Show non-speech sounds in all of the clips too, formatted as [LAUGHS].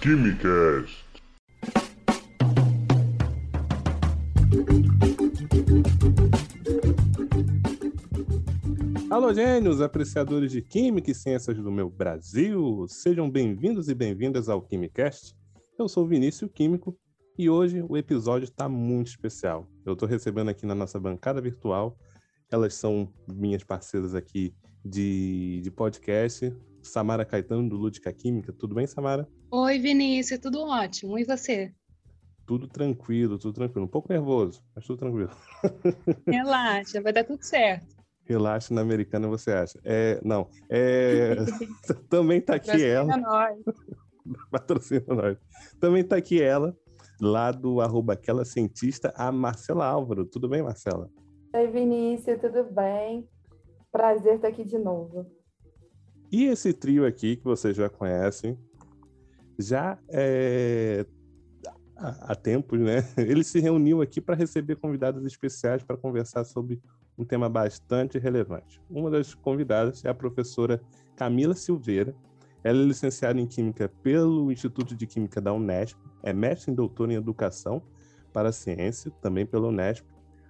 Quimicast. Alô, gênios, apreciadores de Química e Ciências do meu Brasil! Sejam bem-vindos e bem-vindas ao Quimicast. Eu sou Vinícius Químico e hoje o episódio está muito especial. Eu estou recebendo aqui na nossa bancada virtual, elas são minhas parceiras aqui de, de podcast, Samara Caetano, do Lúdica Química. Tudo bem, Samara? Oi, Vinícius, tudo ótimo. E você? Tudo tranquilo, tudo tranquilo. Um pouco nervoso, mas tudo tranquilo. [LAUGHS] Relaxa, vai dar tudo certo. Relaxa, na americana você acha. É, não, é... [LAUGHS] também está aqui Patrocina ela. Nós. [LAUGHS] Patrocina nós. Também está aqui ela, lá do arroba aquela cientista, a Marcela Álvaro. Tudo bem, Marcela? Oi, Vinícius, tudo bem? Prazer estar aqui de novo. E esse trio aqui, que vocês já conhecem, já é... há tempos, né? [LAUGHS] Ele se reuniu aqui para receber convidados especiais para conversar sobre um tema bastante relevante. Uma das convidadas é a professora Camila Silveira. Ela é licenciada em Química pelo Instituto de Química da Unesp é mestre em doutor em Educação para a Ciência, também pela Unesp.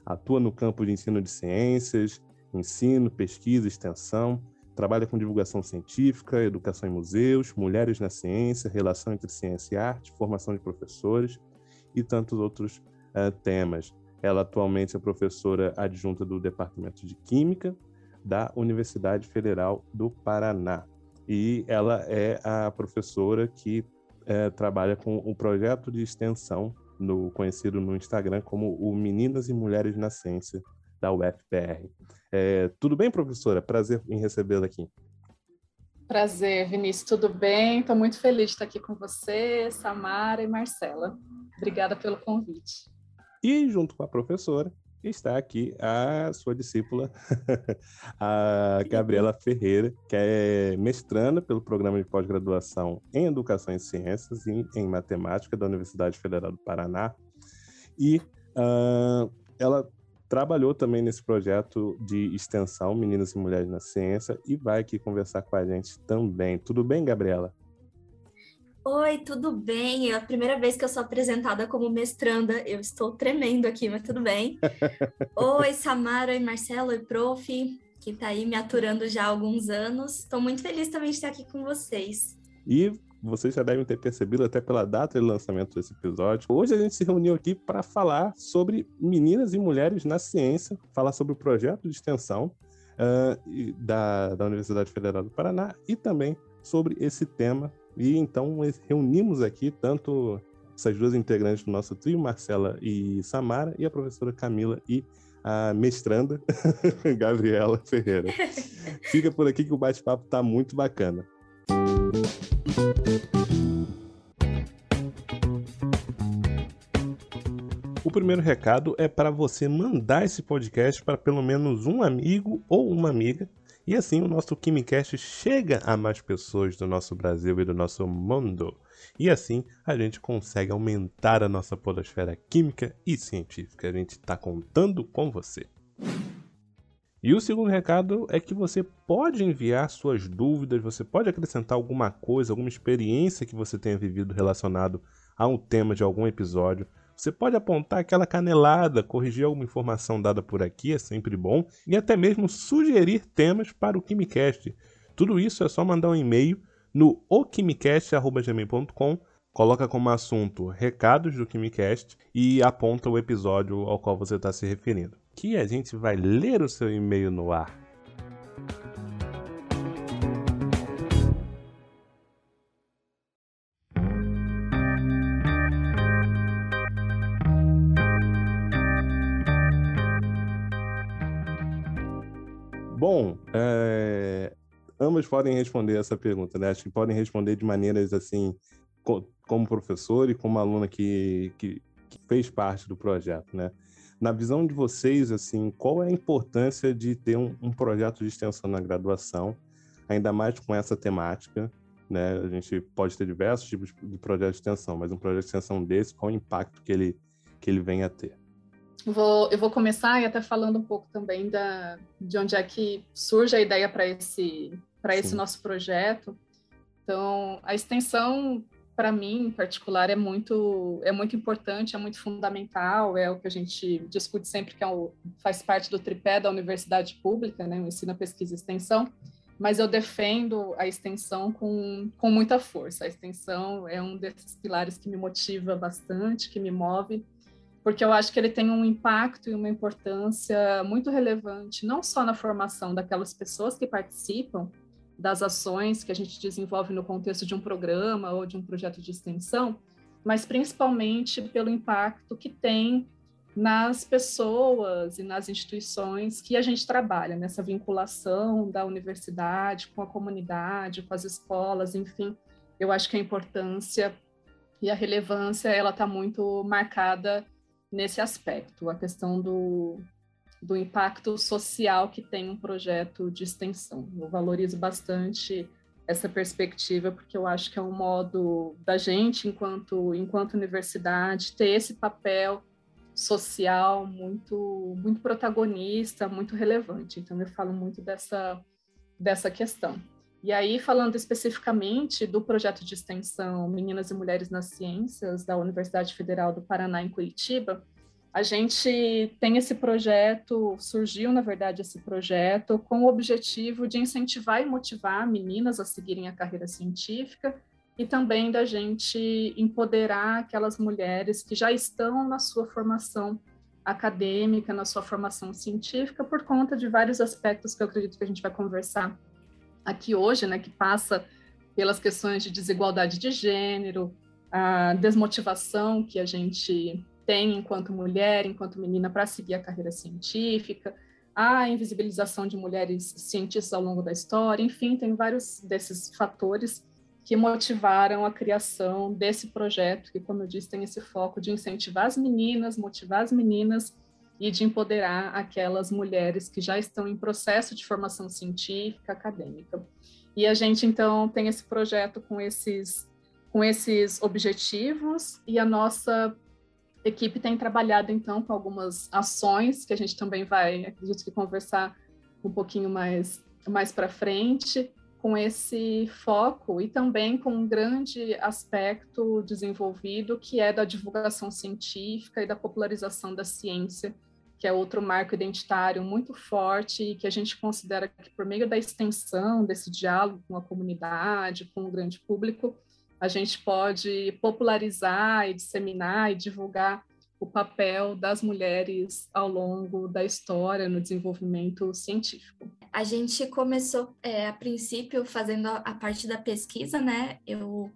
Atua no campo de ensino de ciências, ensino, pesquisa, extensão. Trabalha com divulgação científica, educação em museus, mulheres na ciência, relação entre ciência e arte, formação de professores e tantos outros uh, temas. Ela atualmente é professora adjunta do Departamento de Química da Universidade Federal do Paraná. E ela é a professora que é, trabalha com o projeto de extensão, no, conhecido no Instagram como o Meninas e Mulheres na Ciência, da UFPR. É, tudo bem, professora? Prazer em recebê-la aqui. Prazer, Vinícius, tudo bem? Estou muito feliz de estar aqui com você, Samara e Marcela. Obrigada pelo convite. E junto com a professora, está aqui a sua discípula, [LAUGHS] a Gabriela Ferreira, que é mestranda pelo programa de pós-graduação em Educação em Ciências e em Matemática da Universidade Federal do Paraná. E uh, ela trabalhou também nesse projeto de extensão Meninas e Mulheres na Ciência e vai aqui conversar com a gente também. Tudo bem, Gabriela? Oi, tudo bem? É a primeira vez que eu sou apresentada como mestranda. Eu estou tremendo aqui, mas tudo bem. [LAUGHS] Oi, Samara, oi, Marcelo, oi, prof, que está aí me aturando já há alguns anos. Estou muito feliz também de estar aqui com vocês. E vocês já devem ter percebido até pela data de lançamento desse episódio. Hoje a gente se reuniu aqui para falar sobre meninas e mulheres na ciência, falar sobre o projeto de extensão uh, da, da Universidade Federal do Paraná e também sobre esse tema e então reunimos aqui tanto essas duas integrantes do nosso trio, Marcela e Samara, e a professora Camila e a mestranda [LAUGHS] Gabriela Ferreira. [LAUGHS] Fica por aqui que o bate-papo está muito bacana. O primeiro recado é para você mandar esse podcast para pelo menos um amigo ou uma amiga e assim o nosso KimiCast chega a mais pessoas do nosso Brasil e do nosso mundo. E assim a gente consegue aumentar a nossa podosfera química e científica. A gente está contando com você. E o segundo recado é que você pode enviar suas dúvidas, você pode acrescentar alguma coisa, alguma experiência que você tenha vivido relacionado a um tema de algum episódio. Você pode apontar aquela canelada, corrigir alguma informação dada por aqui, é sempre bom, e até mesmo sugerir temas para o KimiCast. Tudo isso é só mandar um e-mail no okimicast.gmail.com, coloca como assunto recados do KimiCast e aponta o episódio ao qual você está se referindo. Que a gente vai ler o seu e-mail no ar. Bom, é... ambas podem responder essa pergunta, né? Acho que podem responder de maneiras assim, como professor e como aluna que, que, que fez parte do projeto, né? Na visão de vocês, assim, qual é a importância de ter um, um projeto de extensão na graduação, ainda mais com essa temática, né? A gente pode ter diversos tipos de projetos de extensão, mas um projeto de extensão desse, qual o impacto que ele, que ele vem a ter? Vou, eu vou começar e até falando um pouco também da, de onde é que surge a ideia para esse, esse nosso projeto. Então, a extensão, para mim, em particular, é muito, é muito importante, é muito fundamental, é o que a gente discute sempre, que é o, faz parte do tripé da universidade pública, né, o ensino, pesquisa e extensão, mas eu defendo a extensão com, com muita força. A extensão é um desses pilares que me motiva bastante, que me move, porque eu acho que ele tem um impacto e uma importância muito relevante, não só na formação daquelas pessoas que participam das ações que a gente desenvolve no contexto de um programa ou de um projeto de extensão, mas principalmente pelo impacto que tem nas pessoas e nas instituições que a gente trabalha, nessa vinculação da universidade com a comunidade, com as escolas, enfim, eu acho que a importância e a relevância ela está muito marcada nesse aspecto, a questão do, do impacto social que tem um projeto de extensão. Eu valorizo bastante essa perspectiva porque eu acho que é um modo da gente, enquanto enquanto universidade, ter esse papel social muito muito protagonista, muito relevante. Então eu falo muito dessa dessa questão. E aí falando especificamente do projeto de extensão Meninas e Mulheres nas Ciências da Universidade Federal do Paraná em Curitiba, a gente tem esse projeto, surgiu na verdade esse projeto com o objetivo de incentivar e motivar meninas a seguirem a carreira científica e também da gente empoderar aquelas mulheres que já estão na sua formação acadêmica, na sua formação científica, por conta de vários aspectos que eu acredito que a gente vai conversar aqui hoje, né, que passa pelas questões de desigualdade de gênero, a desmotivação que a gente tem enquanto mulher, enquanto menina, para seguir a carreira científica, a invisibilização de mulheres cientistas ao longo da história, enfim, tem vários desses fatores que motivaram a criação desse projeto, que, como eu disse, tem esse foco de incentivar as meninas, motivar as meninas e de empoderar aquelas mulheres que já estão em processo de formação científica, acadêmica. E a gente, então, tem esse projeto com esses, com esses objetivos, e a nossa equipe tem trabalhado, então, com algumas ações que a gente também vai, acredito que, conversar um pouquinho mais, mais para frente, com esse foco e também com um grande aspecto desenvolvido que é da divulgação científica e da popularização da ciência, que é outro marco identitário muito forte e que a gente considera que por meio da extensão desse diálogo com a comunidade, com o grande público, a gente pode popularizar e disseminar e divulgar o papel das mulheres ao longo da história no desenvolvimento científico. A gente começou, é, a princípio, fazendo a, parte da pesquisa, né? Eu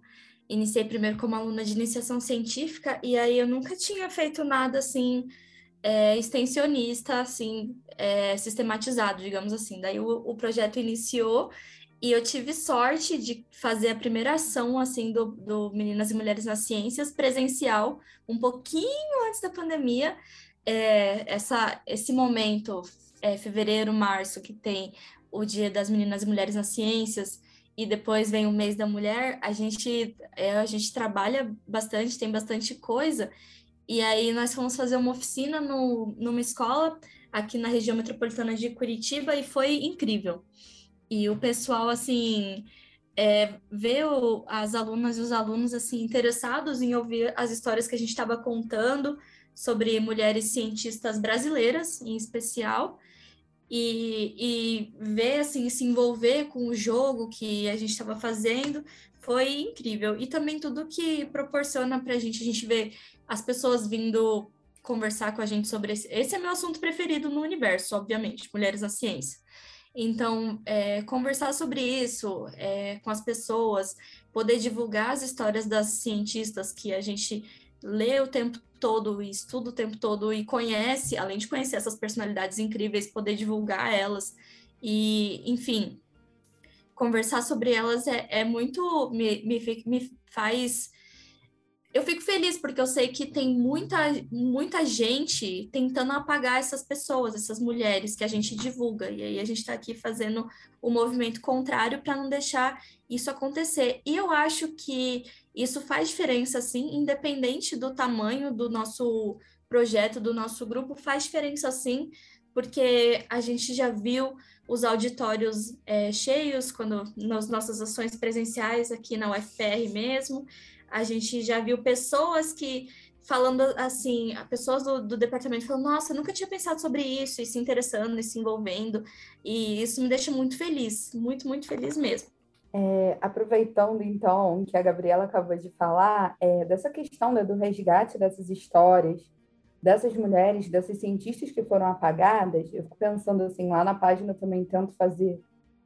iniciei primeiro como aluna de iniciação científica e aí eu nunca tinha feito nada assim é, extensionista, assim, é, sistematizado, digamos assim. Daí o, o, projeto iniciou e eu tive sorte de fazer a primeira ação, assim, do, do Meninas e Mulheres nas Ciências presencial, um pouquinho antes da pandemia. É, essa, esse momento é, fevereiro, março, que tem o Dia das Meninas e Mulheres nas Ciências, e depois vem o mês da mulher, a gente, é, a gente trabalha bastante, tem bastante coisa, e aí nós fomos fazer uma oficina no, numa escola aqui na região metropolitana de Curitiba e foi incrível. E o pessoal, assim, é, ver as alunas e os alunos, assim, interessados em ouvir as histórias que a gente estava contando sobre mulheres cientistas brasileiras, em especial, e, e ver, assim, se envolver com o jogo que a gente estava fazendo foi incrível. E também tudo que proporciona para a gente, a gente ver as pessoas vindo conversar com a gente sobre esse. Esse é meu assunto preferido no universo, obviamente, mulheres na ciência. Então, é, conversar sobre isso é, com as pessoas, poder divulgar as histórias das cientistas que a gente lê o tempo todo e estuda o tempo todo e conhece, além de conhecer essas personalidades incríveis, poder divulgar elas. E, enfim, conversar sobre elas é, é muito me, me, me faz eu fico feliz porque eu sei que tem muita, muita gente tentando apagar essas pessoas, essas mulheres que a gente divulga. E aí a gente está aqui fazendo o movimento contrário para não deixar isso acontecer. E eu acho que isso faz diferença, sim, independente do tamanho do nosso projeto, do nosso grupo, faz diferença sim, porque a gente já viu os auditórios é, cheios quando nas nossas ações presenciais aqui na UFR mesmo A gente já viu pessoas que falando assim, pessoas do, do departamento falando, nossa, nunca tinha pensado sobre isso, e se interessando e se envolvendo, e isso me deixa muito feliz, muito, muito feliz mesmo. É, aproveitando então que a Gabriela acabou de falar, é, dessa questão né, do resgate dessas histórias, dessas mulheres, dessas cientistas que foram apagadas, eu fico pensando assim, lá na página eu também tento fazer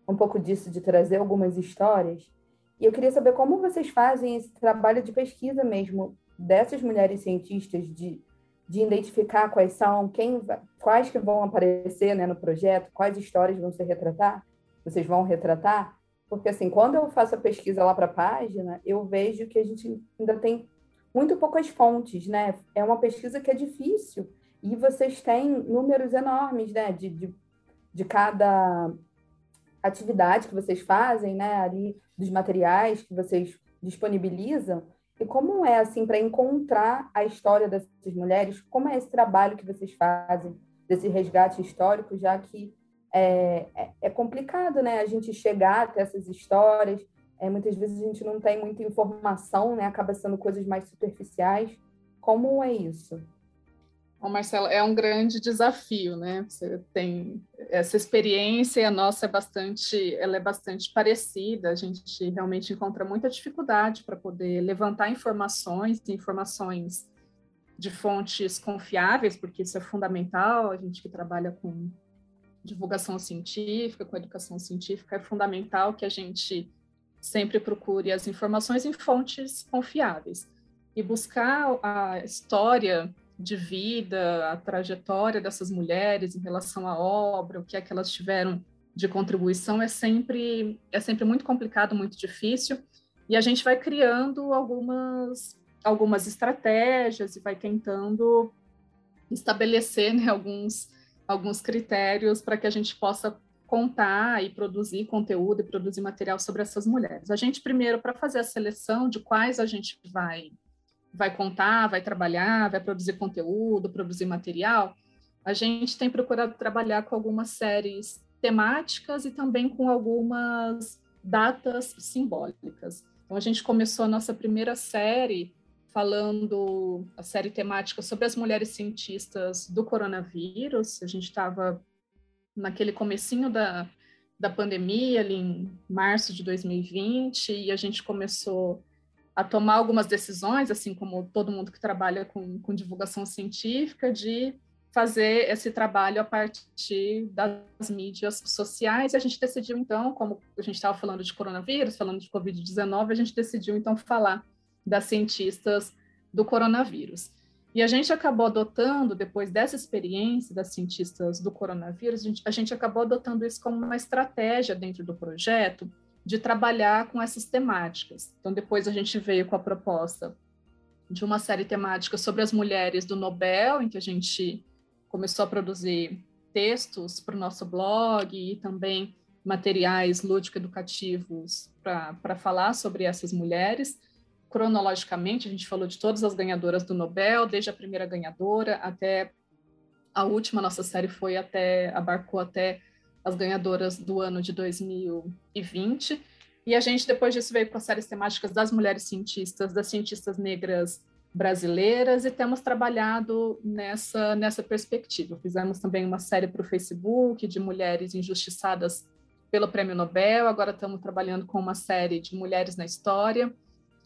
um pouco disso, de trazer algumas histórias, e eu queria saber como vocês fazem esse trabalho de pesquisa mesmo, dessas mulheres cientistas de, de identificar quais são, quem, quais que vão aparecer né, no projeto, quais histórias vão se retratar, vocês vão retratar, porque assim, quando eu faço a pesquisa lá para a página, eu vejo que a gente ainda tem muito poucas fontes, né? É uma pesquisa que é difícil e vocês têm números enormes, né? De, de, de cada atividade que vocês fazem, né? Ali dos materiais que vocês disponibilizam. E como é, assim, para encontrar a história dessas mulheres? Como é esse trabalho que vocês fazem, desse resgate histórico, já que é, é, é complicado, né? A gente chegar até essas histórias, é, muitas vezes a gente não tem muita informação, né? Acaba sendo coisas mais superficiais. Como é isso? Bom, Marcela, é um grande desafio, né? Você tem essa experiência a nossa é bastante, ela é bastante parecida. A gente realmente encontra muita dificuldade para poder levantar informações, informações de fontes confiáveis, porque isso é fundamental. A gente que trabalha com divulgação científica, com educação científica, é fundamental que a gente sempre procure as informações em fontes confiáveis e buscar a história de vida, a trajetória dessas mulheres em relação à obra, o que é que elas tiveram de contribuição é sempre é sempre muito complicado, muito difícil, e a gente vai criando algumas algumas estratégias e vai tentando estabelecer né, alguns alguns critérios para que a gente possa contar e produzir conteúdo e produzir material sobre essas mulheres. A gente primeiro para fazer a seleção de quais a gente vai vai contar, vai trabalhar, vai produzir conteúdo, produzir material, a gente tem procurado trabalhar com algumas séries temáticas e também com algumas datas simbólicas. Então, a gente começou a nossa primeira série falando a série temática sobre as mulheres cientistas do coronavírus. A gente estava naquele comecinho da, da pandemia, ali em março de 2020, e a gente começou a tomar algumas decisões, assim como todo mundo que trabalha com, com divulgação científica, de fazer esse trabalho a partir das mídias sociais. E a gente decidiu, então, como a gente estava falando de coronavírus, falando de Covid-19, a gente decidiu, então, falar das cientistas do coronavírus. E a gente acabou adotando, depois dessa experiência das cientistas do coronavírus, a gente, a gente acabou adotando isso como uma estratégia dentro do projeto de trabalhar com essas temáticas. Então, depois a gente veio com a proposta de uma série temática sobre as mulheres do Nobel, em que a gente começou a produzir textos para o nosso blog e também materiais lúdico-educativos para falar sobre essas mulheres. Cronologicamente, a gente falou de todas as ganhadoras do Nobel, desde a primeira ganhadora até a última nossa série foi até abarcou até as ganhadoras do ano de 2020. E a gente, depois disso, veio as séries temáticas das mulheres cientistas, das cientistas negras brasileiras, e temos trabalhado nessa, nessa perspectiva. Fizemos também uma série para o Facebook de mulheres injustiçadas pelo Prêmio Nobel, agora estamos trabalhando com uma série de mulheres na história,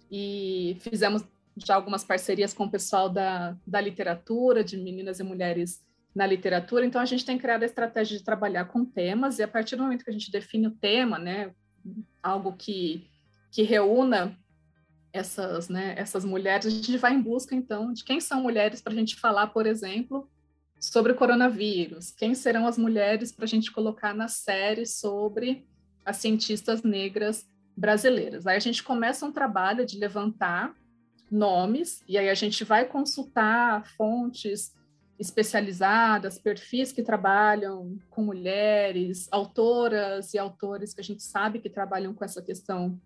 e fizemos já algumas parcerias com o pessoal da, da literatura, de meninas e mulheres na literatura, então a gente tem criado a estratégia de trabalhar com temas, e a partir do momento que a gente define o tema, né, algo que, que reúna essas, né, essas mulheres, a gente vai em busca, então, de quem são mulheres para a gente falar, por exemplo, sobre o coronavírus, quem serão as mulheres para a gente colocar na série sobre as cientistas negras brasileiras. Aí a gente começa um trabalho de levantar nomes, e aí a gente vai consultar fontes especializadas, perfis que trabalham com mulheres, autoras e autores que a gente sabe que trabalham com essa questão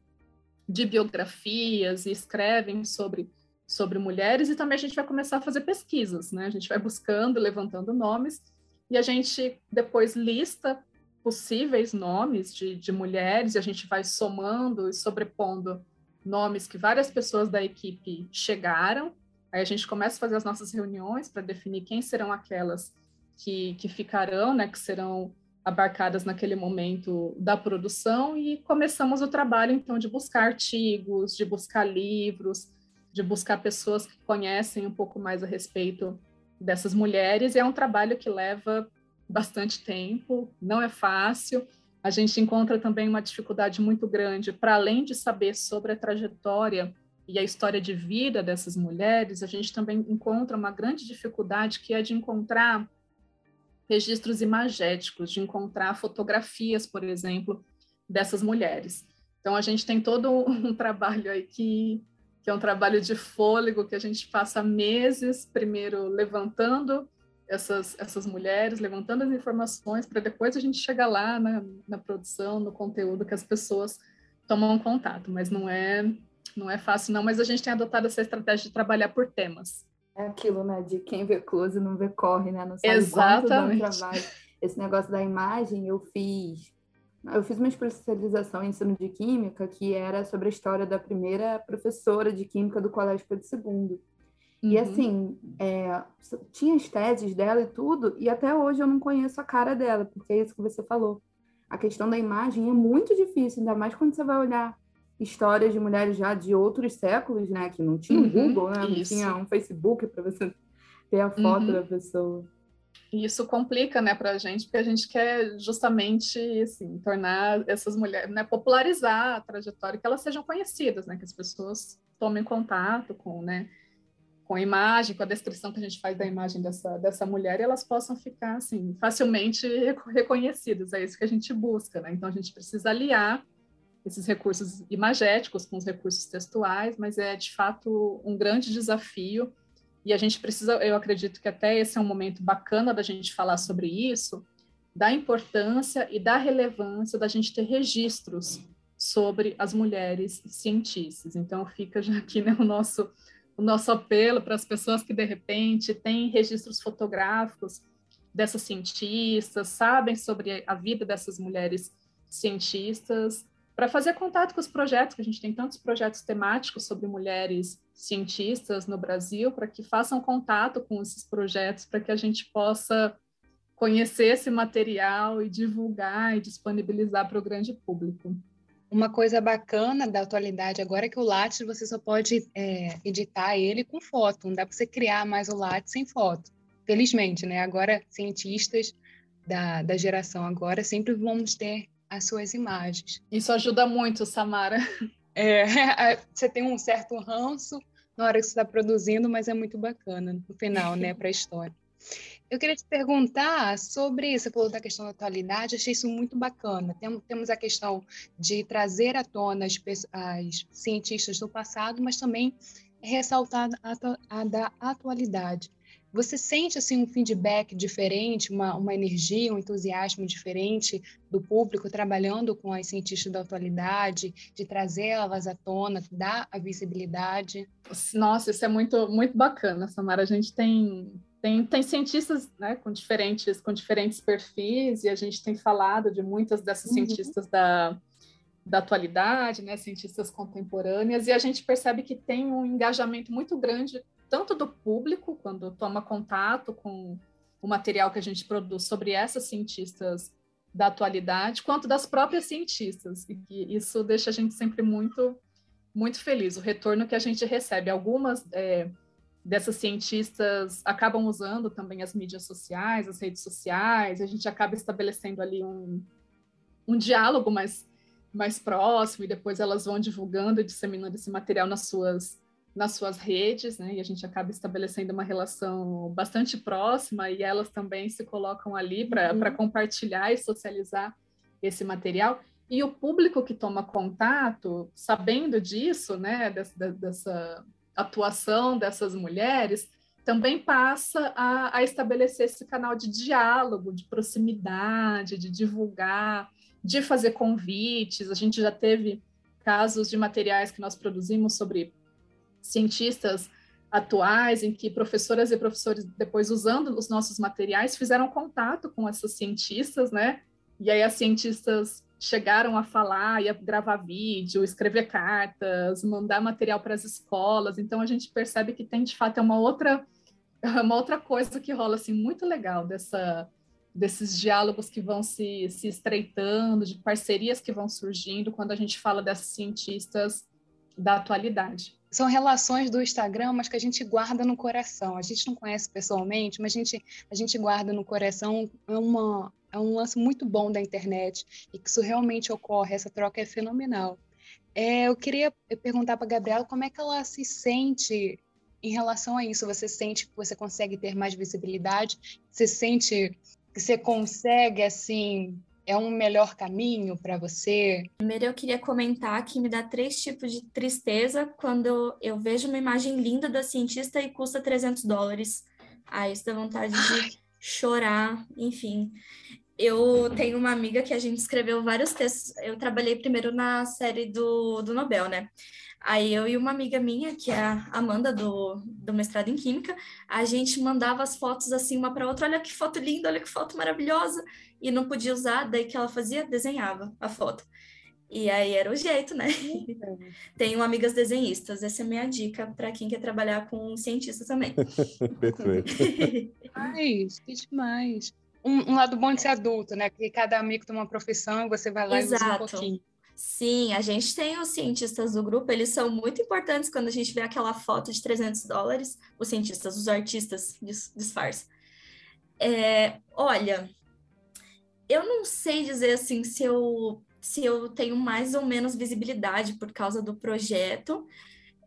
de biografias e escrevem sobre sobre mulheres e também a gente vai começar a fazer pesquisas, né? A gente vai buscando, levantando nomes e a gente depois lista possíveis nomes de, de mulheres e a gente vai somando e sobrepondo nomes que várias pessoas da equipe chegaram. Aí a gente começa a fazer as nossas reuniões para definir quem serão aquelas que, que ficarão, né, que serão abarcadas naquele momento da produção e começamos o trabalho então de buscar artigos, de buscar livros, de buscar pessoas que conhecem um pouco mais a respeito dessas mulheres. E é um trabalho que leva bastante tempo, não é fácil. A gente encontra também uma dificuldade muito grande, para além de saber sobre a trajetória e a história de vida dessas mulheres, a gente também encontra uma grande dificuldade que é de encontrar registros imagéticos, de encontrar fotografias, por exemplo, dessas mulheres. Então a gente tem todo um trabalho aí que, que é um trabalho de fôlego que a gente passa meses primeiro levantando essas, essas mulheres, levantando as informações para depois a gente chegar lá na, na produção, no conteúdo que as pessoas tomam contato, mas não é não é fácil não, mas a gente tem adotado essa estratégia de trabalhar por temas. É aquilo, né, de quem vê close não vê corre, né, não sabe Exatamente. trabalho. Esse negócio da imagem eu fiz eu fiz uma especialização em ensino de química que era sobre a história da primeira professora de química do Colégio Pedro II. E Uhum. assim, é, tinha as teses dela e tudo, e até hoje eu não conheço a cara dela, porque é isso que você falou. A questão da imagem é muito difícil, ainda mais quando você vai olhar histórias de mulheres já de outros séculos, né? Que não tinha um Uhum, Google, né? Não isso. tinha um Facebook para você ter a foto Uhum. da pessoa. E isso complica, né, para a gente, porque a gente quer justamente, assim, tornar essas mulheres, né, popularizar a trajetória, que elas sejam conhecidas, né, que as pessoas tomem contato com, né, com a imagem, com a descrição que a gente faz da imagem dessa, dessa mulher, e elas possam ficar, assim, facilmente reco- reconhecidas. É isso que a gente busca, né? Então a gente precisa aliar esses recursos imagéticos com os recursos textuais, mas é de fato um grande desafio e a gente precisa, eu acredito que até esse é um momento bacana da gente falar sobre isso, da importância e da relevância da gente ter registros sobre as mulheres cientistas. Então fica já aqui né, o nosso o nosso apelo para as pessoas que de repente têm registros fotográficos dessas cientistas, sabem sobre a vida dessas mulheres cientistas, para fazer contato com os projetos, que a gente tem tantos projetos temáticos sobre mulheres cientistas no Brasil, para que façam contato com esses projetos, para que a gente possa conhecer esse material e divulgar e disponibilizar para o grande público. Uma coisa bacana da atualidade agora é que o Lattes você só pode é, editar ele com foto, não dá para você criar mais o Lattes sem foto. Felizmente, né? Agora, cientistas da, da geração agora sempre vamos ter as suas imagens. Isso ajuda muito, Samara. [LAUGHS] É, [LAUGHS] você tem um certo ranço na hora que você está produzindo, mas é muito bacana no final, né, para a história. Eu queria te perguntar sobre, você falou da questão da atualidade, achei isso muito bacana. Tem, temos a questão de trazer à tona as, as cientistas do passado, mas também ressaltar a, a da atualidade. Você sente assim um feedback diferente, uma, uma energia, um entusiasmo diferente do público trabalhando com as cientistas da atualidade, de trazê-las à tona, dar a visibilidade? Nossa, isso é muito muito bacana, Samara. A gente tem tem, tem cientistas né, com, diferentes, com diferentes perfis, e a gente tem falado de muitas dessas uhum. cientistas da, da atualidade, né, cientistas contemporâneas, e a gente percebe que tem um engajamento muito grande, tanto do público, quando toma contato com o material que a gente produz sobre essas cientistas da atualidade, quanto das próprias cientistas, e isso deixa a gente sempre muito, muito feliz, o retorno que a gente recebe. Algumas. É, dessas cientistas acabam usando também as mídias sociais, as redes sociais, a gente acaba estabelecendo ali um, um diálogo mais, mais próximo, e depois elas vão divulgando e disseminando esse material nas suas, nas suas redes, né? E a gente acaba estabelecendo uma relação bastante próxima, e elas também se colocam ali para uhum. compartilhar e socializar esse material. E o público que toma contato, sabendo disso, né, dessa, dessa atuação dessas mulheres também passa a, a, estabelecer esse canal de diálogo, de proximidade, de divulgar, de fazer convites. A gente já teve casos de materiais que nós produzimos sobre cientistas atuais, em que professoras e professores, depois usando os nossos materiais, fizeram contato com essas cientistas, né? E aí as cientistas chegaram a falar e a gravar vídeo, escrever cartas, mandar material para as escolas. Então a gente percebe que tem de fato é uma outra [LAUGHS] uma outra coisa que rola assim muito legal dessa desses diálogos que vão se, se estreitando, de parcerias que vão surgindo quando a gente fala dessas cientistas da atualidade. São relações do Instagram, mas que a gente guarda no coração. A gente não conhece pessoalmente, mas a gente, a gente guarda no coração. É, uma, é um lance muito bom da internet e que isso realmente ocorre. Essa troca é fenomenal. É, eu queria perguntar para a Gabriela como é que ela se sente em relação a isso. Você sente que você consegue ter mais visibilidade? Você sente que você consegue, assim, é um melhor caminho para você? Primeiro, eu queria comentar que me dá três tipos de tristeza quando eu vejo uma imagem linda da cientista e custa 300 dólares. Aí isso dá vontade Ai. de chorar, enfim. Eu tenho uma amiga que a gente escreveu vários textos. Eu trabalhei primeiro na série do, do Nobel, né? Aí eu e uma amiga minha, que é a Amanda do, do mestrado em Química, a gente mandava as fotos assim uma para outra, olha que foto linda, olha que foto maravilhosa, e não podia usar, daí que ela fazia, desenhava a foto. E aí era o jeito, né? [LAUGHS] Tenho amigas desenhistas, essa é a minha dica para quem quer trabalhar com cientista também. [LAUGHS] Perfeito. Ai, que demais. Um, um, lado bom de ser adulto, né? Que cada amigo tem uma profissão e você vai lá Exato. e usa um pouquinho. Sim, a gente tem os cientistas do grupo, eles são muito importantes quando a gente vê aquela foto de 300 dólares, os cientistas, os artistas, disfarça. É, olha, eu não sei dizer assim se eu, se eu tenho mais ou menos visibilidade por causa do projeto.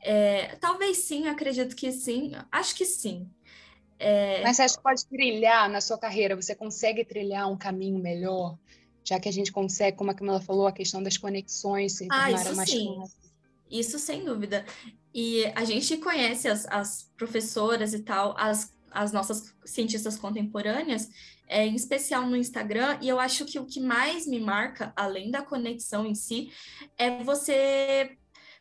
É, talvez sim, acredito que sim, acho que sim. É... Mas você acha que pode trilhar na sua carreira? Você consegue trilhar um caminho melhor? Já que a gente consegue, como a Camila falou, a questão das conexões se ah, isso mais sim. Isso sem dúvida. E a gente conhece as, as professoras e tal, as, as nossas cientistas contemporâneas, é, em especial no Instagram, e eu acho que o que mais me marca, além da conexão em si, é você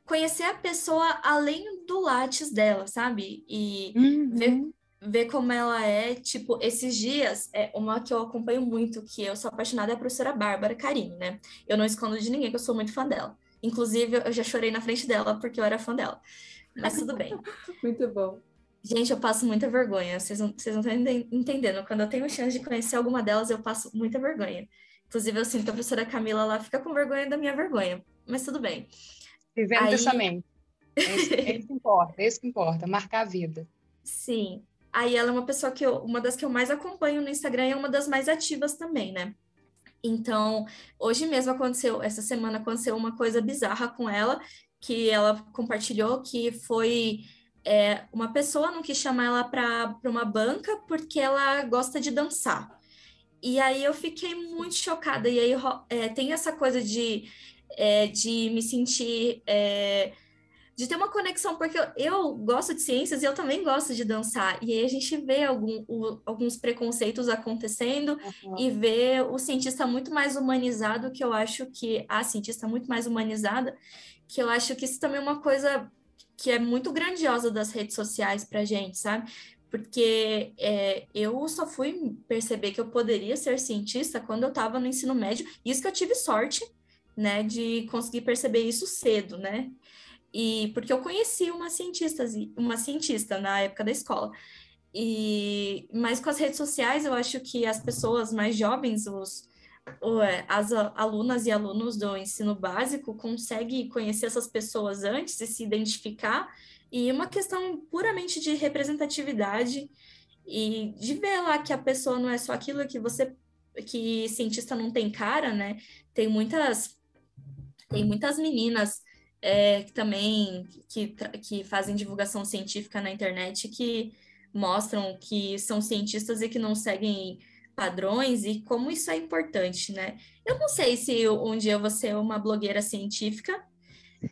conhecer a pessoa além do látis dela, sabe? E uhum. ver ver como ela é, tipo, esses dias, é uma que eu acompanho muito, que eu sou apaixonada, é a professora Bárbara Carini, né? Eu não escondo de ninguém que eu sou muito fã dela. Inclusive, eu já chorei na frente dela porque eu era fã dela. Mas tudo bem. [LAUGHS] muito bom. Gente, eu passo muita vergonha. Vocês não, vocês não estão entendendo. Quando eu tenho chance de conhecer alguma delas, eu passo muita vergonha. Inclusive, eu sinto que a professora Camila lá fica com vergonha da minha vergonha. Mas tudo bem. Vivendo Aí... pensamento. É isso, é isso que importa, é isso que importa, marcar a vida. Sim. Aí ela é uma pessoa que eu, uma das que eu mais acompanho no Instagram e é uma das mais ativas também, né? Então, hoje mesmo aconteceu, essa semana aconteceu uma coisa bizarra com ela, que ela compartilhou que foi é, uma pessoa não quis chamar ela para uma banca porque ela gosta de dançar. E aí eu fiquei muito chocada. E aí é, tem essa coisa de, é, de me sentir é, de ter uma conexão, porque eu, eu, gosto de ciências e eu também gosto de dançar. E aí a gente vê algum, o, alguns preconceitos acontecendo uhum. e vê o cientista muito mais humanizado, que eu acho que a cientista muito mais humanizada, que eu acho que isso também é uma coisa que é muito grandiosa das redes sociais para gente, sabe? Porque é, eu só fui perceber que eu poderia ser cientista quando eu estava no ensino médio, isso que eu tive sorte, né, de conseguir perceber isso cedo, né? E porque eu conheci uma cientista, uma cientista na época da escola. E mas com as redes sociais, eu acho que as pessoas mais jovens, os é, as alunas e alunos do ensino básico conseguem conhecer essas pessoas antes e se identificar, e uma questão puramente de representatividade e de ver lá que a pessoa não é só aquilo que você que cientista não tem cara, né? Tem muitas tem muitas meninas é, que também que, que fazem divulgação científica na internet que mostram que são cientistas e que não seguem padrões e como isso é importante, né? Eu não sei se um dia eu vou ser uma blogueira científica.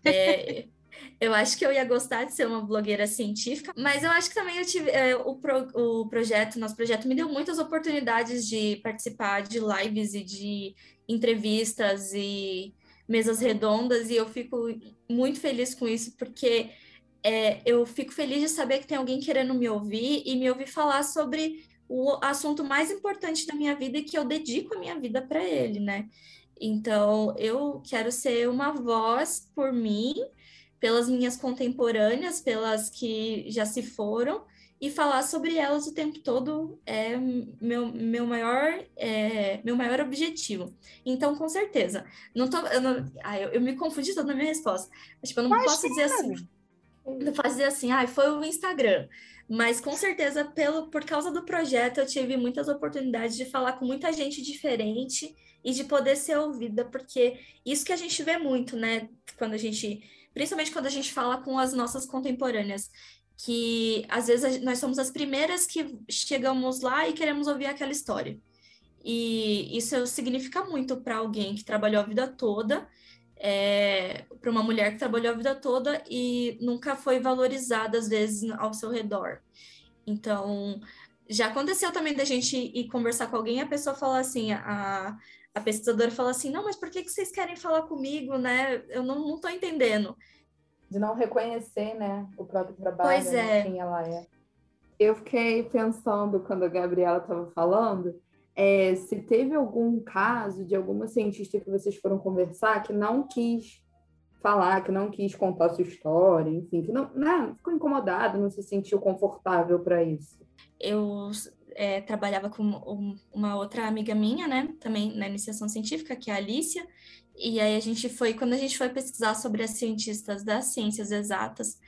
É, [LAUGHS] eu acho que eu ia gostar de ser uma blogueira científica, mas eu acho que também eu tive é, o, pro, o projeto, nosso projeto me deu muitas oportunidades de participar de lives e de entrevistas e mesas redondas e eu fico muito feliz com isso, porque é, eu fico feliz de saber que tem alguém querendo me ouvir e me ouvir falar sobre o assunto mais importante da minha vida e que eu dedico a minha vida para ele, né? Então, eu quero ser uma voz por mim, pelas minhas contemporâneas, pelas que já se foram, e falar sobre elas o tempo todo é meu, meu, maior, é, meu maior objetivo. Então, com certeza. Não tô, eu, não, ah, eu, eu me confundi toda na minha resposta. Mas, tipo, eu não Mas posso dizer assim. Não posso dizer assim, ah, foi o Instagram. Mas com certeza, pelo, por causa do projeto, eu tive muitas oportunidades de falar com muita gente diferente e de poder ser ouvida, porque isso que a gente vê muito, né? Quando a gente. Principalmente quando a gente fala com as nossas contemporâneas, que às vezes nós somos as primeiras que chegamos lá e queremos ouvir aquela história. E isso significa muito para alguém que trabalhou a vida toda é, para uma mulher que trabalhou a vida toda e nunca foi valorizada, às vezes, ao seu redor. Então, já aconteceu também da gente ir conversar com alguém e a pessoa falar assim, a, a pesquisadora fala assim, não, mas por que, que vocês querem falar comigo, né? Eu não, estou entendendo. De não reconhecer, né, o próprio trabalho, pois né, é. quem ela é. Eu fiquei pensando, quando a Gabriela estava falando, é, se teve algum caso de alguma cientista que vocês foram conversar que não quis falar, que não quis contar sua história, enfim, que não, né, ficou incomodado, não se sentiu confortável para isso. Eu é, trabalhava com uma outra amiga minha, né, também na iniciação científica, que é a Alicia, e aí a gente foi, quando a gente foi pesquisar sobre as cientistas das ciências exatas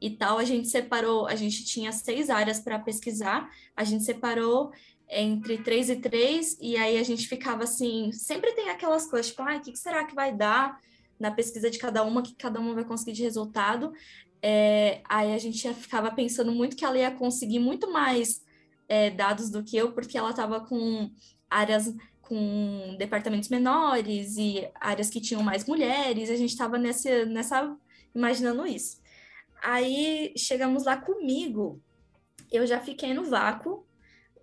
e tal, a gente separou, a gente tinha seis áreas para pesquisar, a gente separou entre três e três, e aí a gente ficava assim, sempre tem aquelas coisas, tipo, ah, o que será que vai dar na pesquisa de cada uma, que cada uma vai conseguir de resultado. É, aí a gente ficava pensando muito que ela ia conseguir muito mais é, dados do que eu, porque ela estava com áreas com departamentos menores e áreas que tinham mais mulheres, a gente estava nessa, nessa imaginando isso. Aí chegamos lá comigo, eu já fiquei no vácuo,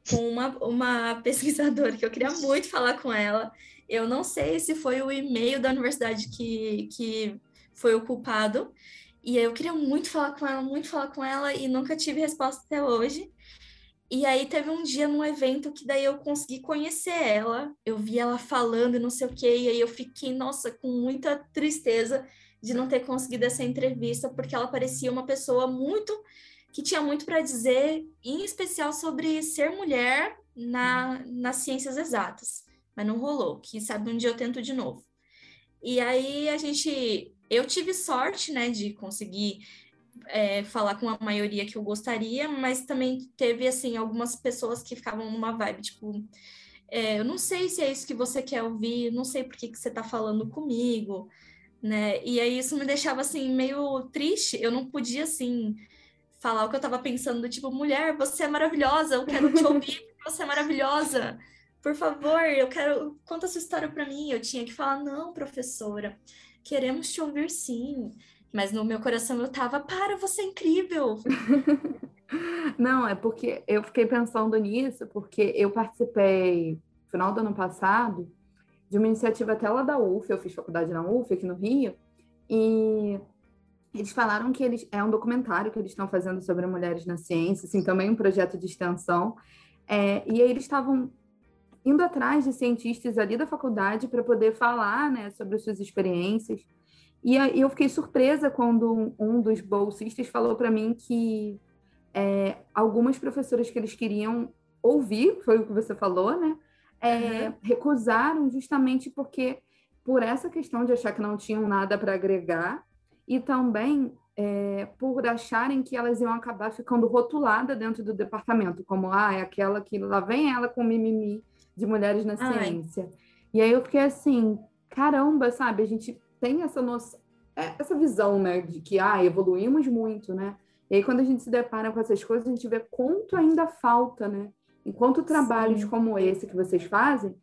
com uma, uma pesquisadora que eu queria muito falar com ela. Eu não sei se foi o e-mail da universidade que, que foi o culpado. E eu queria muito falar com ela, muito falar com ela, e nunca tive resposta até hoje. E aí teve um dia num evento que daí eu consegui conhecer ela, eu vi ela falando não sei o quê, e aí eu fiquei, nossa, com muita tristeza de não ter conseguido essa entrevista, porque ela parecia uma pessoa muito que tinha muito para dizer, em especial sobre ser mulher na, nas ciências exatas, mas não rolou. Que sabe um dia eu tento de novo. E aí a gente, eu tive sorte, né, de conseguir é, falar com a maioria que eu gostaria, mas também teve assim algumas pessoas que ficavam numa vibe tipo é, eu não sei se é isso que você quer ouvir, não sei por que, que você está falando comigo, né? E aí isso me deixava assim meio triste. Eu não podia assim falar o que eu tava pensando, tipo, mulher, você é maravilhosa, eu quero te ouvir, [LAUGHS] você é maravilhosa. Por favor, eu quero. Conta sua história para mim. Eu tinha que falar, não, professora, queremos te ouvir sim. Mas no meu coração eu tava, para, você é incrível. [LAUGHS] não, é porque eu fiquei pensando nisso, porque eu participei, no final do ano passado, de uma iniciativa até lá da UF, eu fiz faculdade na UF, aqui no Rio, e eles falaram que eles é um documentário que eles estão fazendo sobre mulheres na ciência, assim, também um projeto de extensão. É, e aí eles estavam indo atrás de cientistas ali da faculdade para poder falar, né, sobre suas experiências. E aí eu fiquei surpresa quando um dos bolsistas falou para mim que é, algumas professoras que eles queriam ouvir, foi o que você falou, né, é, uhum. recusaram justamente porque por essa questão de achar que não tinham nada para agregar e também é, por acharem que elas iam acabar ficando rotuladas dentro do departamento, como ah, é aquela que lá vem ela com mimimi de mulheres na Ai. ciência. E aí eu fiquei assim, caramba, sabe? A gente tem essa noção, é, essa visão, né, de que ah, evoluímos muito, né? E aí quando a gente se depara com essas coisas, a gente vê quanto ainda falta, né? Enquanto trabalhos Sim. como esse que vocês fazem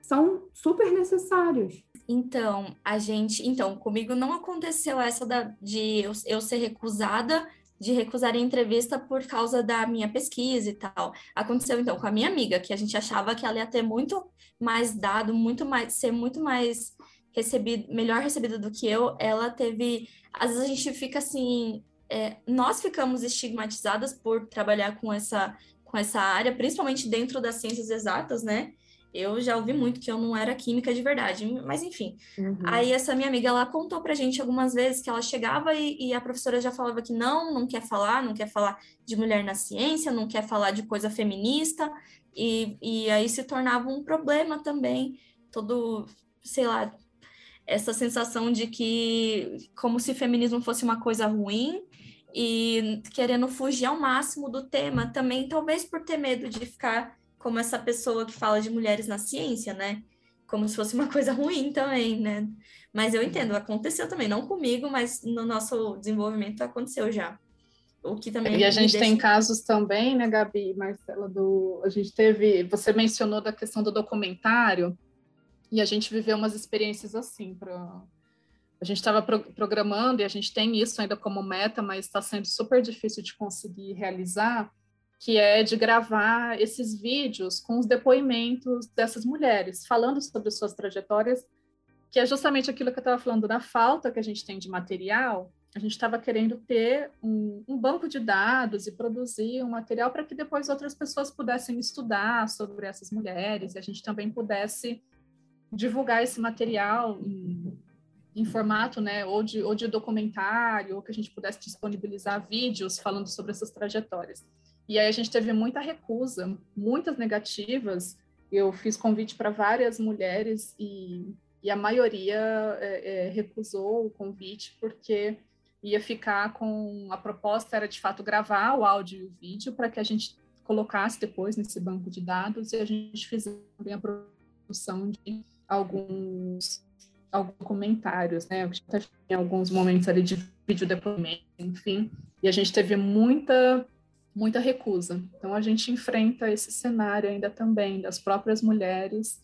são super necessários. Então, a gente. Então, comigo não aconteceu essa da, de eu, eu ser recusada, de recusar a entrevista por causa da minha pesquisa e tal. Aconteceu, então, com a minha amiga, que a gente achava que ela ia ter muito mais dado, muito mais, ser muito mais recebido, melhor recebida do que eu. Ela teve. Às vezes a gente fica assim. É, nós ficamos estigmatizadas por trabalhar com essa, com essa área, principalmente dentro das ciências exatas, né? Eu já ouvi muito que eu não era química de verdade, mas enfim. Uhum. Aí essa minha amiga, ela contou pra gente algumas vezes que ela chegava e, e, a professora já falava que não, não quer falar, não quer falar de mulher na ciência, não quer falar de coisa feminista, e, e aí se tornava um problema também, todo, sei lá, essa sensação de que como se feminismo fosse uma coisa ruim e querendo fugir ao máximo do tema, também talvez por ter medo de ficar como essa pessoa que fala de mulheres na ciência, né? Como se fosse uma [LAUGHS] coisa ruim também, né? Mas eu entendo, aconteceu também, não comigo, mas no nosso desenvolvimento aconteceu já. O que também. E a gente deixa... tem casos também, né, Gabi, Marcela, do. A gente teve. Você mencionou da questão do documentário, e a gente viveu umas experiências assim para a gente estava pro programando e a gente tem isso ainda como meta, mas está sendo super difícil de conseguir realizar, que é de gravar esses vídeos com os depoimentos dessas mulheres, falando sobre suas trajetórias, que é justamente aquilo que eu estava falando da falta que a gente tem de material. A gente estava querendo ter um, um, banco de dados e produzir um material para que depois outras pessoas pudessem estudar sobre essas mulheres e a gente também pudesse divulgar esse material em, em formato, né, ou de, ou de documentário, ou que a gente pudesse disponibilizar vídeos falando sobre essas trajetórias. E aí a gente teve muita recusa, muitas negativas. Eu fiz convite para várias mulheres e, e a maioria é, é, recusou o convite porque ia ficar com a proposta era de fato gravar o áudio e o vídeo para que a gente colocasse depois nesse banco de dados e a gente fizesse também a produção de alguns, alguns comentários, né? Em alguns momentos ali de vídeo depoimento, enfim. E a gente teve muita muita recusa. Então a gente enfrenta esse cenário ainda também das próprias mulheres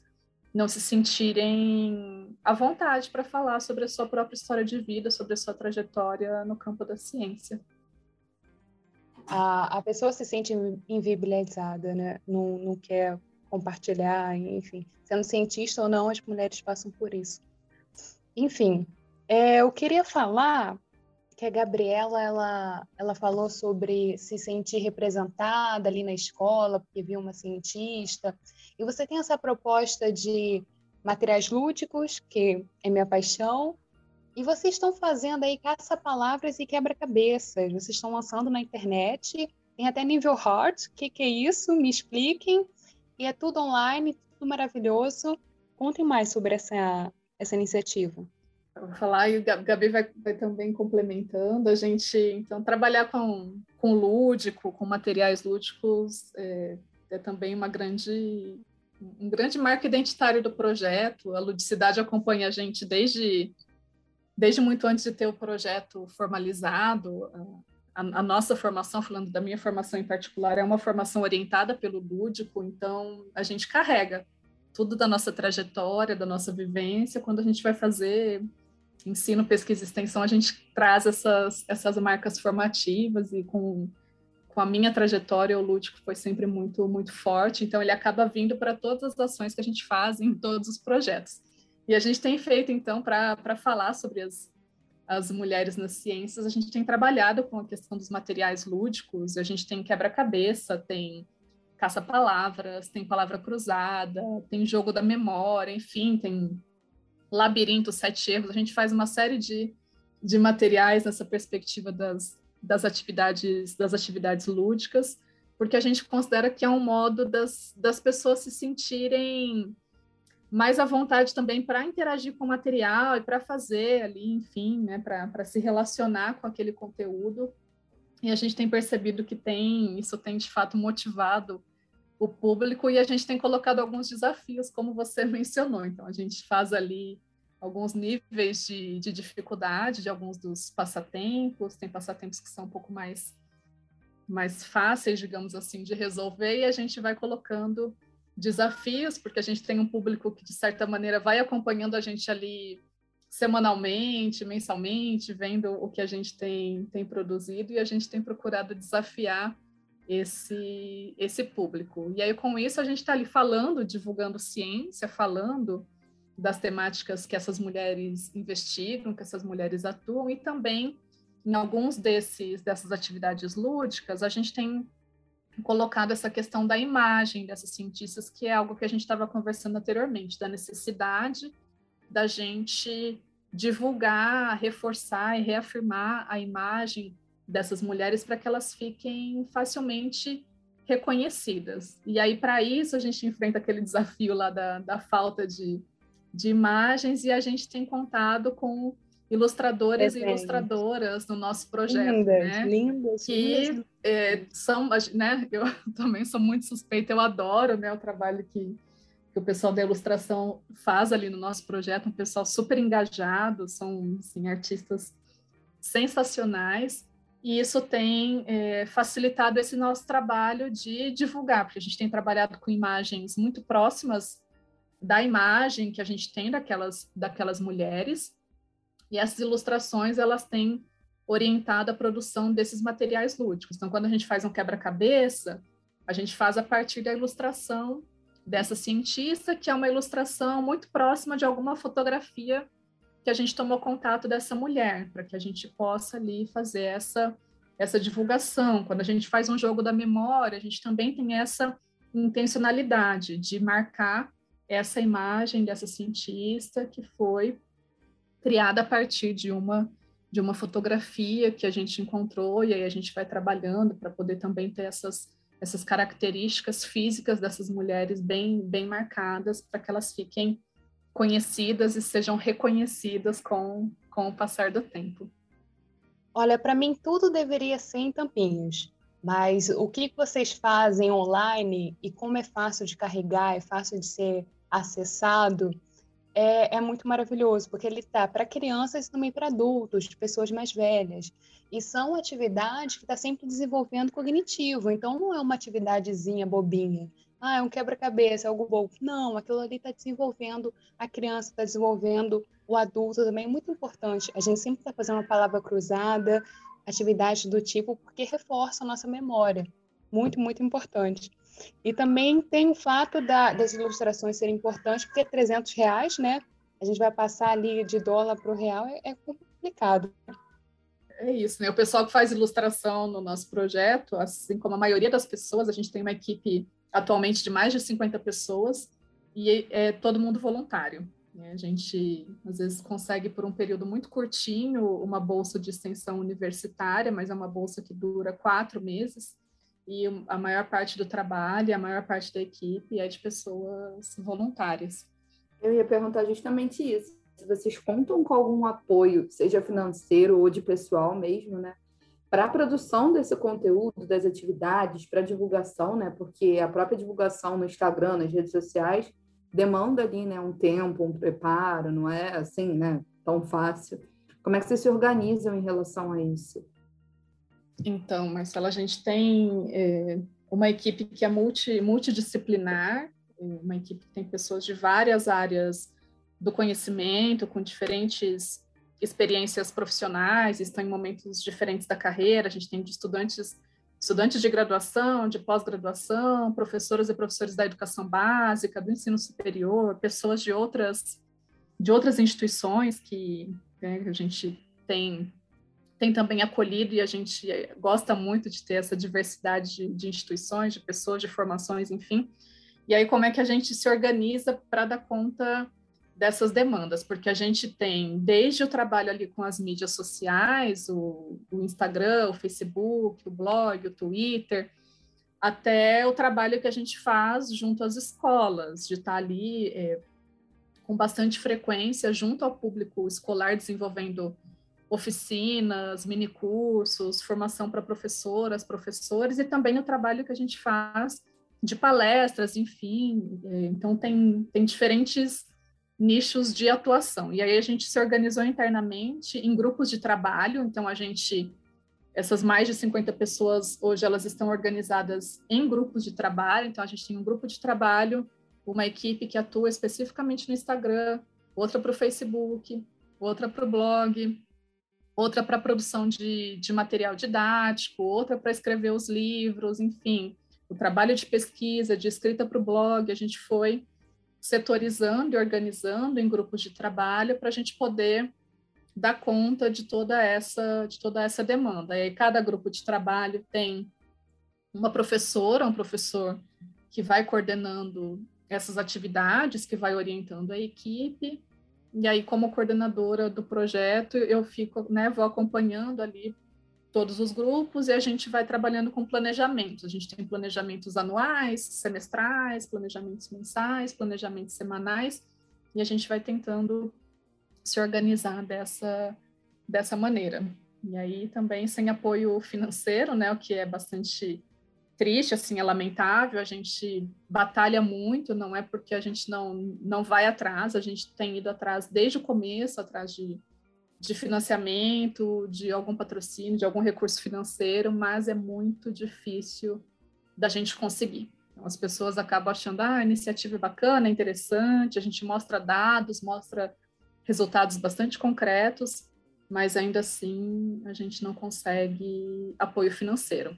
não se sentirem à vontade para falar sobre a sua própria história de vida, sobre a sua trajetória no campo da ciência. A, a pessoa se sente invibilizada, né? Não, não quer compartilhar, enfim. Sendo cientista ou não, as mulheres passam por isso. Enfim, é, eu queria falar que a Gabriela ela, ela falou sobre se sentir representada ali na escola, porque viu uma cientista. E você tem essa proposta de materiais lúdicos, que é minha paixão, e vocês estão fazendo aí caça-palavras e quebra-cabeças. Vocês estão lançando na internet, tem até nível hard. O que, que é isso? Me expliquem. E é tudo online, tudo maravilhoso. Contem mais sobre essa, essa iniciativa. Eu vou falar e o Gabi vai, vai também complementando. A gente, então, trabalhar com, com lúdico, com materiais lúdicos, é, é também uma grande, um grande marco identitário do projeto. A ludicidade acompanha a gente desde, desde muito antes de ter o projeto formalizado a, a, nossa formação, falando da minha formação em particular, é uma formação orientada pelo lúdico, então a gente carrega tudo da nossa trajetória, da nossa vivência, quando a gente vai fazer ensino, pesquisa e extensão, a gente traz essas, essas marcas formativas e com, com a minha trajetória, o lúdico foi sempre muito, muito forte, então ele acaba vindo para todas as ações que a gente faz em todos os projetos. E a gente tem feito, então, para falar sobre as, as mulheres nas ciências, a gente tem trabalhado com a questão dos materiais lúdicos, a gente tem quebra-cabeça, tem caça-palavras, tem palavra cruzada, tem jogo da memória, enfim, tem labirinto, sete erros, a gente faz uma série de, de materiais nessa perspectiva das, das atividades das atividades lúdicas, porque a gente considera que é um modo das, das pessoas se sentirem mais à vontade também para interagir com o material e para fazer ali, enfim, né, para se relacionar com aquele conteúdo. E a gente tem percebido que tem, isso tem de fato motivado o público e a gente tem colocado alguns desafios, como você [LAUGHS] mencionou. Então, a gente faz ali alguns níveis de, de dificuldade de alguns dos passatempos, tem passatempos que são um pouco mais mais fáceis, digamos assim, de resolver, e a gente vai colocando desafios, porque a gente tem um público que, de certa maneira, vai acompanhando a gente ali semanalmente, mensalmente, vendo o que a gente tem, tem produzido e a gente tem procurado desafiar esse, esse público. E aí, com isso, a gente está ali falando, divulgando ciência, falando das temáticas que essas mulheres investigam, que essas mulheres atuam, e também em alguns desses dessas atividades lúdicas, a gente tem colocado essa questão da imagem dessas cientistas, que é algo que a gente estava conversando anteriormente, da necessidade da gente divulgar, reforçar e reafirmar a imagem dessas mulheres para que elas fiquem facilmente reconhecidas. E aí, para isso, a gente enfrenta aquele desafio lá da, da falta de, de imagens e a gente tem contado com ilustradores e ilustradoras no nosso projeto, lindas, né? Lindas, que lindas. É, são, né? [LAUGHS] Eu também sou muito suspeita, eu adoro, né, o trabalho que, que o pessoal da ilustração faz ali no nosso projeto, um pessoal super engajado, são assim, artistas sensacionais e isso tem é, facilitado esse nosso trabalho de divulgar, porque a gente tem trabalhado com imagens muito próximas da imagem que a gente tem daquelas, daquelas mulheres, e essas ilustrações elas têm orientado a produção desses materiais lúdicos. Então, quando a gente faz um quebra-cabeça, a gente faz a partir da ilustração dessa cientista, que é uma ilustração muito próxima de alguma fotografia que a gente tomou contato dessa mulher, para que a gente possa ali fazer essa, essa divulgação. Quando a gente faz um jogo da memória, a gente também tem essa intencionalidade de marcar essa imagem dessa cientista que foi criada a partir de uma de uma fotografia que a gente encontrou e aí a gente vai trabalhando para poder também ter essas essas características físicas dessas mulheres bem bem marcadas para que elas fiquem conhecidas e sejam reconhecidas com, com o passar do tempo. Olha, para mim tudo deveria ser em tampinhas, mas o que vocês fazem online e como é fácil de carregar, é fácil de ser acessado, é, é muito maravilhoso, porque ele está para crianças e também para adultos, pessoas mais velhas. E são atividades que está sempre desenvolvendo cognitivo, então não é uma atividadezinha bobinha ah, é um quebra-cabeça, é algo bom. Não, aquilo ali está desenvolvendo a criança, está desenvolvendo o adulto também. É muito importante. A gente sempre está fazendo uma palavra cruzada, atividades do tipo, porque reforça a nossa memória. Muito, muito importante. E também tem o fato da, das ilustrações serem importantes, porque 300 reais, né? A gente vai passar ali de dólar para o real, é, é complicado. É isso, né? O pessoal que faz ilustração no nosso projeto, assim como a maioria das pessoas, a gente tem uma equipe atualmente de mais de 50 pessoas e é todo mundo voluntário. Né? A gente, às vezes, consegue, por um período muito curtinho, uma bolsa de extensão universitária, mas é uma bolsa que dura quatro meses, e a maior parte do trabalho, a maior parte da equipe é de pessoas voluntárias. Eu ia perguntar justamente isso. Se vocês contam com algum apoio, seja financeiro ou de pessoal mesmo, né? para a produção desse conteúdo, das atividades, para divulgação, né? Porque a própria divulgação no Instagram, nas redes sociais, demanda ali, né, um tempo, um preparo, não é assim, né, tão fácil. Como é que vocês se organizam em relação a isso? Então, Marcela, a gente tem é, uma equipe que é multi, multidisciplinar, uma equipe que tem pessoas de várias áreas do conhecimento, com diferentes experiências profissionais, estão em momentos diferentes da carreira. A gente tem de estudantes, estudantes de graduação, de pós-graduação, professoras e professores da educação básica, do ensino superior, pessoas de outras de outras instituições que né, a gente tem tem também acolhido e a gente gosta muito de ter essa diversidade de, de instituições, de pessoas, de formações, enfim. E aí como é que a gente se organiza para dar conta dessas demandas, porque a gente tem desde o trabalho ali com as mídias sociais, o, o, Instagram, o Facebook, o blog, o Twitter, até o trabalho que a gente faz junto às escolas, de estar ali é, com bastante frequência junto ao público escolar, desenvolvendo oficinas, minicursos, formação para professoras, professores, e também o trabalho que a gente faz de palestras, enfim. É, então, tem, tem diferentes nichos de atuação. E aí a gente se organizou internamente em grupos de trabalho, então a gente essas mais de 50 pessoas hoje elas estão organizadas em grupos de trabalho, então a gente tem um grupo de trabalho, uma equipe que atua especificamente no Instagram, outra para o Facebook, outra para o blog, outra para produção de, de material didático, outra para escrever os livros, enfim, o trabalho de pesquisa, de escrita para o blog, a gente foi setorizando e organizando em grupos de trabalho para a gente poder dar conta de toda essa de toda essa demanda. E cada grupo de trabalho tem uma professora, um professor que vai coordenando essas atividades, que vai orientando a equipe. E aí, como coordenadora do projeto, eu fico, né, vou acompanhando ali todos os grupos e a gente vai trabalhando com planejamentos. A gente tem planejamentos anuais, semestrais, planejamentos mensais, planejamentos semanais, e a gente vai tentando se organizar dessa, dessa maneira. E aí também sem apoio financeiro, né, o que é bastante triste, assim, é lamentável, a gente batalha muito, não é porque a gente não, não vai atrás, a gente tem ido atrás desde o começo, atrás de, de financiamento, de algum patrocínio, de algum recurso financeiro, mas é muito difícil da gente conseguir. Então, as pessoas acabam achando, ah, a iniciativa é bacana, é interessante, a gente mostra dados, mostra resultados bastante concretos, mas ainda assim a gente não consegue apoio financeiro.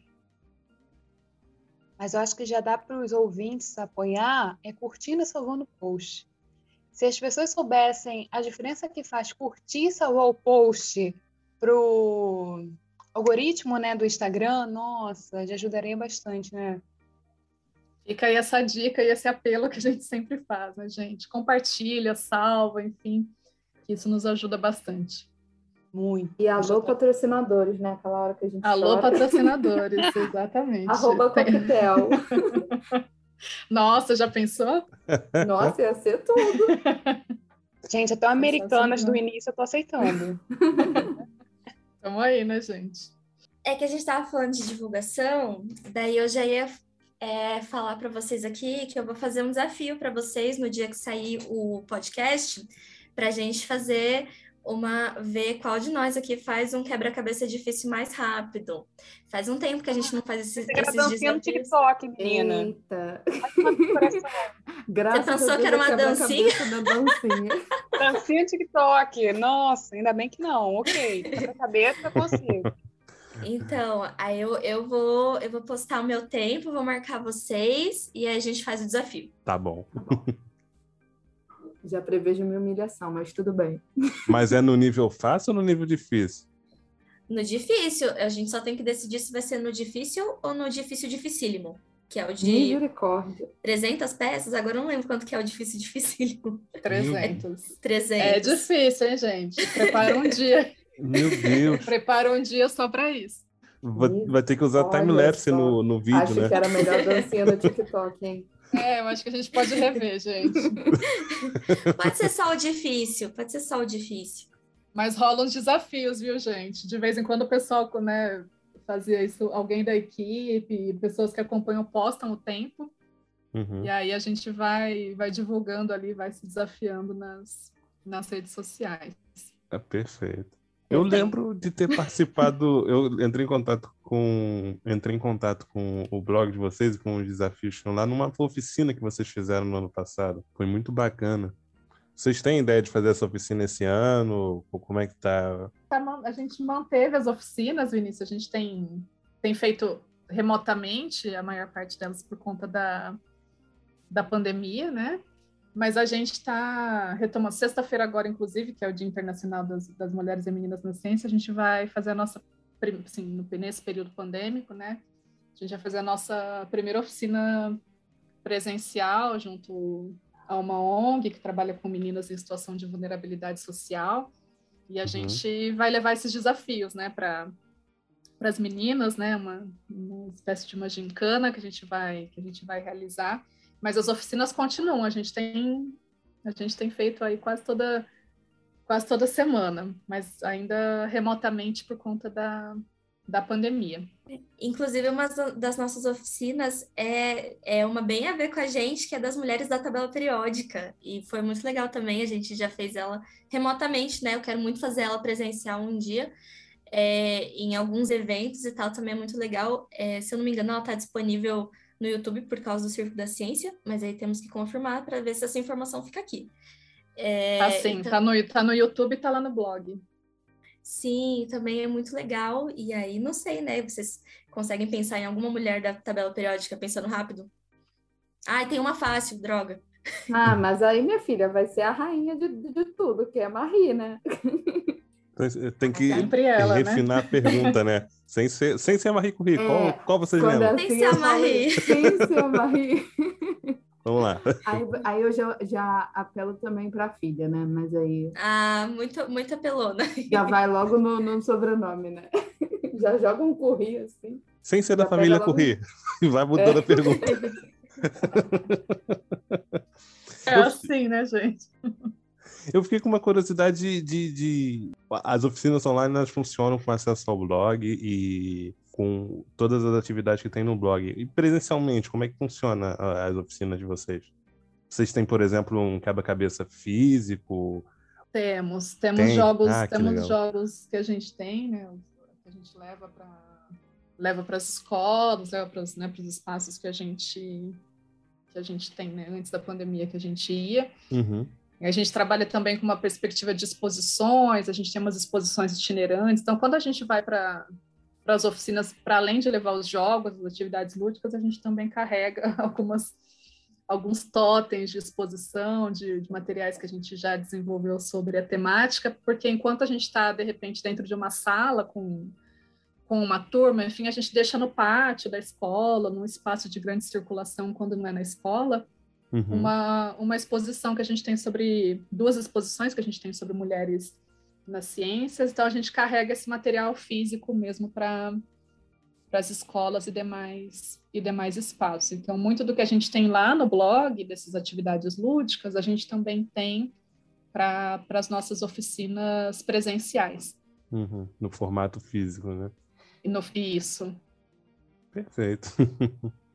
Mas eu acho que já dá para os ouvintes apoiar é curtindo e salvando o post. Se as pessoas soubessem a diferença que faz curtir e salvar o post para o algoritmo né, do Instagram, nossa, já ajudaria bastante, né? Fica aí essa dica e esse apelo que a gente sempre faz, né, gente? Compartilha, salva, enfim, isso nos ajuda bastante. Muito. E alô, patrocinadores, né? Aquela hora que a gente Alô, chora. patrocinadores, [LAUGHS] exatamente. Arroba coquetel. [LAUGHS] Nossa, já pensou? Nossa, ia ser tudo. [LAUGHS] Gente, até o Americanas do início eu tô aceitando. Tamo aí, né, gente? É que a gente estava falando de divulgação, daí eu já ia é, falar para vocês aqui que eu vou fazer um desafio para vocês no dia que sair o podcast, para a gente fazer uma ver qual de nós aqui faz um quebra-cabeça difícil mais rápido. Faz um tempo que a gente não faz esses, Você esses dancinha no desafios. TikTok, menina. Eita. [LAUGHS] Graças Você pensou a Deus, que era uma quebra-cabeça da dancinha. [LAUGHS] Dancinha no TikTok. Nossa, ainda bem que não. Ok. Na cabeça eu consigo. Então, aí eu, eu vou eu vou postar o meu tempo, vou marcar vocês e aí a gente faz o desafio. Tá bom. [LAUGHS] Já prevejo minha humilhação, mas tudo bem. Mas é no nível fácil ou no nível difícil? No difícil, a gente só tem que decidir se vai ser no difícil ou no difícil dificílimo, que é o de Misericórdia. 300 peças, agora eu não lembro quanto que é o difícil dificílimo. [LAUGHS] 300. 300. É difícil, hein, gente? Prepara um dia. Meu Deus. Prepara um dia só para isso. Vai, vai ter que usar timelapse no, no vídeo, Acho né? que era a melhor dancinha do [LAUGHS] TikTok, hein? É, eu acho que a gente pode rever, gente. [LAUGHS] Pode ser só o difícil, pode ser só o difícil. Mas rolam uns desafios, viu, gente? De vez em quando o pessoal, né, fazia isso, alguém da equipe, pessoas que acompanham postam o tempo, Uhum. e aí a gente vai, vai divulgando ali, vai se desafiando nas, nas redes sociais. É perfeito. Eu lembro de ter participado, eu entrei em contato com entrei em contato com o blog de vocês com os desafios lá numa oficina que vocês fizeram no ano passado. Foi muito bacana. Vocês têm ideia de fazer essa oficina esse ano? Ou como é que tá? Tá A gente manteve as oficinas, Vinícius, a gente tem, tem feito remotamente, a maior parte delas por conta da, da pandemia, né? Mas a gente está retomando. Sexta-feira, agora, inclusive, que é o Dia Internacional das, das Mulheres e Meninas na Ciência, a gente vai fazer a nossa, assim, nesse período pandêmico, né? A gente vai fazer a nossa primeira oficina presencial junto a uma ONG que trabalha com meninas em situação de vulnerabilidade social. E a Uhum. gente vai levar esses desafios, né, para para as meninas, né, uma, uma espécie de uma gincana que a gente vai que a gente vai realizar. Mas as oficinas continuam. A gente tem a gente tem feito aí quase toda quase toda semana, mas ainda remotamente por conta da, da pandemia. Inclusive, uma das nossas oficinas é, é uma bem a ver com a gente, que é das mulheres da tabela periódica. E foi muito legal também, a gente já fez ela remotamente, né? Eu quero muito fazer ela presencial um dia, é, em alguns eventos e tal, também é muito legal. É, se eu não me engano, ela está disponível no YouTube por causa do Circo da Ciência, mas aí temos que confirmar para ver se essa informação fica aqui. É, Tá sim, então- tá, no, tá no YouTube e tá lá no blog. Sim, também é muito legal. E aí, não sei, né? Vocês conseguem pensar em alguma mulher da tabela periódica pensando rápido? Ai, tem uma fácil, droga. Ah, mas aí, minha filha, vai ser a rainha de, de tudo, que é a Marie, né? [LAUGHS] Então, tem que ela, né? refinar né? a pergunta, né? [LAUGHS] Sem ser, sem ser a Marie Curie. É, qual, qual vocês lembram? Sem ser a Marie. Sem ser a Marie. [LAUGHS] Vamos lá. Aí, aí eu já, já apelo também para a filha, né? Mas aí. Ah, muito, muito apelona. Já vai logo no, no sobrenome, né? [LAUGHS] Já joga um curri assim. Sem ser da família Curri. Vai mudando é. a pergunta. É assim, né, gente? Eu fiquei com uma curiosidade de, de, de, As oficinas online elas funcionam com acesso ao blog e com todas as atividades que tem no blog. E presencialmente, como é que funciona as oficinas de vocês? Vocês têm, por exemplo, um quebra-cabeça físico? Temos, temos tem? jogos, ah, temos legal. jogos que a gente tem, né? Que a gente leva para leva para as escolas, leva para os né, espaços que a gente que a gente tem, né? Antes da pandemia que a gente ia. Uhum. A gente trabalha também com uma perspectiva de exposições, a gente tem umas exposições itinerantes. Então, quando a gente vai para as oficinas, para além de levar os jogos, as atividades lúdicas, a gente também carrega [LAUGHS] algumas alguns totens de exposição de, de, materiais que a gente já desenvolveu sobre a temática, porque enquanto a gente está, de repente, dentro de uma sala com, com uma turma, enfim, a gente deixa no pátio da escola, num espaço de grande circulação, quando não é na escola, uhum. uma, uma exposição que a gente tem sobre, duas exposições que a gente tem sobre mulheres nas ciências, então a gente carrega esse material físico mesmo para as escolas e demais e demais espaços. Então, muito do que a gente tem lá no blog dessas atividades lúdicas, a gente também tem para as nossas oficinas presenciais. Uhum, no formato físico, né? No, isso. Perfeito. [LAUGHS]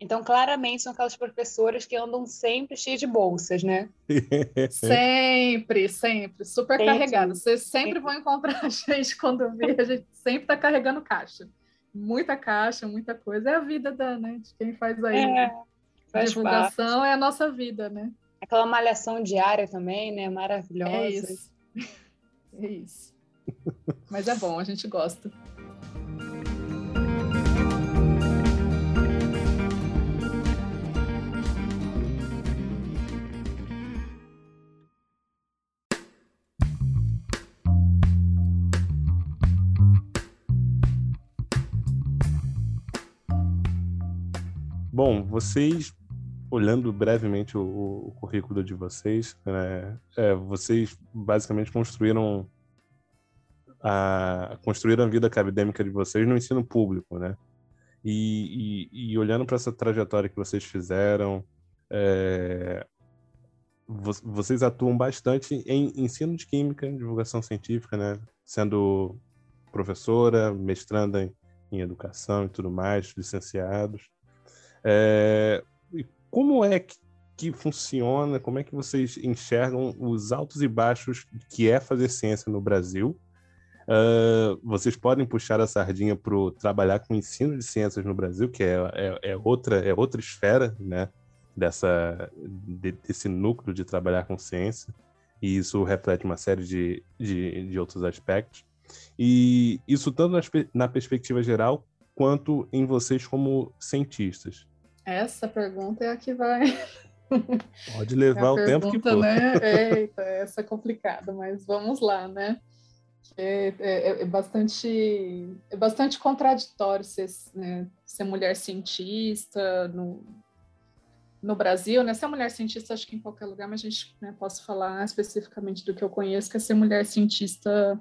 Então, claramente, são aquelas professoras que andam sempre cheias de bolsas, né? [LAUGHS] sempre, sempre. Super carregadas. Vocês sempre vão encontrar a [LAUGHS] gente quando vê. A gente sempre está carregando caixa. Muita caixa, muita coisa. É a vida da, né, de quem faz aí. É, faz divulgação parte. é a nossa vida, né? Aquela malhação diária também, né? Maravilhosa. É isso. [LAUGHS] É isso. Mas é bom, a gente gosta. Bom, vocês, olhando brevemente o, o currículo de vocês, né, é, vocês basicamente construíram a, construíram a vida acadêmica de vocês no ensino público, né? E, e, e olhando para essa trajetória que vocês fizeram, é, vocês atuam bastante em ensino de química, divulgação científica, né? Sendo professora, mestranda em, em educação e tudo mais, licenciados. É, como é que, que, funciona, como é que vocês enxergam os altos e baixos que é fazer ciência no Brasil? Uh, vocês podem puxar a sardinha para trabalhar com ensino de ciências no Brasil, que é, é, é, outra, é outra esfera né, dessa, de, desse núcleo de trabalhar com ciência, e isso reflete uma série de, de, de outros aspectos. E isso tanto na, na perspectiva geral, quanto em vocês como cientistas. Essa pergunta é a que vai. [LAUGHS] Pode levar é o pergunta, tempo que for. Né? [LAUGHS] Eita, essa é complicada, mas vamos lá, né? É, é, é bastante, é bastante contraditório ser, né, ser mulher cientista no, no Brasil, né? Ser mulher cientista, acho que em qualquer lugar, mas a gente né, posso falar especificamente do que eu conheço, que é ser mulher cientista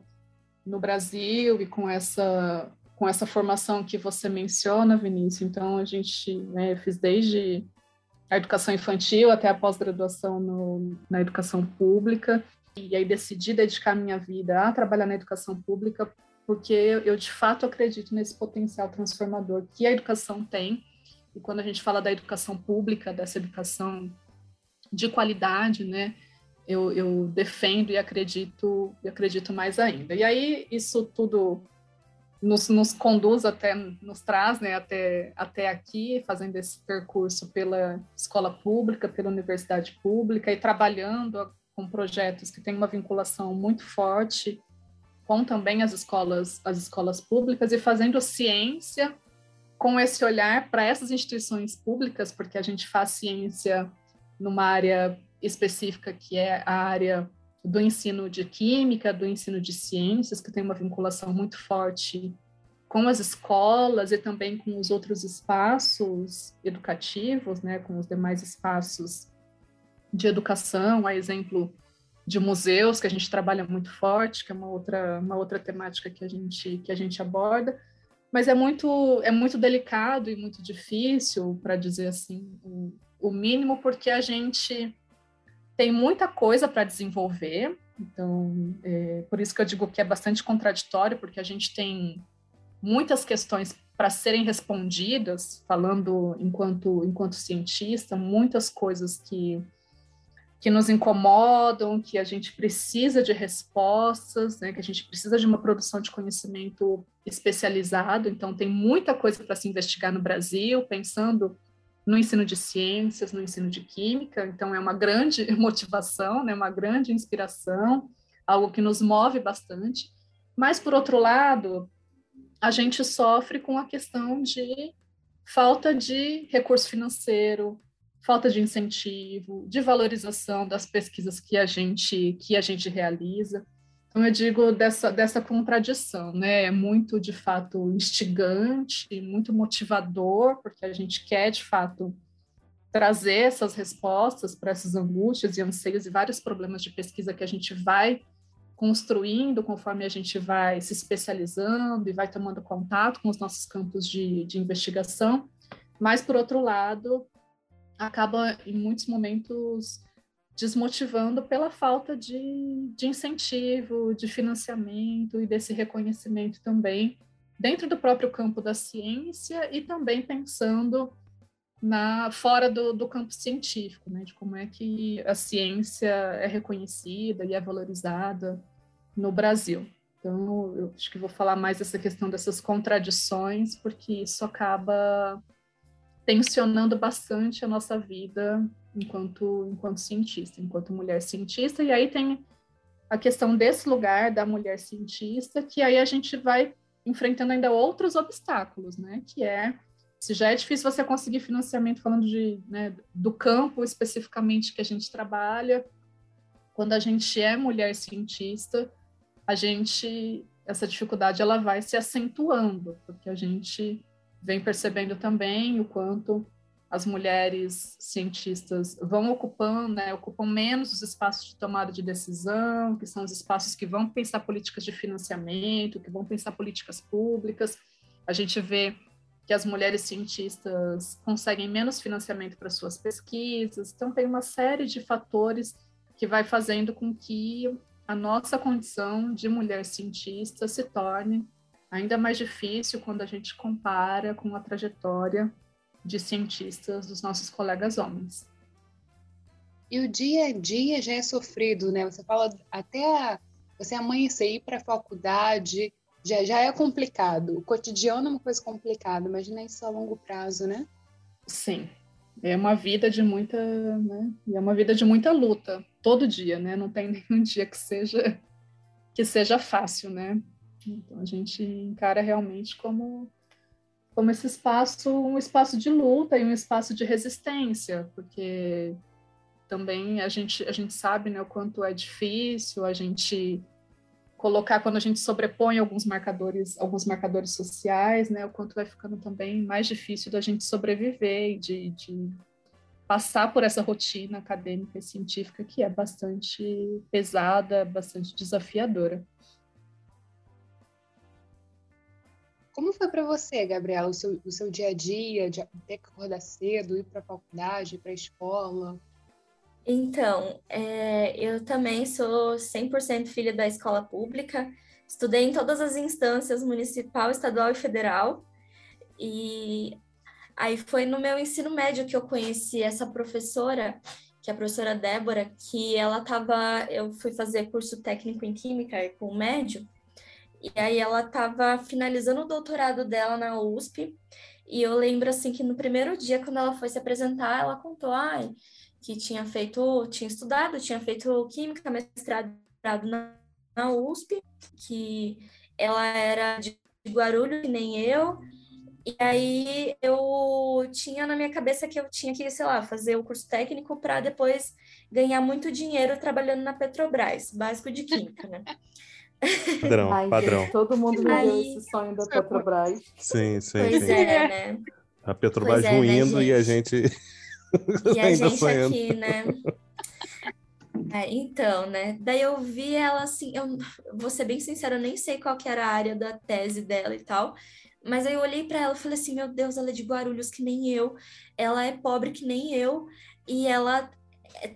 no Brasil e com essa com essa formação que você menciona, Vinícius. Então, a gente né, fiz desde a educação infantil até a pós-graduação na educação pública. E aí decidi dedicar minha vida a trabalhar na educação pública, porque eu de fato acredito nesse potencial transformador que a educação tem. E quando a gente fala da educação pública, dessa educação de qualidade, né, eu, eu defendo e acredito, e acredito mais ainda. E aí isso tudo nos, nos conduz até, nos traz né, até, até aqui, fazendo esse percurso pela escola pública, pela universidade pública e trabalhando com projetos que têm uma vinculação muito forte com também as escolas, as escolas públicas e fazendo ciência com esse olhar para essas instituições públicas, porque a gente faz ciência numa área específica que é a área do ensino de química, do ensino de ciências, que tem uma vinculação muito forte com as escolas e também com os outros espaços educativos, né, com os demais espaços de educação, a exemplo de museus, que a gente trabalha muito forte, que é uma outra, uma outra temática que a gente, que a gente aborda, mas é muito, é muito delicado e muito difícil, para dizer assim, o, o mínimo, porque a gente tem muita coisa para desenvolver, então, é, por isso que eu digo que é bastante contraditório, porque a gente tem muitas questões para serem respondidas, falando enquanto, enquanto cientista, muitas coisas que, que nos incomodam, que a gente precisa de respostas, né, que a gente precisa de uma produção de conhecimento especializado, então tem muita coisa para se investigar no Brasil, pensando no ensino de ciências, no ensino de química, então é uma grande [LAUGHS] motivação, né, uma grande inspiração, algo que nos move bastante. Mas, por outro lado, a gente sofre com a questão de falta de recurso financeiro, falta de incentivo, de valorização das pesquisas que a gente que a gente realiza. Então eu digo dessa dessa contradição, né? É muito de fato instigante, muito motivador, porque a gente quer de fato trazer essas respostas para essas angústias e anseios e vários problemas de pesquisa que a gente vai construindo conforme a gente vai se especializando e vai tomando contato com os nossos campos de, de investigação, mas, por outro lado, acaba, em muitos momentos, desmotivando pela falta de, de incentivo, de financiamento e desse reconhecimento também dentro do próprio campo da ciência e também pensando na fora do, do campo científico, né, de como é que a ciência é reconhecida e é valorizada no Brasil. Então, eu acho que vou falar mais dessa questão dessas contradições, porque isso acaba tensionando bastante a nossa vida enquanto enquanto cientista, enquanto mulher cientista. E aí tem a questão desse lugar da mulher cientista, que aí a gente vai enfrentando ainda outros obstáculos, né? Que é se já é difícil você conseguir financiamento falando de, né, do campo especificamente que a gente trabalha, quando a gente é mulher cientista, a gente essa dificuldade ela vai se acentuando, porque a gente vem percebendo também o quanto as mulheres cientistas vão ocupando, né, ocupam menos os espaços de tomada de decisão, que são os espaços que vão pensar políticas de financiamento, que vão pensar políticas públicas. A gente vê que as mulheres cientistas conseguem menos financiamento para suas pesquisas. Então, tem uma série de fatores que vai fazendo com que a nossa condição de mulher cientista se torne ainda mais difícil quando a gente compara com a trajetória de cientistas dos nossos colegas homens. E o dia a dia já é sofrido, né? Você fala até você amanhecer ir para a faculdade, já, já é complicado. O cotidiano é uma coisa complicada, imagina isso a longo prazo, né? Sim. É uma vida de muita, né? É uma vida de muita luta, todo dia, né? Não tem [LAUGHS] nenhum dia que seja que seja fácil, né? Então a gente encara realmente como como esse espaço, um espaço de luta e um espaço de resistência, porque também a gente a gente sabe, né, o quanto é difícil a gente colocar quando a gente sobrepõe alguns marcadores, alguns marcadores sociais, né, o quanto vai ficando também mais difícil da gente sobreviver e de, de passar por essa rotina acadêmica e científica que é bastante pesada, bastante desafiadora. Como foi para você, Gabriela, o seu, o seu dia a dia, de ter que acordar cedo, ir para a faculdade, para a escola? Então, é, eu também sou 100% filha da escola pública, estudei em todas as instâncias, municipal, estadual e federal, e aí foi no meu ensino médio que eu conheci essa professora, que é a professora Débora, que ela estava, eu fui fazer curso técnico em Química com o médio, e aí ela estava finalizando o doutorado dela na USP, e eu lembro, assim, que no primeiro dia, quando ela foi se apresentar, ela contou, ai... Que tinha feito, tinha estudado, tinha feito química, mestrado na, na USP, que ela era de Guarulhos, que nem eu, E aí eu tinha na minha cabeça que eu tinha que, sei lá, fazer o curso técnico para depois ganhar muito dinheiro trabalhando na Petrobras, básico de química, né? [LAUGHS] Padrão, Ai, padrão. gente, todo mundo viveu Aí- esse sonho da Petrobras. Sim, sim, Pois sim. é, né? A Petrobras Pois é, né, ruindo e a gente E a [LAUGHS] gente sonhando. aqui, né? É, então, né? Daí eu vi ela assim, eu vou ser bem sincera, eu nem sei qual que era a área da tese dela e tal, mas aí eu olhei para ela e falei assim, meu Deus, ela é de Guarulhos que nem eu, ela é pobre que nem eu, e ela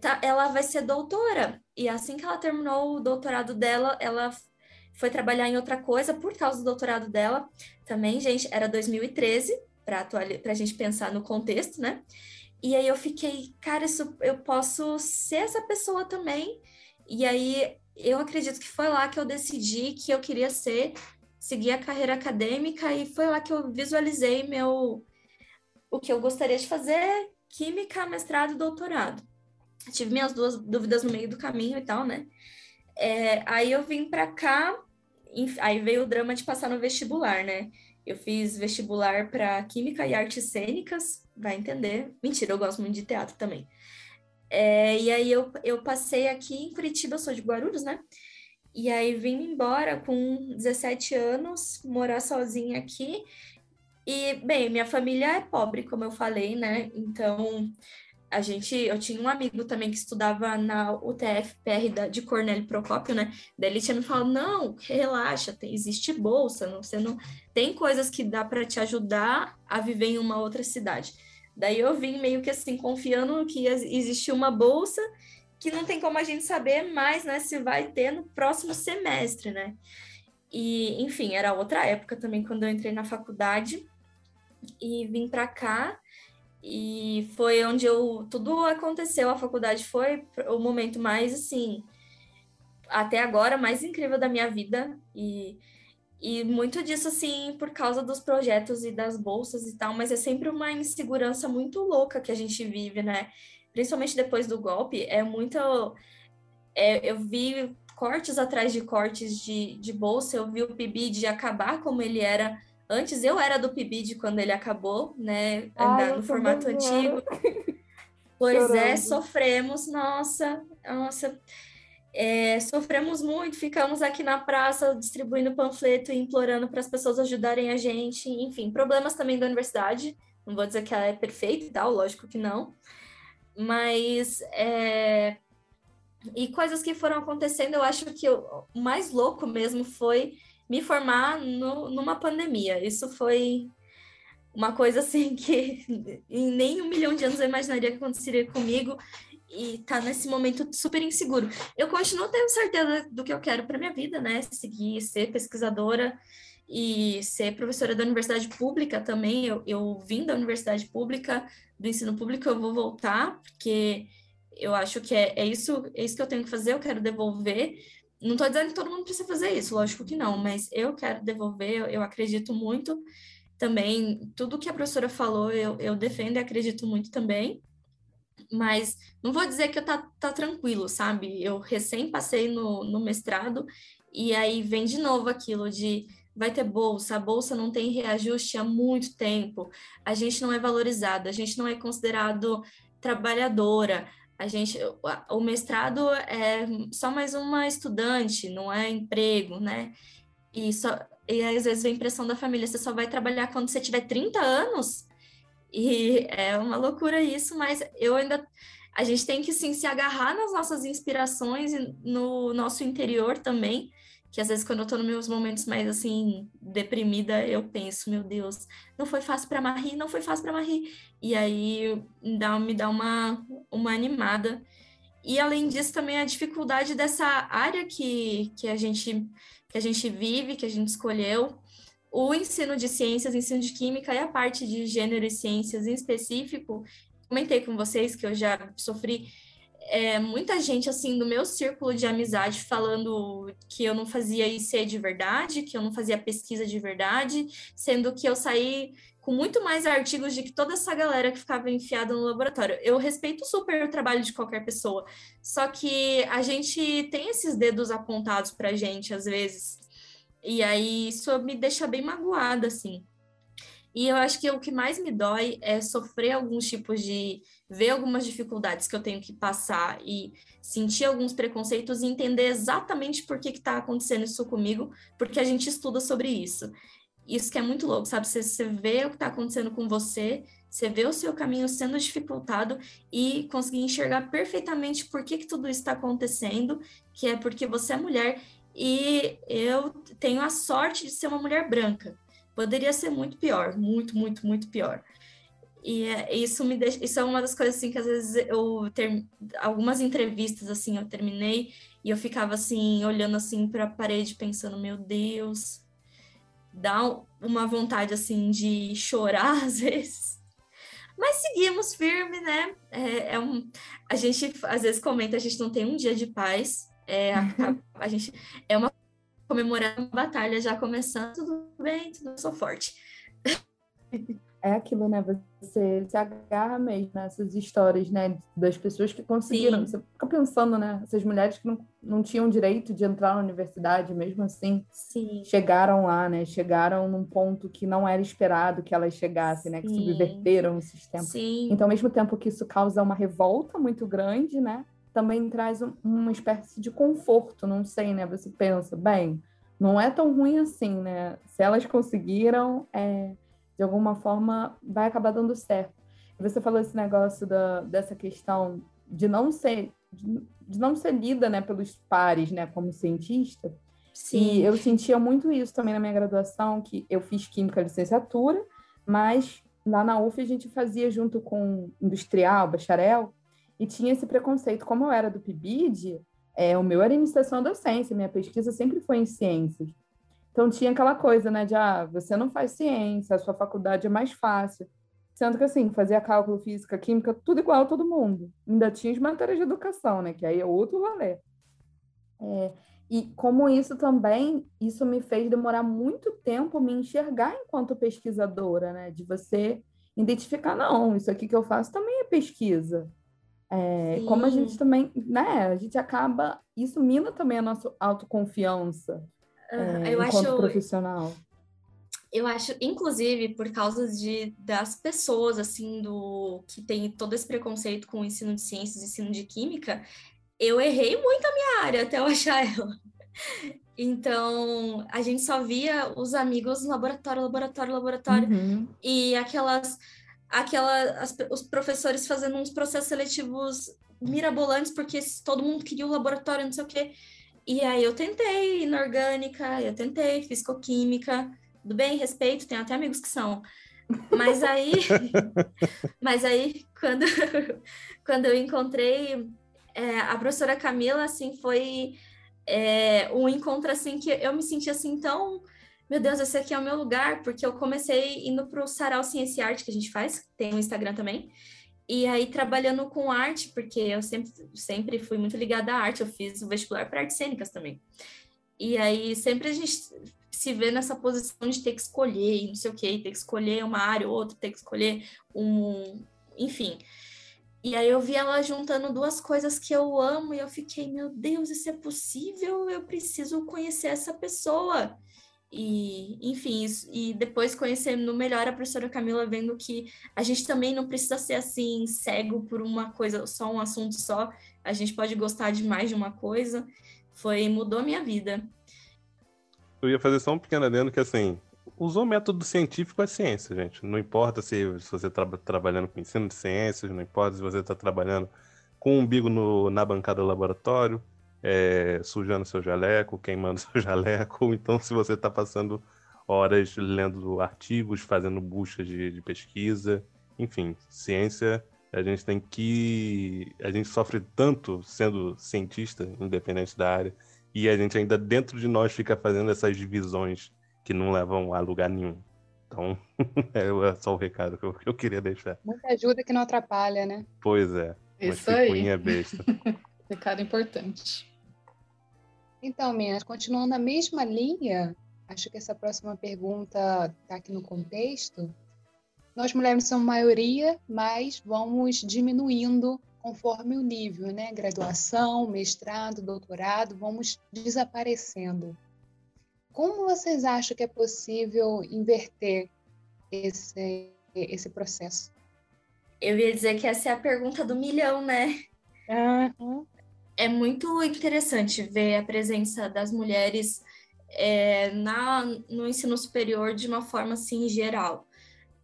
tá, ela vai ser doutora. E assim que ela terminou o doutorado dela, ela foi trabalhar em outra coisa por causa do doutorado dela. Também, gente, era 2013, para pra gente pensar no contexto, né? E aí eu fiquei, cara, isso eu posso ser essa pessoa também. E aí eu acredito que foi lá que eu decidi que eu queria ser, seguir a carreira acadêmica e foi lá que eu visualizei meu o que eu gostaria de fazer, química, mestrado e doutorado. Tive minhas duas dúvidas no meio do caminho e tal, né? É, aí eu vim para cá, aí veio o drama de passar no vestibular, né? Eu fiz vestibular para Química e Artes Cênicas, vai entender. Mentira, eu gosto muito de teatro também. É, e aí eu, eu passei aqui em Curitiba, eu sou de Guarulhos, né? E aí vim embora com 17 anos, morar sozinha aqui. E, bem, minha família é pobre, como eu falei, né? Então, a gente, eu tinha um amigo também que estudava na UTF-PR da- de Cornélio Procópio, né? Daí ele tinha me falado, não, relaxa, tem, existe bolsa, não, você não tem coisas que dá para te ajudar a viver em uma outra cidade. Daí eu vim meio que assim, confiando que ex- existia uma bolsa que não tem como a gente saber mais, né, se vai ter no próximo semestre, né? E, enfim, era outra época também quando eu entrei na faculdade e vim para cá e foi onde eu tudo aconteceu. A faculdade foi o momento mais assim até agora mais incrível da minha vida e e muito disso assim por causa dos projetos e das bolsas e tal, mas é sempre uma insegurança muito louca que a gente vive, né? Principalmente depois do golpe, é muito é, eu vi cortes atrás de cortes de, de bolsa, eu vi o PIBID acabar como ele era antes, eu era do PIBID quando ele acabou, né? Ai, Ainda no formato antigo. [LAUGHS] Pois é, Chorando. sofremos, nossa, nossa, é, sofremos muito, ficamos aqui na praça distribuindo panfleto e implorando para as pessoas ajudarem a gente, enfim, problemas também da universidade, não vou dizer que ela é perfeita e tal, lógico que não, mas é, e coisas que foram acontecendo, eu acho que o mais louco mesmo foi me formar no, numa pandemia, isso foi uma coisa assim [LAUGHS] que em nem um milhão de anos eu imaginaria que aconteceria comigo e tá nesse momento super inseguro. Eu continuo tendo certeza do que eu quero para minha vida, né? Seguir, ser pesquisadora e ser professora da universidade pública também. Eu, eu vim da universidade pública, do ensino público, eu vou voltar, porque eu acho que é, é isso, é isso que eu tenho que fazer, eu quero devolver. Não estou dizendo que todo mundo precisa fazer isso, lógico que não, mas eu quero devolver, eu, acredito muito também, tudo que a professora falou, eu, eu defendo e acredito muito também, mas não vou dizer que eu tá, tá tranquilo, sabe? Eu recém passei no, no mestrado e aí vem de novo aquilo de vai ter bolsa, a bolsa não tem reajuste há muito tempo, a gente não é valorizado, a gente não é considerado trabalhadora, a gente, o- mestrado é só mais uma estudante, não é emprego, né? E, só, e às vezes vem pressão da família, você só vai trabalhar quando você tiver 30 anos? E é uma loucura isso, mas eu ainda. A gente tem que sim se agarrar nas nossas inspirações e no nosso interior também. Que às vezes, quando eu tô nos meus momentos mais assim, deprimida, eu penso, meu Deus, não foi fácil para Marie, não foi fácil para Marie. E aí dá, me dá uma, uma animada. E além disso, também a dificuldade dessa área que, que, a gente, que a gente vive, que a gente escolheu, o ensino de ciências, ensino de química e a parte de gênero e ciências em específico, comentei com vocês que eu já sofri é, muita gente assim do meu círculo de amizade falando que eu não fazia IC de verdade, que eu não fazia pesquisa de verdade, sendo que eu saí com muito mais artigos de que toda essa galera que ficava enfiada no laboratório. Eu respeito super o trabalho de qualquer pessoa, só que a gente tem esses dedos apontados pra gente às vezes. E aí isso me deixa bem magoada, assim. E eu acho que o que mais me dói é sofrer alguns tipos de. Ver algumas dificuldades que eu tenho que passar e sentir alguns preconceitos e entender exatamente por que está acontecendo isso comigo, porque a gente estuda sobre isso. Isso que é muito louco, sabe? Você, você vê o que está acontecendo com você, você vê o seu caminho sendo dificultado e conseguir enxergar perfeitamente por que, que tudo isso está acontecendo, que é porque você é mulher e eu tenho a sorte de ser uma mulher branca. Poderia ser muito pior, muito, muito, muito pior. E é, isso me deixa, isso é uma das coisas assim que às vezes eu ter algumas entrevistas assim eu terminei e eu ficava assim olhando assim para a parede pensando, meu Deus, dá uma vontade assim de chorar [LAUGHS] às vezes. Mas seguimos firme, né? É, é um, a gente às vezes comenta, a gente não tem um dia de paz. É, a, a, a gente é uma comemorar a batalha já começando, tudo bem, tudo sou forte. [LAUGHS] É aquilo, né? Você se agarra mesmo nessas histórias, né? Das pessoas que conseguiram. Sim. Você fica pensando, né? Essas mulheres que não, não tinham direito de entrar na universidade, mesmo assim, Sim. chegaram lá, né? Chegaram num ponto que não era esperado que elas chegassem, né? Que Sim. subverteram o sistema. Sim. Então, ao mesmo tempo que isso causa uma revolta muito grande, né? também traz um, uma espécie de conforto, não sei, né? Você pensa, bem, não é tão ruim assim, né? Se elas conseguiram, é, de alguma forma, vai acabar dando certo. Você falou esse negócio da, dessa questão de não ser de, de não ser lida, né, pelos pares, né, como cientista. Sim. E eu sentia muito isso também na minha graduação, que eu fiz química licenciatura, mas lá na UF a gente fazia junto com industrial, bacharel, e tinha esse preconceito. Como eu era do PIBID, é, o meu era iniciação da ciência, minha pesquisa sempre foi em ciências. Então tinha aquela coisa, né, de ah, você não faz ciência, a sua faculdade é mais fácil. Sendo que, assim, fazia cálculo, física, química, tudo igual a todo mundo. Ainda tinha as matérias de educação, né, que aí é outro rolê. É, e como isso também, isso me fez demorar muito tempo me enxergar enquanto pesquisadora, né, de você identificar, não, isso aqui que eu faço também é pesquisa. É, como a gente também, né, a gente acaba, isso mina também a nossa autoconfiança uhum, é, enquanto acho, profissional. Eu acho, inclusive, por causa de, das pessoas, assim, do que tem todo esse preconceito com o ensino de ciências ensino de química, eu errei muito a minha área até eu [LAUGHS] achar ela. Então, a gente só via os amigos laboratório, laboratório, laboratório, uhum. e aquelas aquela as, os professores fazendo uns processos seletivos mirabolantes porque todo mundo queria o laboratório, não sei o quê. E aí eu tentei inorgânica, eu tentei fisicoquímica, tudo bem, respeito, tenho até amigos que são. Mas aí, [LAUGHS] mas aí quando, [LAUGHS] quando eu encontrei é, a professora Camila, assim, foi é, um encontro assim que eu me senti assim tão meu Deus, esse aqui é o meu lugar, porque eu comecei indo para o Sarau Ciência e Arte que a gente faz, tem um Instagram também, e aí trabalhando com arte, porque eu sempre, sempre fui muito ligada à arte, eu fiz o vestibular para artes cênicas também. E aí sempre a gente se vê nessa posição de ter que escolher, não sei o quê, ter que escolher uma área ou outra, ter que escolher um, enfim. E aí eu vi ela juntando duas coisas que eu amo e eu fiquei, meu Deus, isso é possível? Eu preciso conhecer essa pessoa. E, enfim, isso, e depois conhecendo melhor a professora Camila, vendo que a gente também não precisa ser assim, cego por uma coisa, só um assunto só, a gente pode gostar de mais de uma coisa, foi, mudou minha vida. Eu ia fazer só um pequeno adendo que, assim, usou método científico é ciência, gente. Não importa se, se você está trabalhando com ensino de ciências, não importa se você está trabalhando com um umbigo no, na bancada do laboratório, é, sujando seu jaleco, queimando [LAUGHS] seu jaleco. Então, se você está passando horas lendo artigos, fazendo buscas de, de, pesquisa, enfim, ciência, a gente tem que. A gente sofre tanto sendo cientista, independente da área, e a gente ainda dentro de nós fica fazendo essas divisões que não levam a lugar nenhum. Então, [LAUGHS] é só o recado que eu, que eu queria deixar. Muita ajuda que não atrapalha, né? Pois é. Isso aí. É besta. [LAUGHS] Recado importante. Então, Minas, continuando na mesma linha, acho que essa próxima pergunta está aqui no contexto. Nós mulheres somos maioria, mas vamos diminuindo conforme o nível, né? Graduação, mestrado, doutorado, vamos desaparecendo. Como vocês acham que é possível inverter esse, esse processo? Eu ia dizer que essa é a pergunta do milhão, né? Uhum. É muito interessante ver a presença das mulheres é, na, no ensino superior de uma forma assim geral.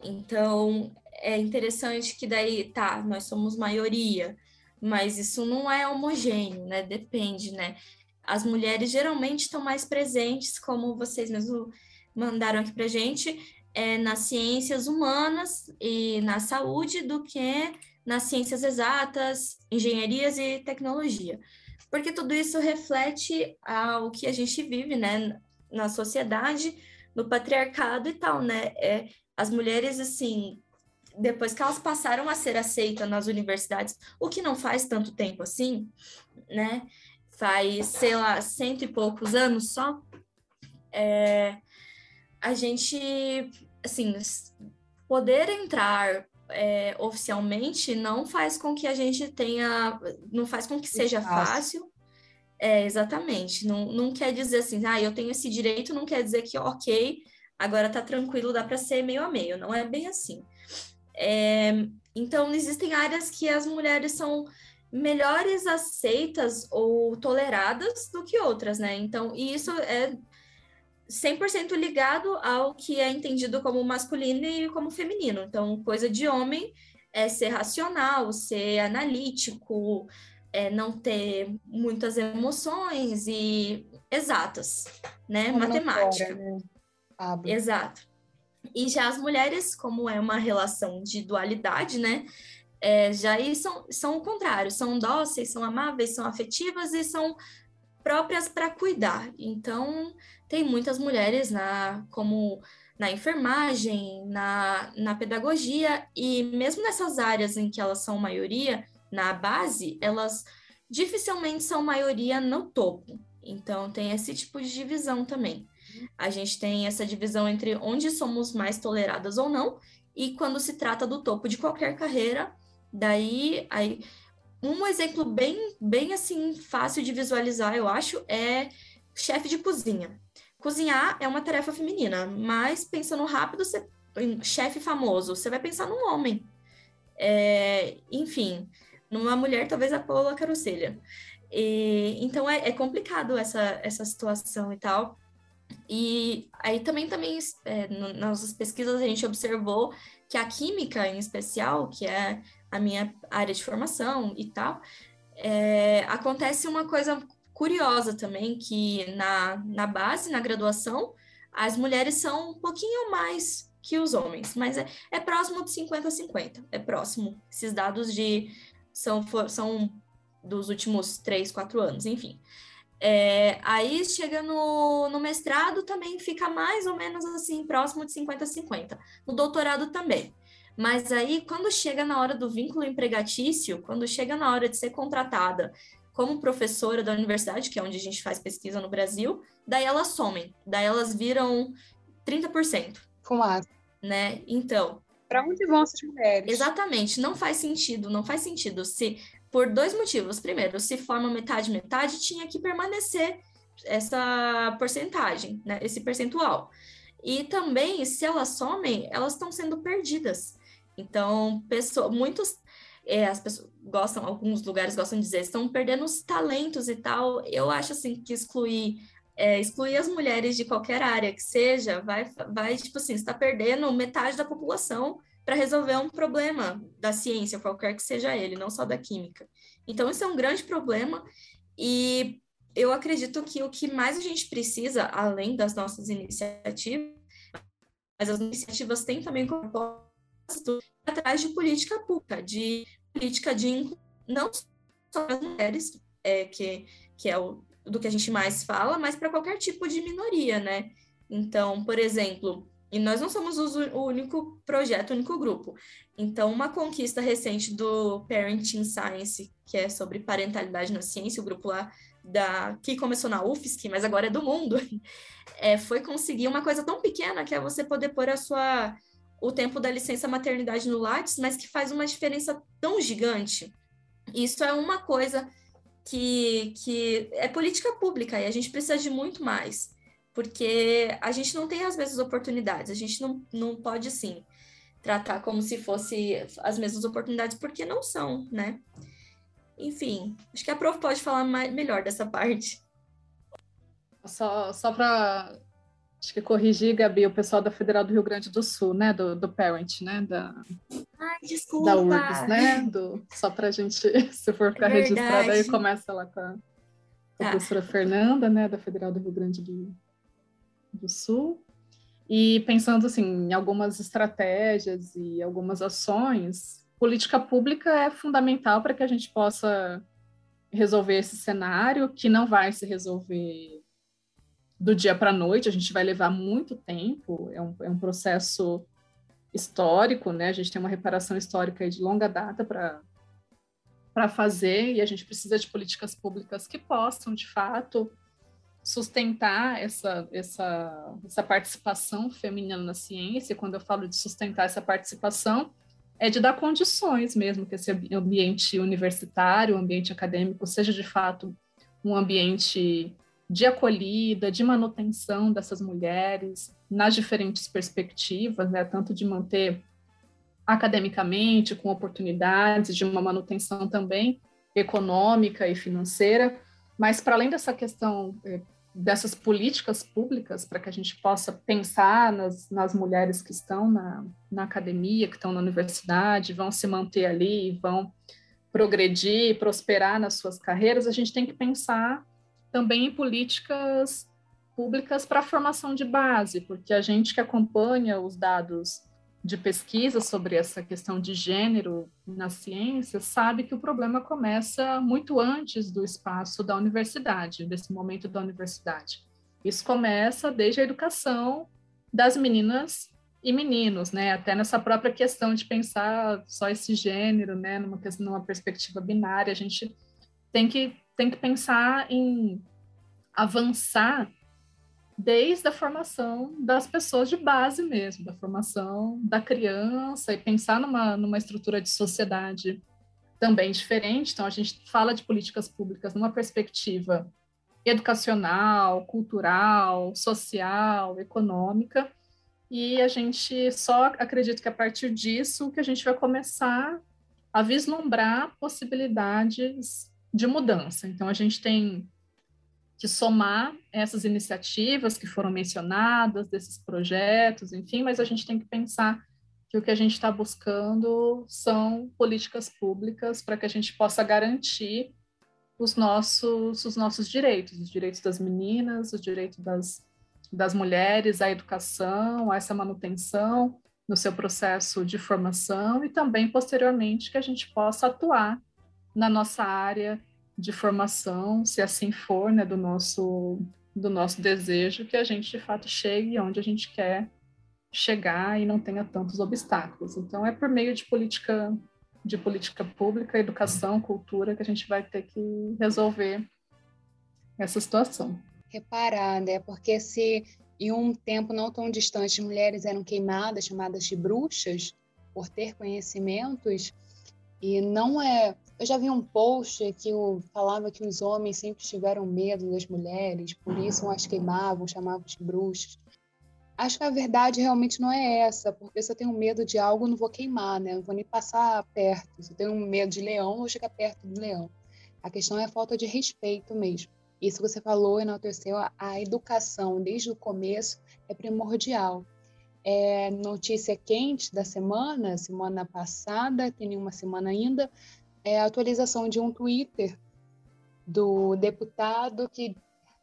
Então, é interessante que daí, tá, nós somos maioria, mas isso não é homogêneo, né? Depende, né? As mulheres geralmente estão mais presentes, como vocês mesmo mandaram aqui pra gente, é, nas ciências humanas e na saúde do que nas ciências exatas, engenharias e tecnologia. Porque tudo isso reflete ao que a gente vive, né, na sociedade, no patriarcado e tal, né? É, as mulheres, assim, depois que elas passaram a ser aceitas nas universidades, o que não faz tanto tempo assim, né? Faz, sei lá, cento e poucos anos só, é, a gente, assim, poder entrar é, oficialmente não faz com que a gente tenha, não faz com que seja fácil. É, exatamente. Não, não quer dizer assim, ah, eu tenho esse direito, não quer dizer que, ok, agora tá tranquilo, dá para ser meio a meio. Não é bem assim. É, então, existem áreas que as mulheres são melhores aceitas ou toleradas do que outras, né? Então, e isso é 100% ligado ao que é entendido como masculino e como feminino. Então, coisa de homem é ser racional, ser analítico, é não ter muitas emoções e exatas, né? Como Matemática. Fora, né? Exato. E já as mulheres, como é uma relação de dualidade, né? É, já aí são, são o contrário, são dóceis, são amáveis, são afetivas e são próprias para cuidar. Então, tem muitas mulheres na como na enfermagem, na, na pedagogia, e mesmo nessas áreas em que elas são maioria, na base, elas dificilmente são maioria no topo. Então, tem esse tipo de divisão também. A gente tem essa divisão entre onde somos mais toleradas ou não, e quando se trata do topo de qualquer carreira, daí aí, um exemplo bem, bem assim fácil de visualizar, eu acho, é chefe de cozinha. Cozinhar é uma tarefa feminina, mas pensando rápido, você, chefe famoso, você vai pensar num homem. É, enfim, numa mulher, talvez a Paula Carocelha. E, então é, é, complicado essa, essa situação e tal. E aí também, também é, no, nas pesquisas a gente observou que a química, em especial, que é a minha área de formação e tal, é, acontece uma coisa curiosa também que na, na base, na graduação, as mulheres são um pouquinho mais que os homens, mas é, é próximo de 50 a 50, é próximo. Esses dados de são, são dos últimos 3, 4 anos, enfim. É, aí chega no, no mestrado também fica mais ou menos assim, próximo de 50 a 50. No doutorado também. Mas aí, quando chega na hora do vínculo empregatício, quando chega na hora de ser contratada como professora da universidade, que é onde a gente faz pesquisa no Brasil, daí elas somem, daí elas viram 30%. Fumaça. Né? Então. Para onde vão essas mulheres? Exatamente, não faz sentido, não faz sentido. Se por dois motivos. Primeiro, se forma metade metade, tinha que permanecer essa porcentagem, né? Esse percentual. E também, se elas somem, elas estão sendo perdidas. Então, pessoa, muitos é, as pessoas gostam, alguns lugares gostam de dizer, estão perdendo os talentos e tal. Eu acho assim que excluir é, excluir as mulheres de qualquer área que seja, vai, vai tipo assim, está perdendo metade da população para resolver um problema da ciência, qualquer que seja ele, não só da química. Então, isso é um grande problema e eu acredito que o que mais a gente precisa, além das nossas iniciativas, mas as iniciativas têm também como propósito atrás de política pública, de política de não só as mulheres, é, que, que é o, do que a gente mais fala, mas para qualquer tipo de minoria, né? Então, por exemplo, e nós não somos o único projeto, o único grupo. Então, uma conquista recente do Parenting Science, que é sobre parentalidade na ciência, o grupo lá da que começou na UFSC, mas agora é do mundo, [LAUGHS] é, foi conseguir uma coisa tão pequena que é você poder pôr a sua o tempo da licença maternidade no Lattes, mas que faz uma diferença tão gigante. Isso é uma coisa que, que é política pública e a gente precisa de muito mais. porque a gente não tem as mesmas oportunidades, a gente não, não pode, sim, tratar como se fosse as mesmas oportunidades, porque não são, né? Enfim, acho que a prof pode falar mais, melhor dessa parte. Só, só para acho que corrigir, Gabi, o pessoal da Federal do Rio Grande do Sul, né? Do, do Parent, né? Da, Ai, desculpa. Da URGS, né? Do, só para a gente, [LAUGHS] se for ficar registrado, aí começa lá com a, com a tá. professora Fernanda, né? Da Federal do Rio Grande do, do Sul. E pensando assim, em algumas estratégias e algumas ações, política pública é fundamental para que a gente possa resolver esse cenário, que não vai se resolver do dia para a noite, a gente vai levar muito tempo, é um, é um processo histórico, né? A gente tem uma reparação histórica de longa data para fazer e a gente precisa de políticas públicas que possam, de fato, sustentar essa, essa, essa participação feminina na ciência. Quando eu falo de sustentar essa participação, é de dar condições mesmo que esse ambiente universitário, ambiente acadêmico, seja de fato um ambiente de acolhida, de manutenção dessas mulheres nas diferentes perspectivas, né, tanto de manter academicamente, com oportunidades, de uma manutenção também econômica e financeira, mas para além dessa questão eh, dessas políticas públicas para que a gente possa pensar nas, nas mulheres que estão na, na academia, que estão na universidade, vão se manter ali, vão progredir, prosperar nas suas carreiras, a gente tem que pensar também em políticas públicas para a formação de base, porque a gente que acompanha os dados de pesquisa sobre essa questão de gênero na ciência sabe que o problema começa muito antes do espaço da universidade, desse momento da universidade. Isso começa desde a educação das meninas e meninos, né? Até nessa própria questão de pensar só esse gênero, né? Numa, numa perspectiva binária, a gente tem que, tem que pensar em avançar desde a formação das pessoas de base mesmo, da formação da criança e pensar numa, numa estrutura de sociedade também diferente. Então, a gente fala de políticas públicas numa perspectiva educacional, cultural, social, econômica, e a gente só acredita que a partir disso que a gente vai começar a vislumbrar possibilidades de mudança. Então, a gente tem que somar essas iniciativas que foram mencionadas, desses projetos, enfim, mas a gente tem que pensar que o que a gente está buscando são políticas públicas para que a gente possa garantir os nossos, os nossos direitos, os direitos das meninas, os direitos das, das mulheres, a educação, a essa manutenção no seu processo de formação e também, posteriormente, que a gente possa atuar na nossa área de formação, se assim for, né, do nosso do nosso desejo que a gente de fato chegue onde a gente quer chegar e não tenha tantos obstáculos. Então é por meio de política de política pública, educação, cultura que a gente vai ter que resolver essa situação. Reparar, né? Porque se em um tempo não tão distante mulheres eram queimadas, chamadas de bruxas, por ter conhecimentos, e não é eu já vi um post que falava que os homens sempre tiveram medo das mulheres, por isso as queimavam, chamavam de bruxas. Acho que a verdade realmente não é essa, porque se eu tenho medo de algo, não vou queimar, né? Não vou nem passar perto. Se eu tenho medo de leão, vou chegar perto do leão. A questão é a falta de respeito mesmo. Isso que você falou, enalteceu, a educação desde o começo é primordial. É notícia quente da semana, semana passada, tem nenhuma semana ainda, é a atualização de um Twitter do deputado que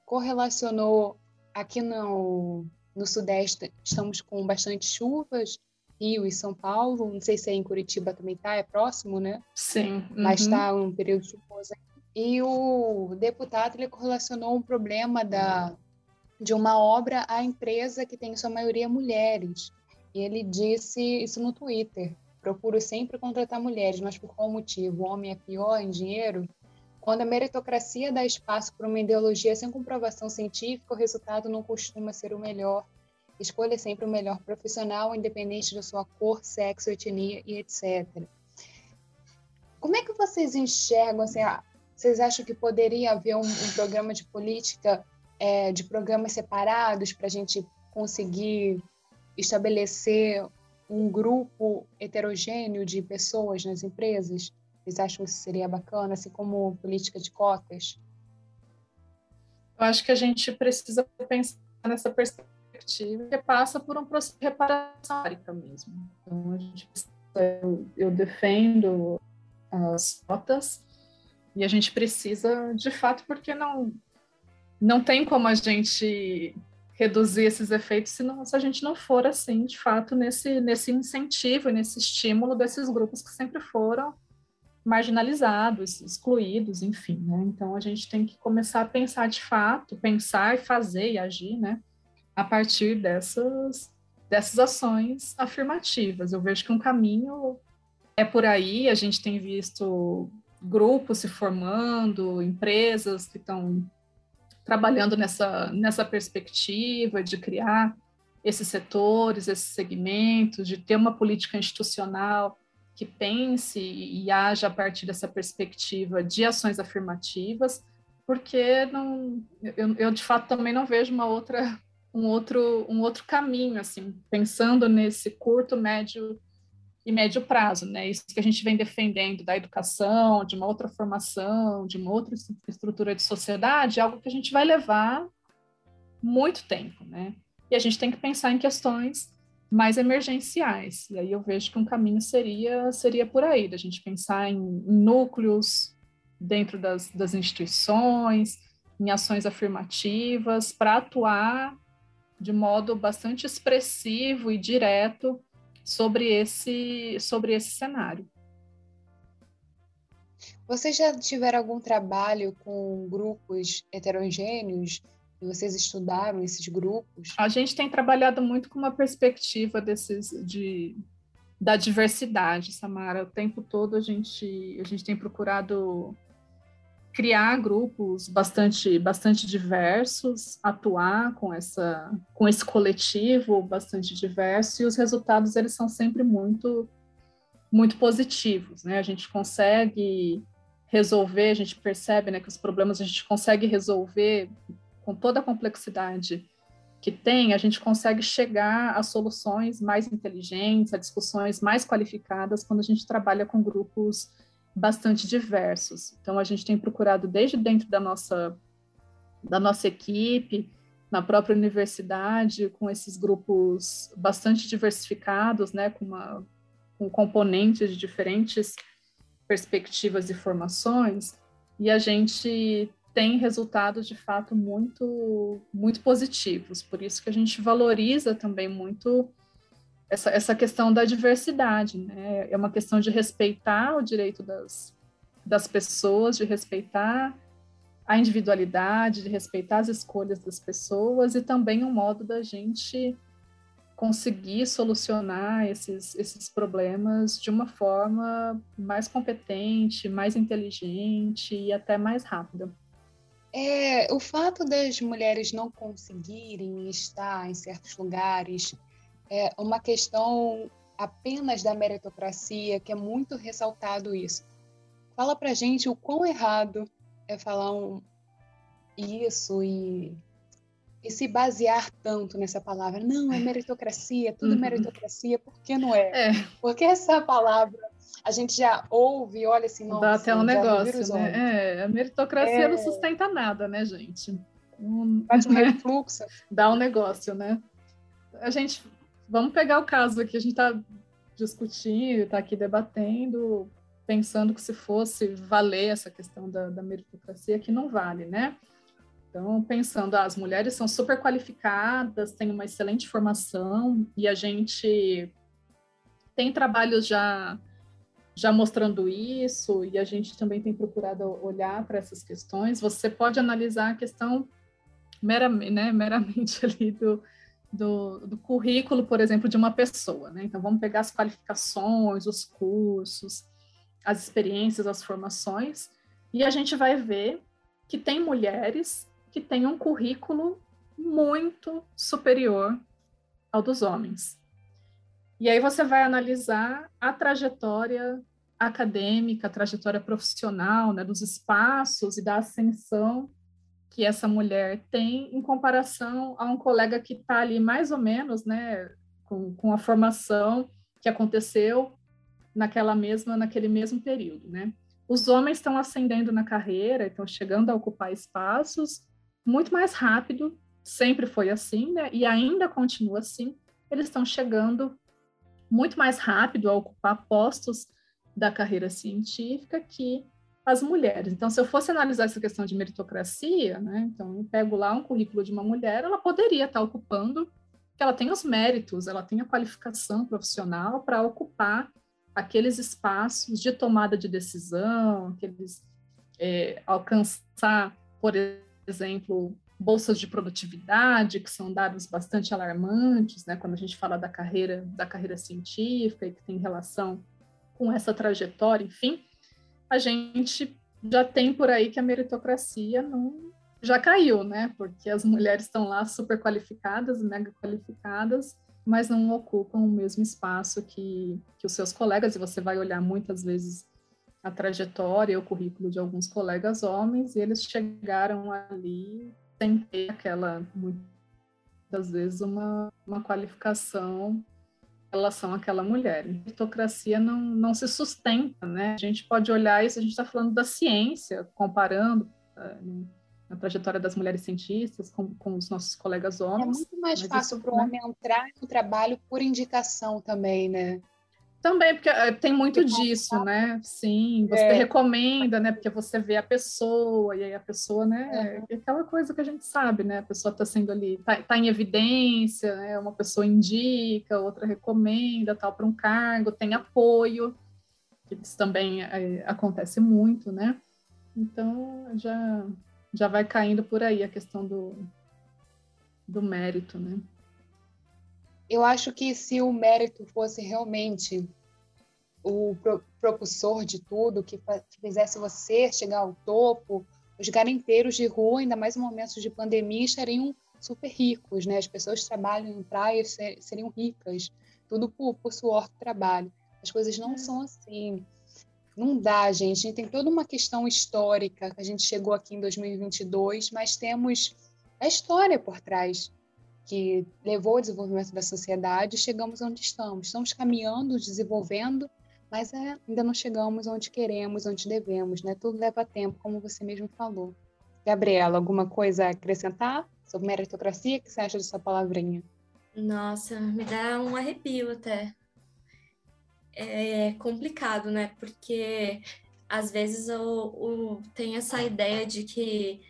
correlacionou aqui no, no Sudeste, estamos com bastante chuvas, Rio e São Paulo, não sei se é em Curitiba também tá, é próximo, né? Sim. Uhum. Mas está um período chuvoso E o deputado ele correlacionou um problema da, de uma obra à empresa que tem em sua maioria mulheres. E ele disse isso no Twitter procuro sempre contratar mulheres, mas por qual motivo? O homem é pior em dinheiro? Quando a meritocracia dá espaço para uma ideologia sem comprovação científica, o resultado não costuma ser o melhor. Escolha sempre o melhor profissional, independente da sua cor, sexo, etnia e etc. Como é que vocês enxergam? Assim, ah, vocês acham que poderia haver um, um programa de política é, de programas separados para a gente conseguir estabelecer um grupo heterogêneo de pessoas nas empresas? Vocês acham que isso seria bacana, assim como política de cotas? Eu acho que a gente precisa pensar nessa perspectiva que passa por um processo de reparação mesmo. Então, a gente eu, eu defendo as cotas e a gente precisa, de fato, porque não não tem como a gente reduzir esses efeitos se, não, se a gente não for assim, de fato, nesse, nesse incentivo, nesse estímulo desses grupos que sempre foram marginalizados, excluídos, enfim, né? Então a gente tem que começar a pensar de fato, pensar e fazer e agir, né? A partir dessas dessas ações afirmativas. Eu vejo que um caminho é por aí. A gente tem visto grupos se formando, empresas que estão trabalhando nessa, nessa perspectiva de criar esses setores, esses segmentos, de ter uma política institucional que pense e haja a partir dessa perspectiva de ações afirmativas, porque não, eu, eu de fato também não vejo uma outra um outro um outro caminho assim, pensando nesse curto, médio e médio prazo, né? Isso que a gente vem defendendo da educação, de uma outra formação, de uma outra estrutura de sociedade, é algo que a gente vai levar muito tempo, né? E a gente tem que pensar em questões mais emergenciais. E aí eu vejo que um caminho seria seria por aí, da gente pensar em, núcleos dentro das, das instituições, em ações afirmativas para atuar de modo bastante expressivo e direto sobre esse, sobre esse cenário. Vocês já tiveram algum trabalho com grupos heterogêneos? Vocês estudaram esses grupos? A gente tem trabalhado muito com uma perspectiva desses de da diversidade, Samara. O tempo todo a gente a gente tem procurado criar grupos bastante bastante diversos, atuar com essa com esse coletivo bastante diverso e os resultados eles são sempre muito muito positivos, né? A gente consegue resolver, a gente percebe, né, que os problemas a gente consegue resolver com toda a complexidade que tem, a gente consegue chegar a soluções mais inteligentes, a discussões mais qualificadas quando a gente trabalha com grupos bastante diversos. Então a gente tem procurado desde dentro da nossa da nossa equipe, na própria universidade, com esses grupos bastante diversificados, né, com, uma, com componentes de diferentes perspectivas e formações, e a gente tem resultados de fato muito muito positivos. Por isso que a gente valoriza também muito essa, essa questão da diversidade, né? É uma questão de respeitar o direito das, das pessoas, de respeitar a individualidade, de respeitar as escolhas das pessoas e também um modo da gente conseguir solucionar esses, esses problemas de uma forma mais competente, mais inteligente e até mais rápida. É, o fato das mulheres não conseguirem estar em certos lugares é uma questão apenas da meritocracia, que é muito ressaltado isso. Fala pra gente o quão errado é falar um, isso e, e se basear tanto nessa palavra. Não, é meritocracia, tudo uhum. meritocracia, por que não é? é? Porque essa palavra a gente já ouve, olha assim, nossa, Dá até um negócio, né? É, a meritocracia é... não sustenta nada, né, gente? Um, Bate [LAUGHS] um refluxo. Dá um negócio, né? A gente vamos pegar o caso aqui, a gente está discutindo, está aqui debatendo, pensando que se fosse valer essa questão da, da meritocracia, que não vale, né? Então, pensando, ah, as mulheres são super qualificadas, têm uma excelente formação e a gente tem trabalhos já já mostrando isso e a gente também tem procurado olhar para essas questões. Você pode analisar a questão meramente, né, meramente [LAUGHS] ali do, do, do, currículo, por exemplo, de uma pessoa. Né? Então, vamos pegar as qualificações, os cursos, as experiências, as formações, e a gente vai ver que tem mulheres que têm um currículo muito superior ao dos homens. E aí você vai analisar a trajetória acadêmica, a trajetória profissional, né, dos espaços e da ascensão que essa mulher tem em comparação a um colega que está ali mais ou menos, né, com, com a formação que aconteceu naquela mesma, naquele mesmo período, né? Os homens estão ascendendo na carreira, estão chegando a ocupar espaços muito mais rápido, sempre foi assim, né? E ainda continua assim. Eles estão chegando muito mais rápido a ocupar postos da carreira científica que as mulheres. Então, se eu fosse analisar essa questão de meritocracia, né, então eu pego lá um currículo de uma mulher, ela poderia estar ocupando, que ela tem os méritos, ela tem a qualificação profissional para ocupar aqueles espaços de tomada de decisão, aqueles é, alcançar, por exemplo, bolsas de produtividade, que são dados bastante alarmantes, né, quando a gente fala da carreira da carreira científica e que tem relação com essa trajetória, enfim, a gente já tem por aí que a meritocracia não já caiu, né? Porque as mulheres estão lá super qualificadas, mega qualificadas, mas não ocupam o mesmo espaço que, que os seus colegas, e você vai olhar muitas vezes a trajetória o currículo de alguns colegas homens, e eles chegaram ali sem ter aquela, muitas vezes, uma, uma qualificação relação àquela mulher. A meritocracia não, não se sustenta, né? A gente pode olhar isso, a gente está falando da ciência, comparando uh, a trajetória das mulheres cientistas com, com os nossos colegas homens. É muito mais fácil para o né? homem entrar no trabalho por indicação também, né? Também, porque eh, tem muito disso, né? Sim, você é. recomenda, né? Porque você vê a pessoa, e aí a pessoa, né? É aquela coisa que a gente sabe, né? A pessoa está sendo ali, está tá em evidência, né? Uma pessoa indica, outra recomenda, tal, para um cargo, tem apoio, que isso também é, acontece muito, né? Então, já já vai caindo por aí a questão do, do mérito, né? Eu acho que se o mérito fosse realmente o pro, propulsor de tudo, que, que fizesse você chegar ao topo, os garanteiros de rua, ainda mais em momentos de pandemia, estariam super ricos, né? As pessoas que trabalham em praias seriam ricas, tudo por, por suor do trabalho. As coisas não é. são assim. Não dá, gente. A gente tem toda uma questão histórica. A gente chegou aqui em 2022, mas temos a história por trás que levou ao desenvolvimento da sociedade chegamos onde estamos. Estamos caminhando, desenvolvendo, mas é, ainda não chegamos onde queremos, onde devemos, né? Tudo leva tempo, como você mesmo falou. Gabriela, alguma coisa a acrescentar sobre meritocracia? O que você acha dessa palavrinha? Nossa, me dá um arrepio até é complicado, né? Porque às vezes eu, eu tenho essa ideia de que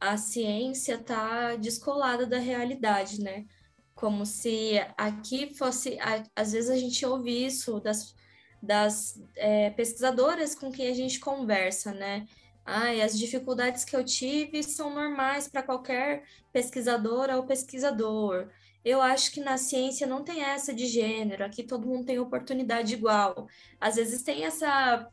a ciência está descolada da realidade, né? Como se aqui fosse. Às vezes a gente ouve isso das, das é, pesquisadoras com quem a gente conversa, né? Ai, as dificuldades que eu tive são normais para qualquer pesquisadora ou pesquisador. Eu acho que na ciência não tem essa de gênero, aqui todo mundo tem oportunidade igual. Às vezes tem essa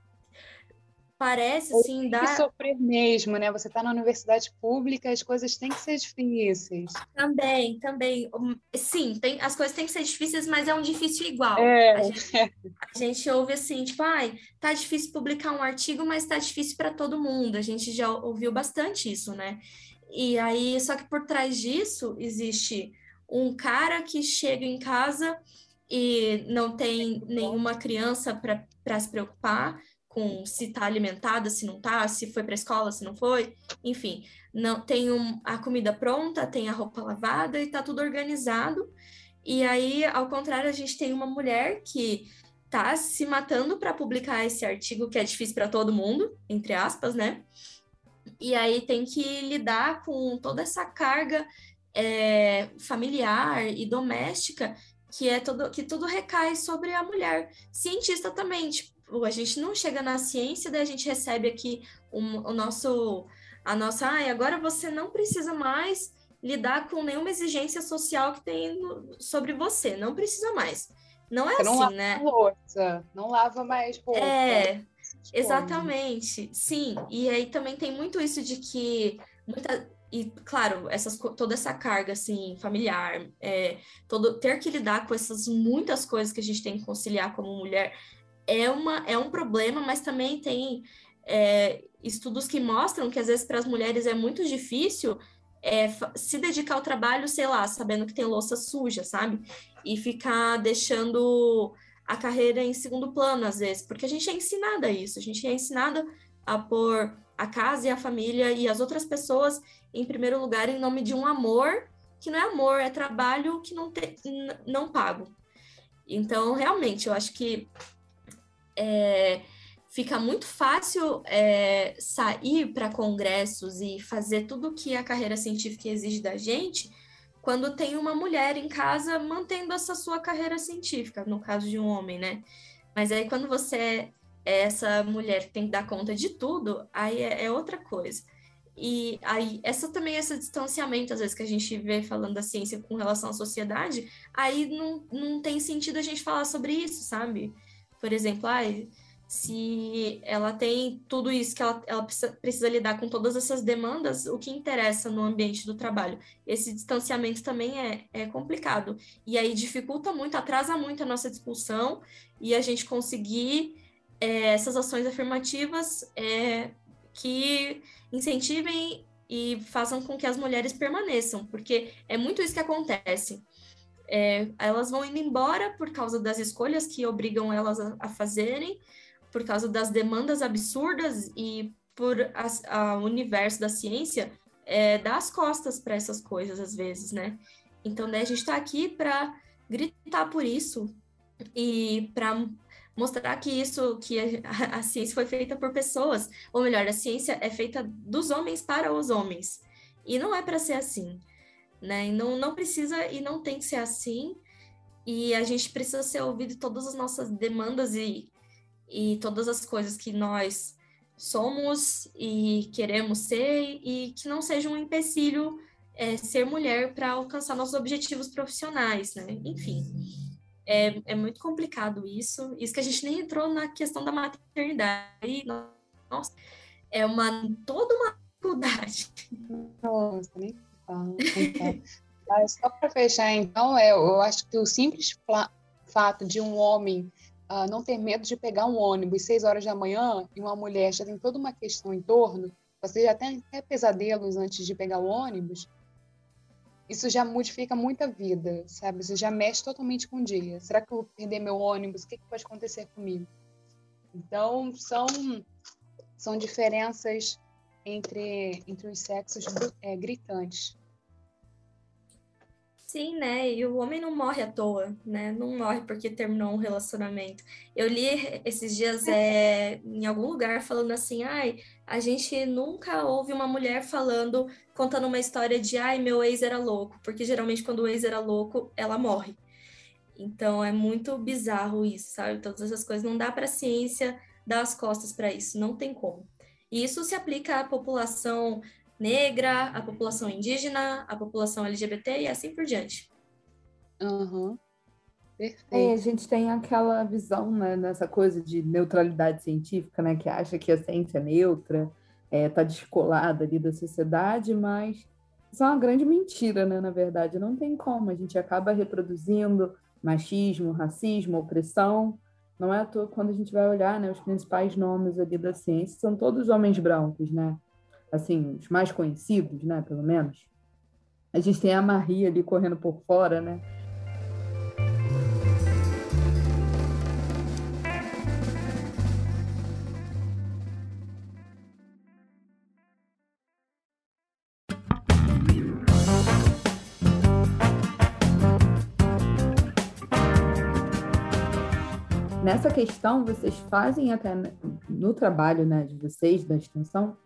parece assim dar sofrer mesmo, né? Você está na universidade pública, as coisas têm que ser difíceis. Também, também. Sim, tem, as coisas têm que ser difíceis, mas é um difícil igual. É. A, gente, a gente ouve assim, tipo, ai, tá difícil publicar um artigo, mas tá difícil para todo mundo. A gente já ouviu bastante isso, né? E aí, só que por trás disso existe um cara que chega em casa e não tem nenhuma criança para se preocupar com se está alimentada, se não está, se foi para escola, se não foi, enfim, não tem um, a comida pronta, tem a roupa lavada e está tudo organizado. E aí, ao contrário, a gente tem uma mulher que está se matando para publicar esse artigo que é difícil para todo mundo, entre aspas, né? E aí tem que lidar com toda essa carga é, familiar e doméstica que é todo que tudo recai sobre a mulher. Cientista também, tipo, a gente não chega na ciência, daí a gente recebe aqui um, o nosso a nossa, ah, agora você não precisa mais lidar com nenhuma exigência social que tem no, sobre você, não precisa mais. Não é assim, não lava né? Louça, não lava mais roupa. É, exatamente. Sim, e aí também tem muito isso de que muita, e claro, essas, toda essa carga assim familiar, é, todo ter que lidar com essas muitas coisas que a gente tem que conciliar como mulher é uma é um problema, mas também tem é, estudos que mostram que às vezes para as mulheres é muito difícil é, se dedicar ao trabalho, sei lá, sabendo que tem louça suja, sabe? E ficar deixando a carreira em segundo plano, às vezes, porque a gente é ensinada isso, a gente é ensinada a pôr a casa e a família e as outras pessoas em primeiro lugar em nome de um amor que não é amor, é trabalho que não, tem, não pago. Então, realmente, eu acho que é, fica muito fácil é, sair para congressos e fazer tudo o que a carreira científica exige da gente quando tem uma mulher em casa mantendo essa sua carreira científica, no caso de um homem, né? Mas aí quando você é essa mulher que tem que dar conta de tudo, aí é, é outra coisa. E aí, essa também, esse distanciamento, às vezes, que a gente vê falando da ciência com relação à sociedade, aí não, não tem sentido a gente falar sobre isso, sabe? Por exemplo, ai, se ela tem tudo isso que ela, ela precisa, precisa, lidar com todas essas demandas, o que interessa no ambiente do trabalho. Esse distanciamento também é, é complicado. E aí dificulta muito, atrasa muito a nossa discussão e a gente conseguir é, essas ações afirmativas é, que incentivem e façam com que as mulheres permaneçam, porque é muito isso que acontece. É, elas vão indo embora por causa das escolhas que obrigam elas a, a fazerem, por causa das demandas absurdas e por o universo da ciência é, dar as costas para essas coisas às vezes, né? Então, né, a gente está aqui para gritar por isso e para mostrar que isso, que a, a, ciência foi feita por pessoas, ou melhor, a ciência é feita dos homens para os homens. E não é para ser assim, né? E não, não precisa e não tem que ser assim. E a gente precisa ser ouvido todas as nossas demandas e e todas as coisas que nós somos e queremos ser e que não seja um empecilho é, ser mulher para alcançar nossos objetivos profissionais, né? Enfim, é, é muito complicado isso. Isso que a gente nem entrou na questão da maternidade. Nossa, é uma toda uma dificuldade. Nossa, nem fala. Só para fechar, então, é, eu acho que o simples fato de um homem uh, não ter medo de pegar um ônibus seis horas da manhã e uma mulher já tem toda uma questão em torno, você já tem até pesadelos antes de pegar o ônibus, isso já modifica muita vida, sabe? Isso já mexe totalmente com o dia. Será que eu vou perder meu ônibus? O que, que pode acontecer comigo? Então, são, são diferenças entre, entre os sexos é, gritantes. Sim, né? E o homem não morre à toa, né? Não morre porque terminou um relacionamento. Eu li esses dias é, em algum lugar falando assim, ai, a gente nunca ouve uma mulher falando, contando uma história de ai, meu ex era louco, porque geralmente quando o ex era louco, ela morre. Então é muito bizarro isso, sabe? Todas essas coisas não dá para a ciência dar as costas para isso, não tem como. E isso se aplica à população negra, a população indígena, a população LGBT e assim por diante. Uhum. Perfeito. É, a gente tem aquela visão, né, nessa coisa de neutralidade científica, né, que acha que a ciência é neutra, está é, tá descolada ali da sociedade, mas isso é uma grande mentira, né, na verdade. Não tem como, a gente acaba reproduzindo machismo, racismo, opressão. Não é à toa quando a gente vai olhar, né, os principais nomes ali da ciência são todos homens brancos, né? assim, os mais conhecidos, né, pelo menos. A gente tem a Marie ali correndo por fora, né? Questão, vocês fazem até no trabalho né, de vocês, da extensão,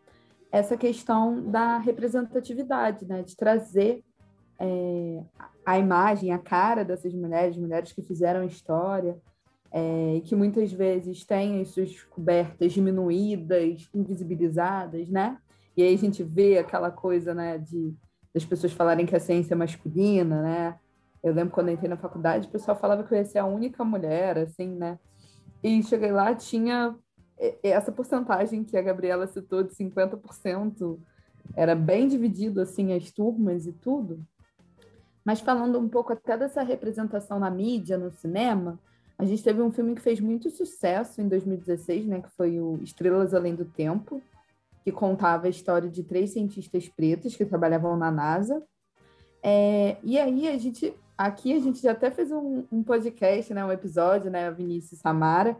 essa questão da representatividade, né? de trazer é, a imagem, a cara dessas mulheres, mulheres que fizeram história, é, que muitas vezes têm as suas cobertas diminuídas, invisibilizadas, né? E aí a gente vê aquela coisa, né, de das pessoas falarem que a ciência é masculina, né? Eu lembro quando eu entrei na faculdade, o pessoal falava que eu ia ser a única mulher, assim, né? E cheguei lá, tinha essa porcentagem que a Gabriela citou de 50% era bem dividido assim as turmas e tudo. Mas falando um pouco até dessa representação na mídia, no cinema, A gente teve um filme que fez muito sucesso em 2016, né, que foi o Estrelas Além do Tempo, que contava a história de três cientistas pretos que trabalhavam na NASA. É, e aí a gente, aqui a gente já até fez um, um podcast, né, um episódio, né, a Vinícius Samara,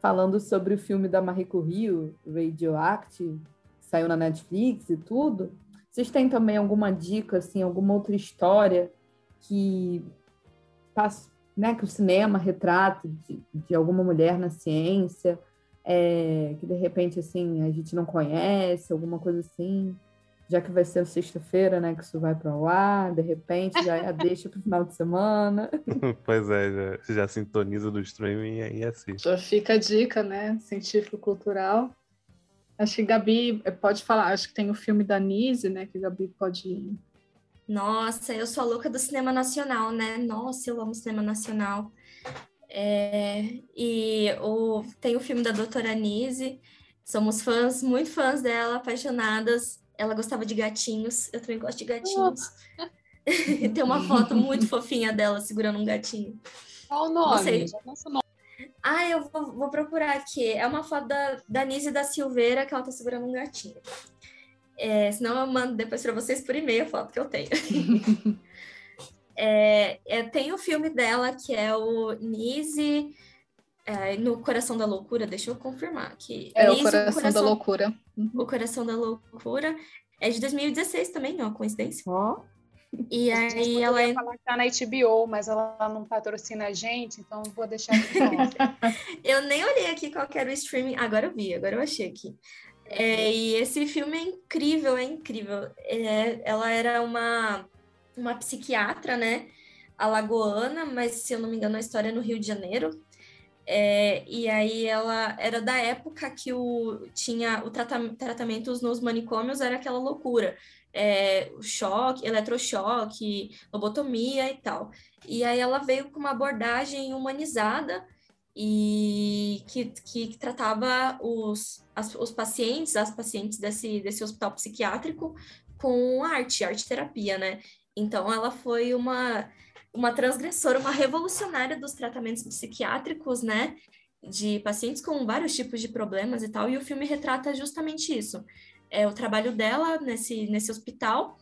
falando sobre o filme da Marie Curie, Radioactive, que saiu na Netflix e tudo. Vocês têm também alguma dica, assim, alguma outra história que passa, né, que o cinema retrata de, de alguma mulher na ciência, é, que de repente assim a gente não conhece, alguma coisa assim, já que vai ser sexta-feira, né, que isso vai para o ar, de repente já deixa para o final de semana. [LAUGHS] pois é, já, já sintoniza do streaming e é assim. Já fica a dica, né, científico-cultural. Acho que Gabi pode falar, acho que tem o filme da Nise, né, que Gabi pode nossa, eu sou a louca do cinema nacional, né? Nossa, eu amo cinema nacional. É, e o, tem o filme da Doutora Nise, somos fãs, muito fãs dela, apaixonadas. Ela gostava de gatinhos, eu também gosto de gatinhos. [LAUGHS] Tem uma foto muito fofinha dela segurando um gatinho. Qual o nome? Ah, eu vou, vou, procurar aqui. É uma foto da, da Nise da Silveira que ela tá segurando um gatinho. É, senão eu mando depois para vocês por e-mail a foto que eu tenho. [LAUGHS] é, é, tem o filme dela que é o Nise é, no Coração da Loucura, deixa eu confirmar aqui. É o, coração o, coração da Loucura. Uhum. O Coração da Loucura. É de 2016 também, ó, coincidência. Ó. Oh. E aí ela é. falar que tá na HBO, mas ela não patrocina a gente, então vou deixar aqui. [LAUGHS] eu nem olhei aqui qual era o streaming. Agora eu vi, agora eu achei aqui. É, e esse filme é incrível, é incrível. É, ela era uma, uma psiquiatra, né? Alagoana, mas se eu não me engano, a história é no Rio de Janeiro. É, e aí ela era da época que o, tinha o tratam, tratamentos nos manicômios era aquela loucura. É, choque, eletrochoque, lobotomia e tal. E aí ela veio com uma abordagem humanizada e que, que tratava os, as, os pacientes, as pacientes desse, desse hospital psiquiátrico com arte, arte terapia, né? Então ela foi uma, uma transgressora, uma revolucionária dos tratamentos psiquiátricos, né? De pacientes com vários tipos de problemas e tal, e o filme retrata justamente isso. É o trabalho dela nesse, nesse hospital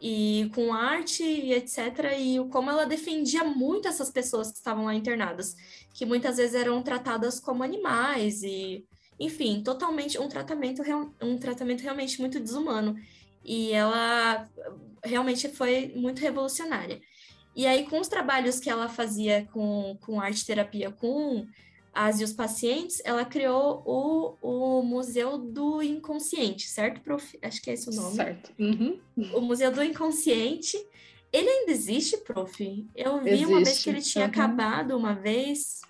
e com arte e etc. E como ela defendia muito essas pessoas que estavam lá internadas, que muitas vezes eram tratadas como animais e, enfim, totalmente um tratamento um tratamento realmente muito desumano. E ela realmente foi muito revolucionária. E aí, com os trabalhos que ela fazia com, com arte terapia com as e os pacientes, ela criou o, o Museu do Inconsciente, certo, prof? Acho que é esse o nome. Certo. Uhum. O Museu do Inconsciente. Ele ainda existe, prof? Eu vi existe. uma vez que ele tinha uhum. acabado uma vez.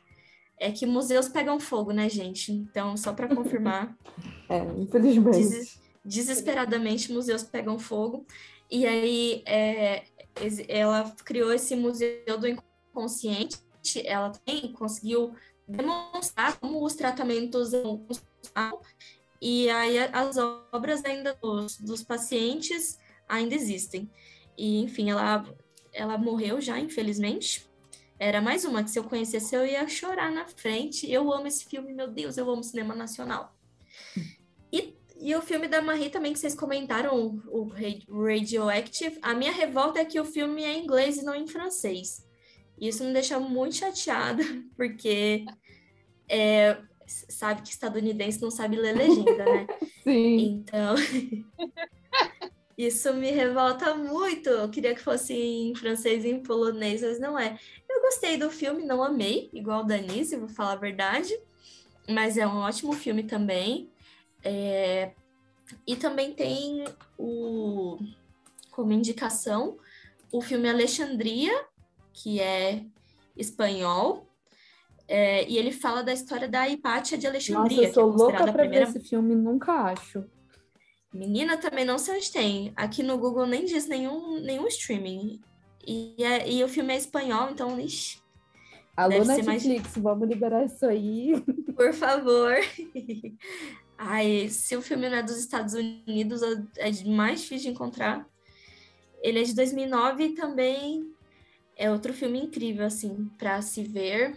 É que museus pegam fogo, né, gente? Então, só para confirmar. [LAUGHS] é, infelizmente. Des desesperadamente, museus pegam fogo. E aí, é, ela criou esse Museu do Inconsciente. Ela também conseguiu demonstrar como os tratamentos e aí as obras ainda dos, dos pacientes ainda existem. E, enfim, ela, ela morreu já, infelizmente. Era mais uma que se eu conhecesse eu ia chorar na frente. Eu amo esse filme, meu Deus, eu amo cinema nacional. E, e o filme da Marie também que vocês comentaram, o Radioactive. A minha revolta é que o filme é em inglês e não em francês. Isso me deixa muito chateada, [LAUGHS] porque é, sabe que estadunidense não sabe ler legenda, né? [LAUGHS] Sim. Então, [LAUGHS] isso me revolta muito. Eu queria que fosse em francês e em polonês, mas não é. Eu gostei do filme, não amei, igual o Danise, vou falar a verdade. Mas é um ótimo filme também. É... E também tem o como indicação o filme Alexandria, que é espanhol, é, e ele fala da história da Hipátia de Alexandria. Nossa, eu sou é louca pra primeira... ver esse filme, nunca acho. Menina, também não sei onde tem. Aqui no Google nem diz nenhum, nenhum streaming. E, é, e o filme é espanhol, então, ixi. Alô, Netflix, mais... vamos liberar isso aí. Por favor. [LAUGHS] Ai, se o filme não é dos Estados Unidos, é mais difícil de encontrar. Ele é de 2009 e também é outro filme incrível, assim, para se ver.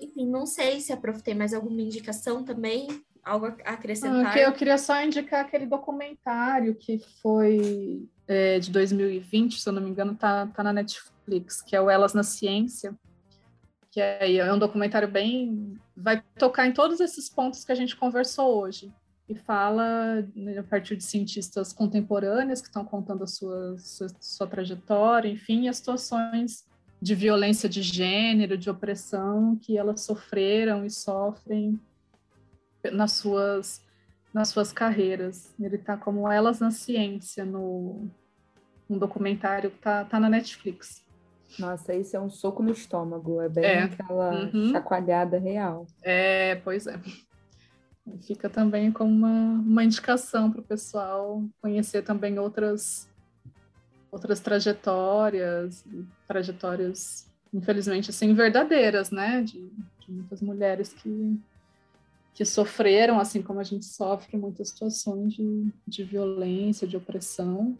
enfim, não sei se a Prof tem mais alguma indicação também, algo a acrescentar. Ah, eu queria só indicar aquele documentário que foi é, de 2020, se eu não me engano, tá, tá na Netflix, que é o Elas na Ciência, que é, é um documentário bem... vai tocar em todos esses pontos que a gente conversou hoje e fala né, a partir de cientistas contemporâneas que estão contando a sua, sua, sua trajetória, enfim, as situações de violência de gênero, de opressão que elas sofreram e sofrem nas suas nas suas carreiras. Ele está como elas na ciência no um documentário que tá, tá na Netflix. Nossa, isso é um soco no estômago, é bem é. aquela uhum. chacoalhada real. É, pois é. Fica também como uma, uma indicação para o pessoal conhecer também outras outras trajetórias, trajetórias, infelizmente, assim, verdadeiras, né? De, de muitas mulheres que, que sofreram, assim como a gente sofre muitas situações de, de violência, de opressão,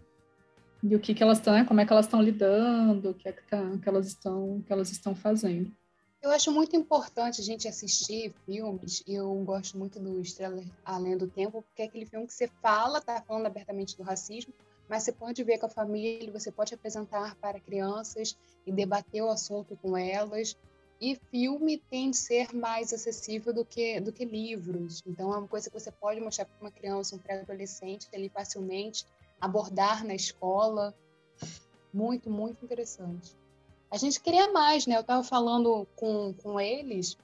e o que, que elas estão, como é que elas estão lidando, o que é que, tá, que, elas estão, que elas estão fazendo. Eu acho muito importante a gente assistir filmes, eu gosto muito do Estrela Além do Tempo, porque é aquele filme que você fala, tá falando abertamente do racismo, mas você pode ver com a família, você pode apresentar para crianças e debater o assunto com elas. E filme tem de ser mais acessível do que, do que livros. Então, é uma coisa que você pode mostrar para uma criança, um pré-adolescente, ali facilmente, abordar na escola. Muito, muito interessante a gente queria mais, né? Eu estava falando com, com eles,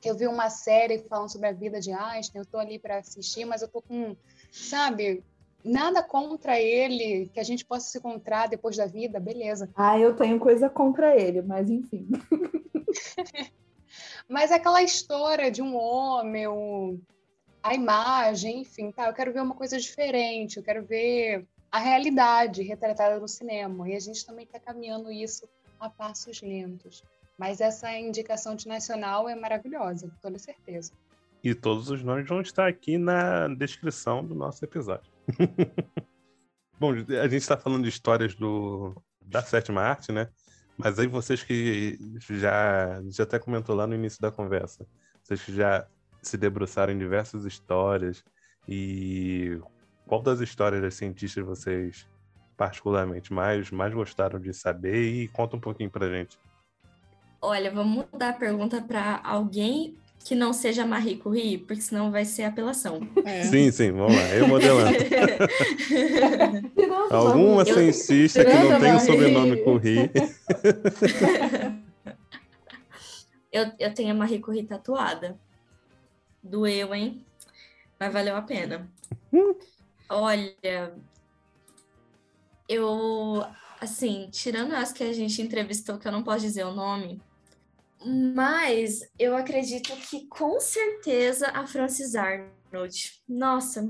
que eu vi uma série falando sobre a vida de Einstein, eu estou ali para assistir, mas eu estou com, sabe, nada contra ele, que a gente possa se encontrar depois da vida, beleza. Ah, eu tenho coisa contra ele, mas enfim. [LAUGHS] mas aquela história de um homem, o... a imagem, enfim, tá, eu quero ver uma coisa diferente, eu quero ver a realidade retratada no cinema, e a gente também está caminhando isso a passos lentos. Mas essa indicação de nacional é maravilhosa, com toda certeza. E todos os nomes vão estar aqui na descrição do nosso episódio. [LAUGHS] Bom, a gente está falando de histórias do, da sétima arte, né? Mas aí vocês que já, já até comentou lá no início da conversa, vocês que já se debruçaram em diversas histórias e qual das histórias das cientistas vocês particularmente mais, mais gostaram de saber e conta um pouquinho pra gente. Olha, vamos mudar a pergunta para alguém que não seja Marie Curie, porque senão vai ser apelação. É. Sim, sim, vamos lá, eu modelando. [LAUGHS] Alguma eu... cientista que não tem o sobrenome Curie. [LAUGHS] eu, eu tenho a Marie Curie tatuada. Doeu, hein? Mas valeu a pena. Olha, eu, assim, tirando as que a gente entrevistou, que eu não posso dizer o nome, mas eu acredito que com certeza a Frances Arnold. Nossa,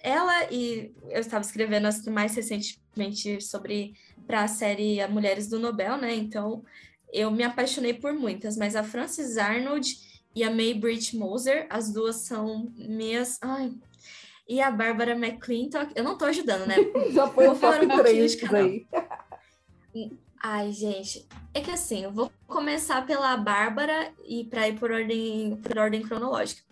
ela e eu estava escrevendo mais recentemente sobre para a série Mulheres do Nobel, né? Então eu me apaixonei por muitas, mas a Frances Arnold e a May Bridge Moser, as duas são minhas. Ai, e a Bárbara McClintock. Eu não tô ajudando, né? [LAUGHS] Já foi o top 3 aí. Ai, gente, é que assim, eu vou começar pela Bárbara e para ir por ordem, por ordem cronológica.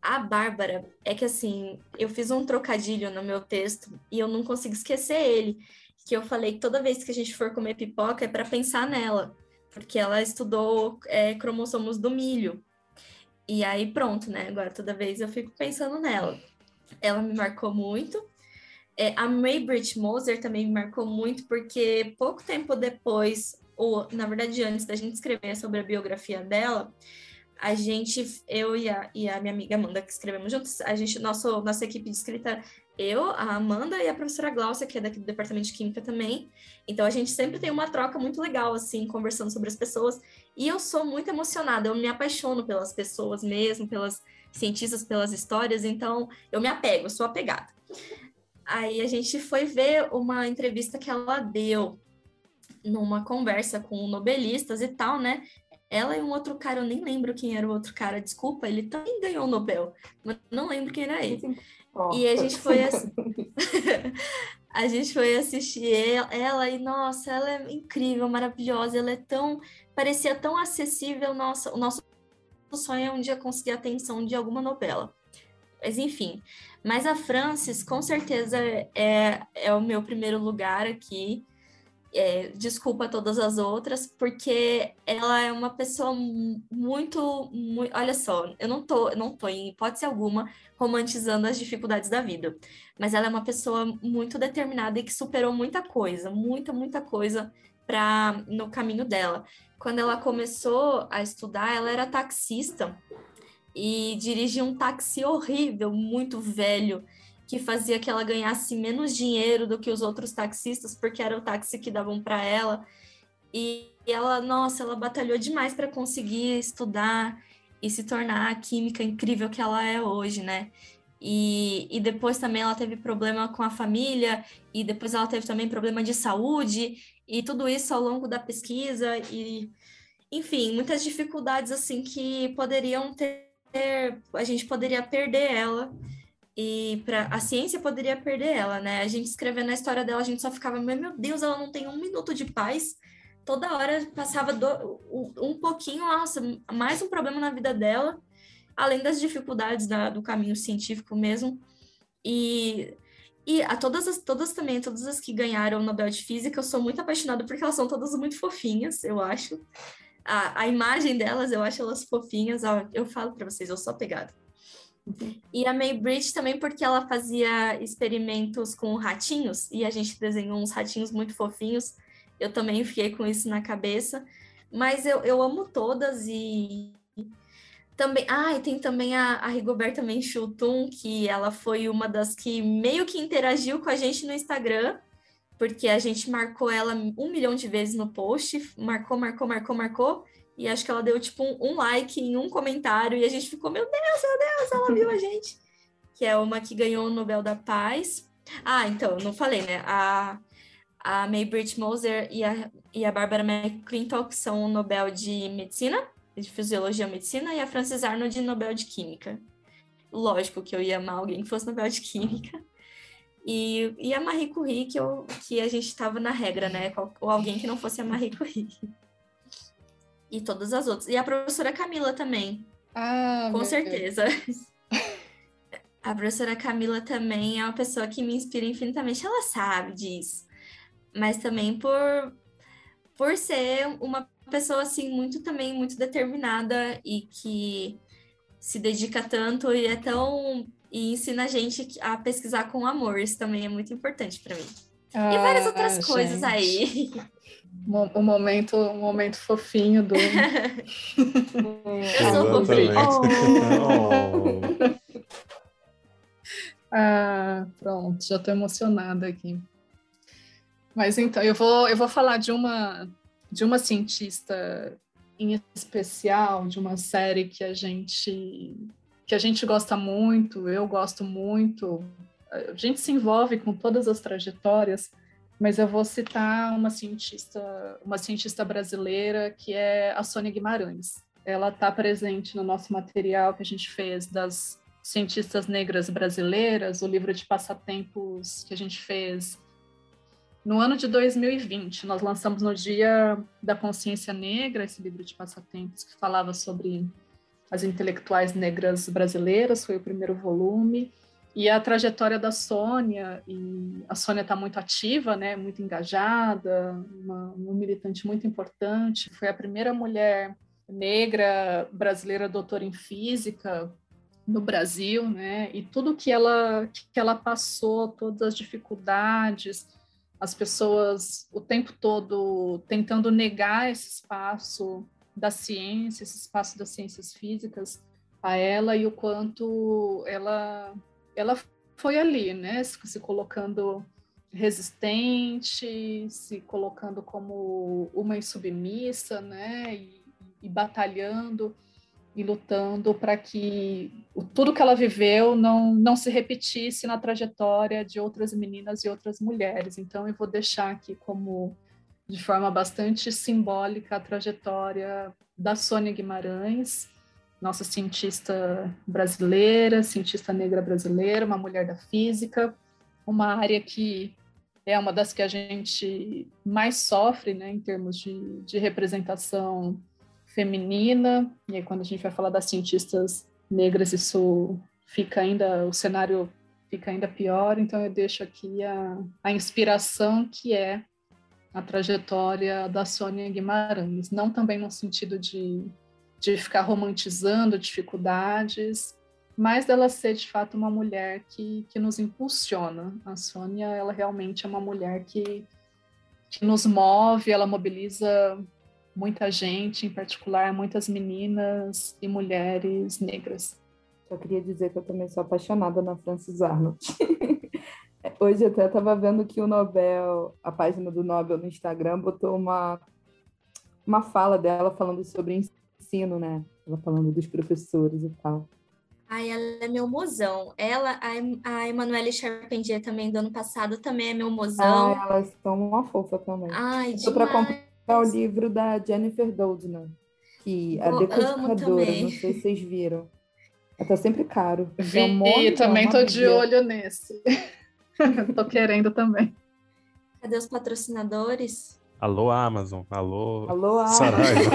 A Bárbara é que assim, eu fiz um trocadilho no meu texto e eu não consigo esquecer ele, que eu falei que toda vez que a gente for comer pipoca é para pensar nela, porque ela estudou é, cromossomos do milho. E aí pronto, né? Agora toda vez eu fico pensando nela ela me marcou muito. É, a Maybridge Moser também me marcou muito, porque pouco tempo depois, ou na verdade antes da gente escrever sobre a biografia dela, a gente, eu e a, e a minha amiga Amanda, que escrevemos juntos, a gente, nosso, nossa equipe de escrita, eu, a Amanda e a professora Glaucia, que é daqui do departamento de Química também. Então a gente sempre tem uma troca muito legal, assim, conversando sobre as pessoas. E eu sou muito emocionada, eu me apaixono pelas pessoas mesmo, pelas cientistas pelas histórias, então eu me apego, eu sou apegada. Aí a gente foi ver uma entrevista que ela deu numa conversa com nobelistas e tal, né? Ela e um outro cara, eu nem lembro quem era o outro cara, desculpa, ele também ganhou o Nobel, mas não lembro quem era ele. E a gente foi assim... [LAUGHS] [LAUGHS] a gente foi assistir ela, ela, e nossa, ela é incrível, maravilhosa, ela é tão parecia tão acessível nossa, o nosso sonho é um dia conseguir a atenção de alguma novela. Mas enfim, mas a Frances com certeza é, é o meu primeiro lugar aqui. É, desculpa todas as outras, porque ela é uma pessoa muito, muito, olha só, eu não tô, não tô em hipótese alguma romantizando as dificuldades da vida, mas ela é uma pessoa muito determinada e que superou muita coisa, muita, muita coisa para no caminho dela. Quando ela começou a estudar, ela era taxista e dirigia um táxi horrível, muito velho, que fazia que ela ganhasse menos dinheiro do que os outros taxistas, porque era o táxi que davam para ela. E ela, nossa, ela batalhou demais para conseguir estudar e se tornar a química incrível que ela é hoje, né? E, e depois também ela teve problema com a família, e depois ela teve também problema de saúde, e tudo isso ao longo da pesquisa, e enfim, muitas dificuldades assim que poderiam ter, a gente poderia perder ela e para a ciência poderia perder ela, né? A gente escrevendo a história dela, a gente só ficava, meu Deus, ela não tem um minuto de paz. Toda hora passava do, um pouquinho, nossa, mais um problema na vida dela, além das dificuldades da, do caminho científico mesmo. E, e a todas as todas também, todas as que ganharam o Nobel de Física, eu sou muito apaixonada porque elas são todas muito fofinhas, eu acho. A, a imagem delas, eu acho elas fofinhas. Eu falo para vocês, eu sou apegada. E a May Bridge também porque ela fazia experimentos com ratinhos e a gente desenhou uns ratinhos muito fofinhos. Eu também fiquei com isso na cabeça. Mas eu, eu amo todas e também. Ah, e tem também a, a Rigoberta Menchutun, que ela foi uma das que meio que interagiu com a gente no Instagram, porque a gente marcou ela um milhão de vezes no post, marcou, marcou, marcou, marcou. E acho que ela deu, tipo, um, um, like em um comentário. E a gente ficou, meu Deus, meu Deus, ela viu a [LAUGHS] gente. Que é uma que ganhou o Nobel da Paz. Ah, então, não falei, né? A, a May Brit Moser e a, e a Barbara McClintock são o Nobel de Medicina, de Fisiologia e Medicina, e a Frances Arnold Nobel de Química. Lógico que eu ia amar alguém que fosse Nobel de Química. E, e a Marie Curie, que, eu, que a gente estava na regra, né? Ou alguém que não fosse a Marie Curie e todas as outras. E a professora Camila também. Ah, com certeza. [LAUGHS] a professora Camila também é uma pessoa que me inspira infinitamente. Ela sabe disso. Mas também por, por ser uma pessoa assim muito também muito determinada e que se dedica tanto e é tão e ensina a gente a pesquisar com amor. Isso também é muito importante para mim. Ah, e várias outras gente. coisas aí. o momento, o momento fofinho do. Eu sou fofinho. [LAUGHS] Oh. ah, pronto, já estou emocionada aqui. Mas então, eu vou, eu vou falar de uma, de uma cientista em especial, de uma série que a gente que a gente gosta muito, eu gosto muito. A gente se envolve com todas as trajetórias mas eu vou citar uma cientista, uma cientista brasileira que é a Sônia Guimarães. Ela está presente no nosso material que a gente fez das cientistas negras brasileiras, o livro de passatempos que a gente fez no ano de 2020. Nós lançamos no Dia da Consciência Negra esse livro de passatempos que falava sobre as intelectuais negras brasileiras, foi o primeiro volume. E a trajetória da Sônia, e a Sônia está muito ativa, né, muito engajada, uma, uma, militante muito importante. Foi a primeira mulher negra brasileira doutora em física no Brasil, né? E tudo que ela que ela passou, todas as dificuldades, as pessoas o tempo todo tentando negar esse espaço da ciência, esse espaço das ciências físicas a ela e o quanto ela ela foi ali, né, se colocando resistente, se colocando como uma insubmissa, né, e, e batalhando e lutando para que tudo que ela viveu não, não se repetisse na trajetória de outras meninas e outras mulheres. Então, eu vou deixar aqui como, de forma bastante simbólica, a trajetória da Sônia Guimarães, nossa cientista brasileira, cientista negra brasileira, uma mulher da física, uma área que é uma das que a gente mais sofre, né, em termos de, de representação feminina, e aí quando a gente vai falar das cientistas negras, isso fica ainda, o cenário fica ainda pior, então eu deixo aqui a, a inspiração que é a trajetória da Sônia Guimarães, não também no sentido de, de ficar romantizando dificuldades, mas dela ser de fato uma mulher que, que nos impulsiona. A Sônia, ela realmente é uma mulher que, que nos move, ela mobiliza muita gente, em particular muitas meninas e mulheres negras. Só queria dizer que eu também sou apaixonada na Frances Arnold. [LAUGHS] Hoje até estava vendo que o Nobel, a página do Nobel no Instagram, botou uma, uma fala dela falando sobre ensino, né? Ela falando dos professores e tal. Ai, ela é meu mozão. Ela, a, a Emanuele Charpentier também do ano passado também é meu mozão. Ah, elas são uma fofa também. Ai, Estou para comprar o livro da Jennifer Doudna, que é a decodificadora, não sei se vocês viram. Ela tá sempre caro. Vi, é um também tô de olho nesse. [LAUGHS] tô querendo também. Cadê os patrocinadores? Alô, Amazon. Alô, Alô Saraiva.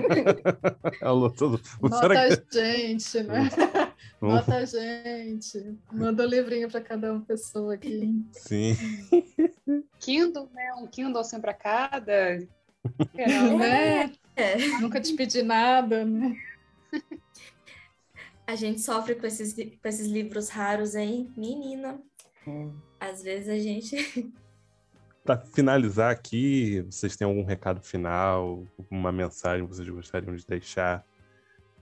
[LAUGHS] Alô, todo Nota que... gente, né? Nota gente. Manda um livrinho para cada uma pessoa aqui. Sim. Kindle, né? Um Kindle assim para cada. É, né? É. Nunca te pedi nada, né? A gente sofre com esses, com esses livros raros aí, menina. Hum. Às vezes a gente [LAUGHS] para finalizar aqui, vocês têm algum recado final, uma mensagem que vocês gostariam de deixar,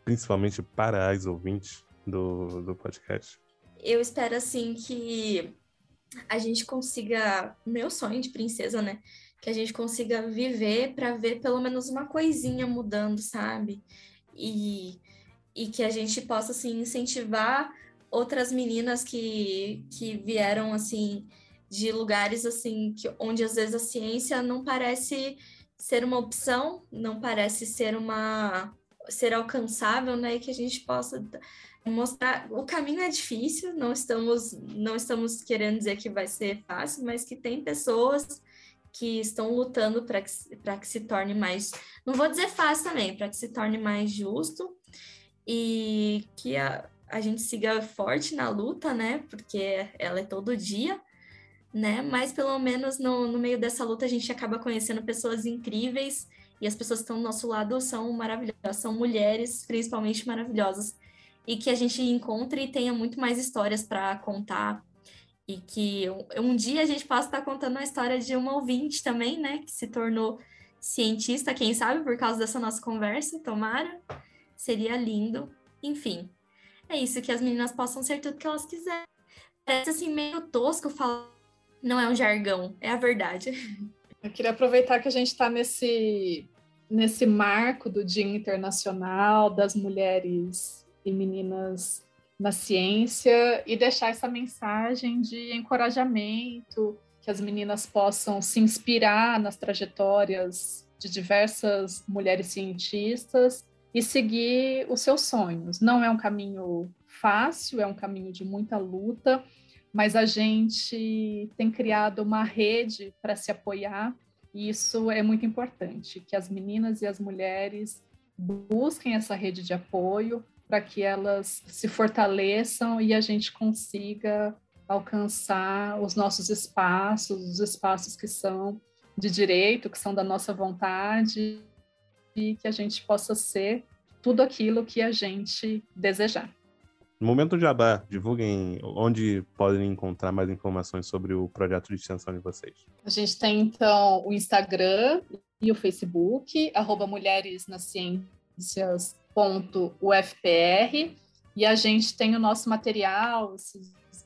principalmente para as ouvintes do, do podcast? Eu espero, assim, que a gente consiga. Meu sonho de princesa, né? Que a gente consiga viver para ver pelo menos uma coisinha mudando, sabe? E, e que a gente possa, assim, incentivar outras meninas que, que vieram, assim de lugares assim que, onde às vezes a ciência não parece ser uma opção, não parece ser uma ser alcançável, né, e que a gente possa mostrar o caminho é difícil, não estamos não estamos querendo dizer que vai ser fácil, mas que tem pessoas que estão lutando para que, que se torne mais, não vou dizer fácil também, para que se torne mais justo e que a, a gente siga forte na luta, né? Porque ela é todo dia, né? Mas pelo menos no, no meio dessa luta a gente acaba conhecendo pessoas incríveis e as pessoas que estão do nosso lado são maravilhosas, são mulheres principalmente maravilhosas e que a gente encontre e tenha muito mais histórias para contar e que um, um, dia a gente possa estar contando a história de uma ouvinte também, né, que se tornou cientista, quem sabe por causa dessa nossa conversa, tomara, seria lindo. Enfim, é isso que as meninas possam ser tudo que elas quiserem. Parece assim meio tosco falar não é um jargão, é a verdade. [LAUGHS] Eu queria aproveitar que a gente está nesse, nesse marco do Dia Internacional das Mulheres e Meninas na Ciência e deixar essa mensagem de encorajamento, que as meninas possam se inspirar nas trajetórias de diversas mulheres cientistas e seguir os seus sonhos. Não é um caminho fácil, é um caminho de muita luta, mas a gente tem criado uma rede para se apoiar, e isso é muito importante, que as meninas e as mulheres busquem essa rede de apoio para que elas se fortaleçam e a gente consiga alcançar os nossos espaços, os espaços que são de direito, que são da nossa vontade, e que a gente possa ser tudo aquilo que a gente desejar. No momento Jabá, divulguem onde podem encontrar mais informações sobre o projeto de extensão de vocês. A gente tem, então, o Instagram e o Facebook, arroba Mulheres nas Ciências UFPR, e a gente tem o nosso material,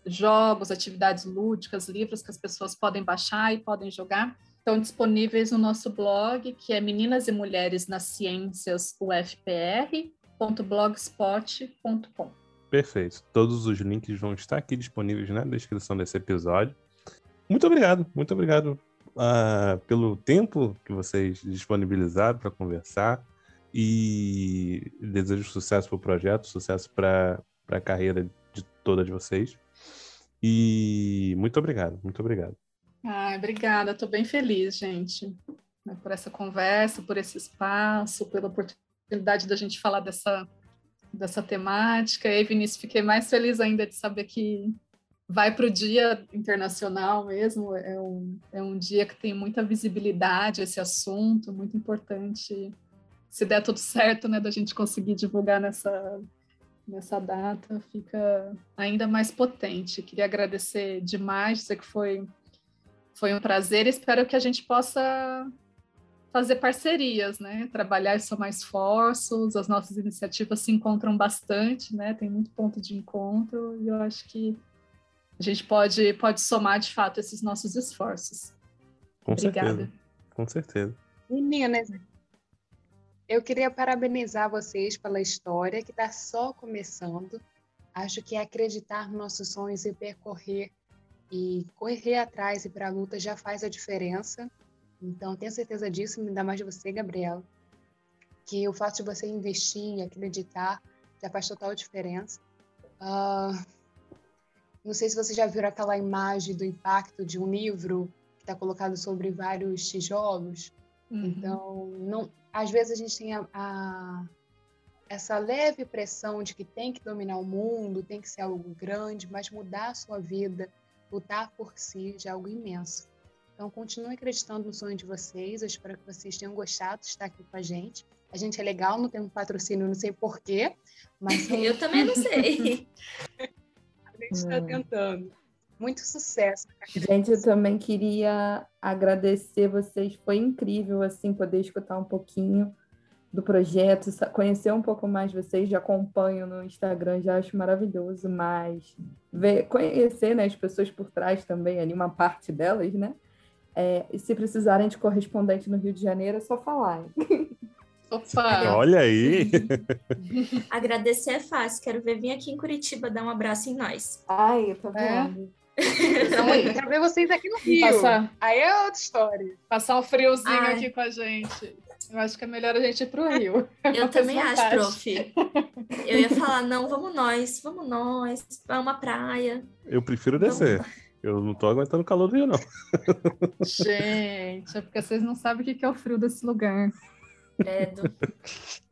jogos, atividades lúdicas, livros que as pessoas podem baixar e podem jogar. Estão disponíveis no nosso blog, que é Meninas e Mulheres nas Ciências UFPR.blogspot.com. Perfeito. Todos os links vão estar aqui disponíveis na descrição desse episódio. Muito obrigado, muito obrigado uh, pelo tempo que vocês disponibilizaram para conversar e desejo sucesso para o projeto, sucesso para a carreira de todas vocês. E muito obrigado, muito obrigado. Ah, obrigada, estou bem feliz, gente. né, por essa conversa, por esse espaço, pela oportunidade da gente falar dessa, dessa temática. E, Vinícius, fiquei mais feliz ainda de saber que vai para o Dia Internacional mesmo. É um, é um dia que tem muita visibilidade esse assunto, muito importante. Se der tudo certo, né, da gente conseguir divulgar nessa, nessa data, fica ainda mais potente. Queria agradecer demais, dizer que foi, foi um prazer. Espero que a gente possa fazer parcerias, né? Trabalhar e somar esforços. As nossas iniciativas se encontram bastante, né? Tem muito ponto de encontro e eu acho que a gente pode, pode somar de fato esses nossos esforços. Com Obrigada. certeza. Com certeza. Meninas, eu queria parabenizar vocês pela história que está só começando. Acho que acreditar nos nossos sonhos e percorrer e correr atrás e para a luta já faz a diferença. Então, tenho certeza disso, ainda mais de você, Gabriela, que o fato de você investir e acreditar já faz total diferença. Uh, não sei se você já viu aquela imagem do impacto de um livro que está colocado sobre vários tijolos. Uhum. Então, não, às vezes a gente tem a, a, essa leve pressão de que tem que dominar o mundo, tem que ser algo grande, mas mudar a sua vida, lutar por si, já é algo imenso. Então, continue acreditando no sonho de vocês. Eu espero que vocês tenham gostado de estar aqui com a gente. A gente é legal, não tem um patrocínio, não sei porquê, mas. [LAUGHS] Eu também não sei. [LAUGHS] a gente está hum. tentando. Muito sucesso. Gente, eu também queria agradecer vocês. Foi incrível, assim, poder escutar um pouquinho do projeto, conhecer um pouco mais vocês, já acompanho no Instagram, já acho maravilhoso, mas ver, conhecer né, as pessoas por trás também, ali uma parte delas, né? É, e se precisarem de correspondente no Rio de Janeiro, é só falar. Opa! [LAUGHS] Olha aí! Agradecer é fácil. Quero ver vir aqui em Curitiba dar um abraço em nós. Ai, eu tô vendo. É. quero ver vocês aqui no Rio. Passar. Aí é outra história. Passar um friozinho Ai. aqui com a gente. Eu acho que é melhor a gente ir pro Rio. [LAUGHS] Eu também acho, prof. Eu ia falar, não, vamos nós, vamos nós, vamos à praia. Eu prefiro descer. Vamos. Eu não tô aguentando o calor do Rio, não. Gente, é porque vocês não sabem o que é o frio desse lugar. Credo.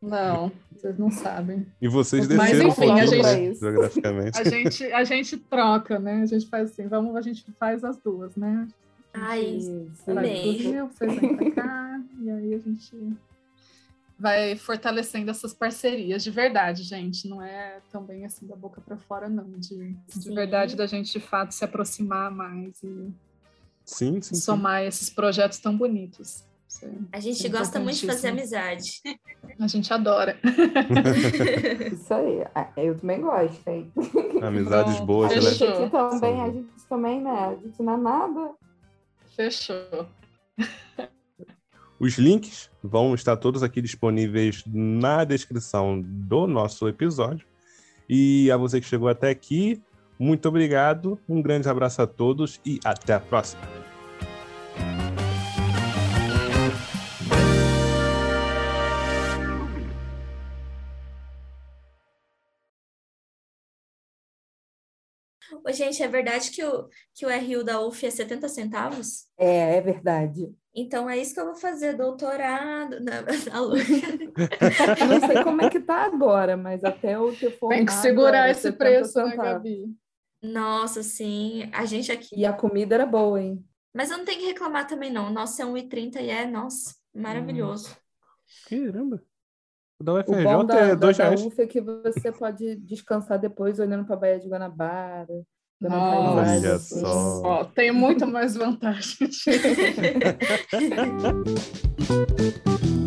Não, vocês não sabem. E vocês desceram Mas, enfim, um a gente, né, geograficamente. A gente, a gente troca, né? A gente faz assim, vamos, a gente faz as duas, né? Ai, amei. Vocês vêm pra cá, e aí a gente vai fortalecendo essas parcerias de verdade, gente. Não é também assim da boca para fora, não. De, de verdade, da gente de fato se aproximar mais e sim, sim, somar sim. esses projetos tão bonitos. A gente é gosta muito de fazer amizade. A gente adora. [LAUGHS] Isso aí. Ah, eu também gosto, hein? [LAUGHS] Amizades Bom, boas, a gente né? também, a gente também, né? A gente não é nada. Fechou. Os links vão estar todos aqui disponíveis na descrição do nosso episódio. E a você que chegou até aqui, muito obrigado, um grande abraço a todos e até a próxima. Ô, gente, é verdade que o, que o RU da UF é 70 centavos? É, é verdade. Então é isso que eu vou fazer, doutorado na, [LAUGHS] na Não sei como é que tá agora, mas até o ter formado... Tem que segurar esse preço, né, Gabi? Nossa, sim. A gente aqui... E a comida era boa, hein? Mas eu não tenho que reclamar também, não. Nossa, é 1,30 e é, nossa, maravilhoso. Hum. Caramba! O da UFRJ o bom da, é dois da, reais. Da UF é que você pode descansar depois olhando para a Baía de Guanabara. Olha só. Ó, tem muito mais vantagem. [LAUGHS] [LAUGHS]